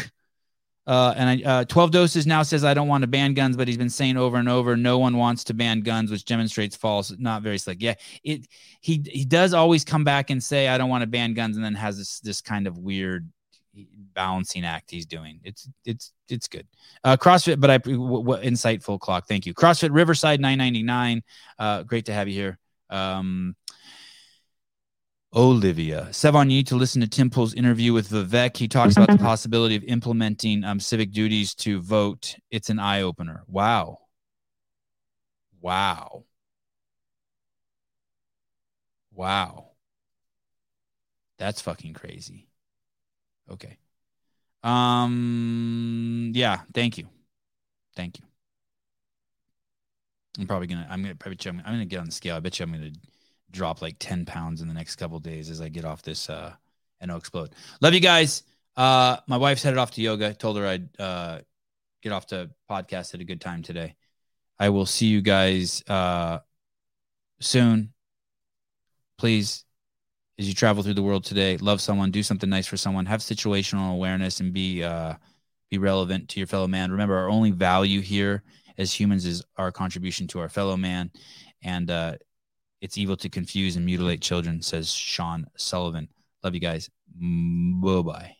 Uh, and I, uh, 12 doses now says I don't want to ban guns, but he's been saying over and over, no one wants to ban guns, which demonstrates false, not very slick. Yeah, it he he does always come back and say I don't want to ban guns, and then has this this kind of weird balancing act he's doing. It's it's it's good. Uh, CrossFit, but I w- w- insightful clock. Thank you. CrossFit Riverside 999. Uh, great to have you here. Um, Olivia. Sevan, you need to listen to Tim Pool's interview with Vivek. He talks about the possibility of implementing um, civic duties to vote. It's an eye opener. Wow. Wow. Wow. That's fucking crazy. Okay. Um yeah, thank you. Thank you. I'm probably gonna I'm gonna probably I'm, I'm gonna get on the scale. I bet you I'm gonna drop like 10 pounds in the next couple days as I get off this uh and I'll explode. Love you guys. Uh my wife's headed off to yoga. Told her I'd uh get off to podcast at a good time today. I will see you guys uh soon. Please as you travel through the world today, love someone, do something nice for someone, have situational awareness and be uh be relevant to your fellow man. Remember our only value here as humans is our contribution to our fellow man and uh it's evil to confuse and mutilate children, says Sean Sullivan. Love you guys. Bye bye.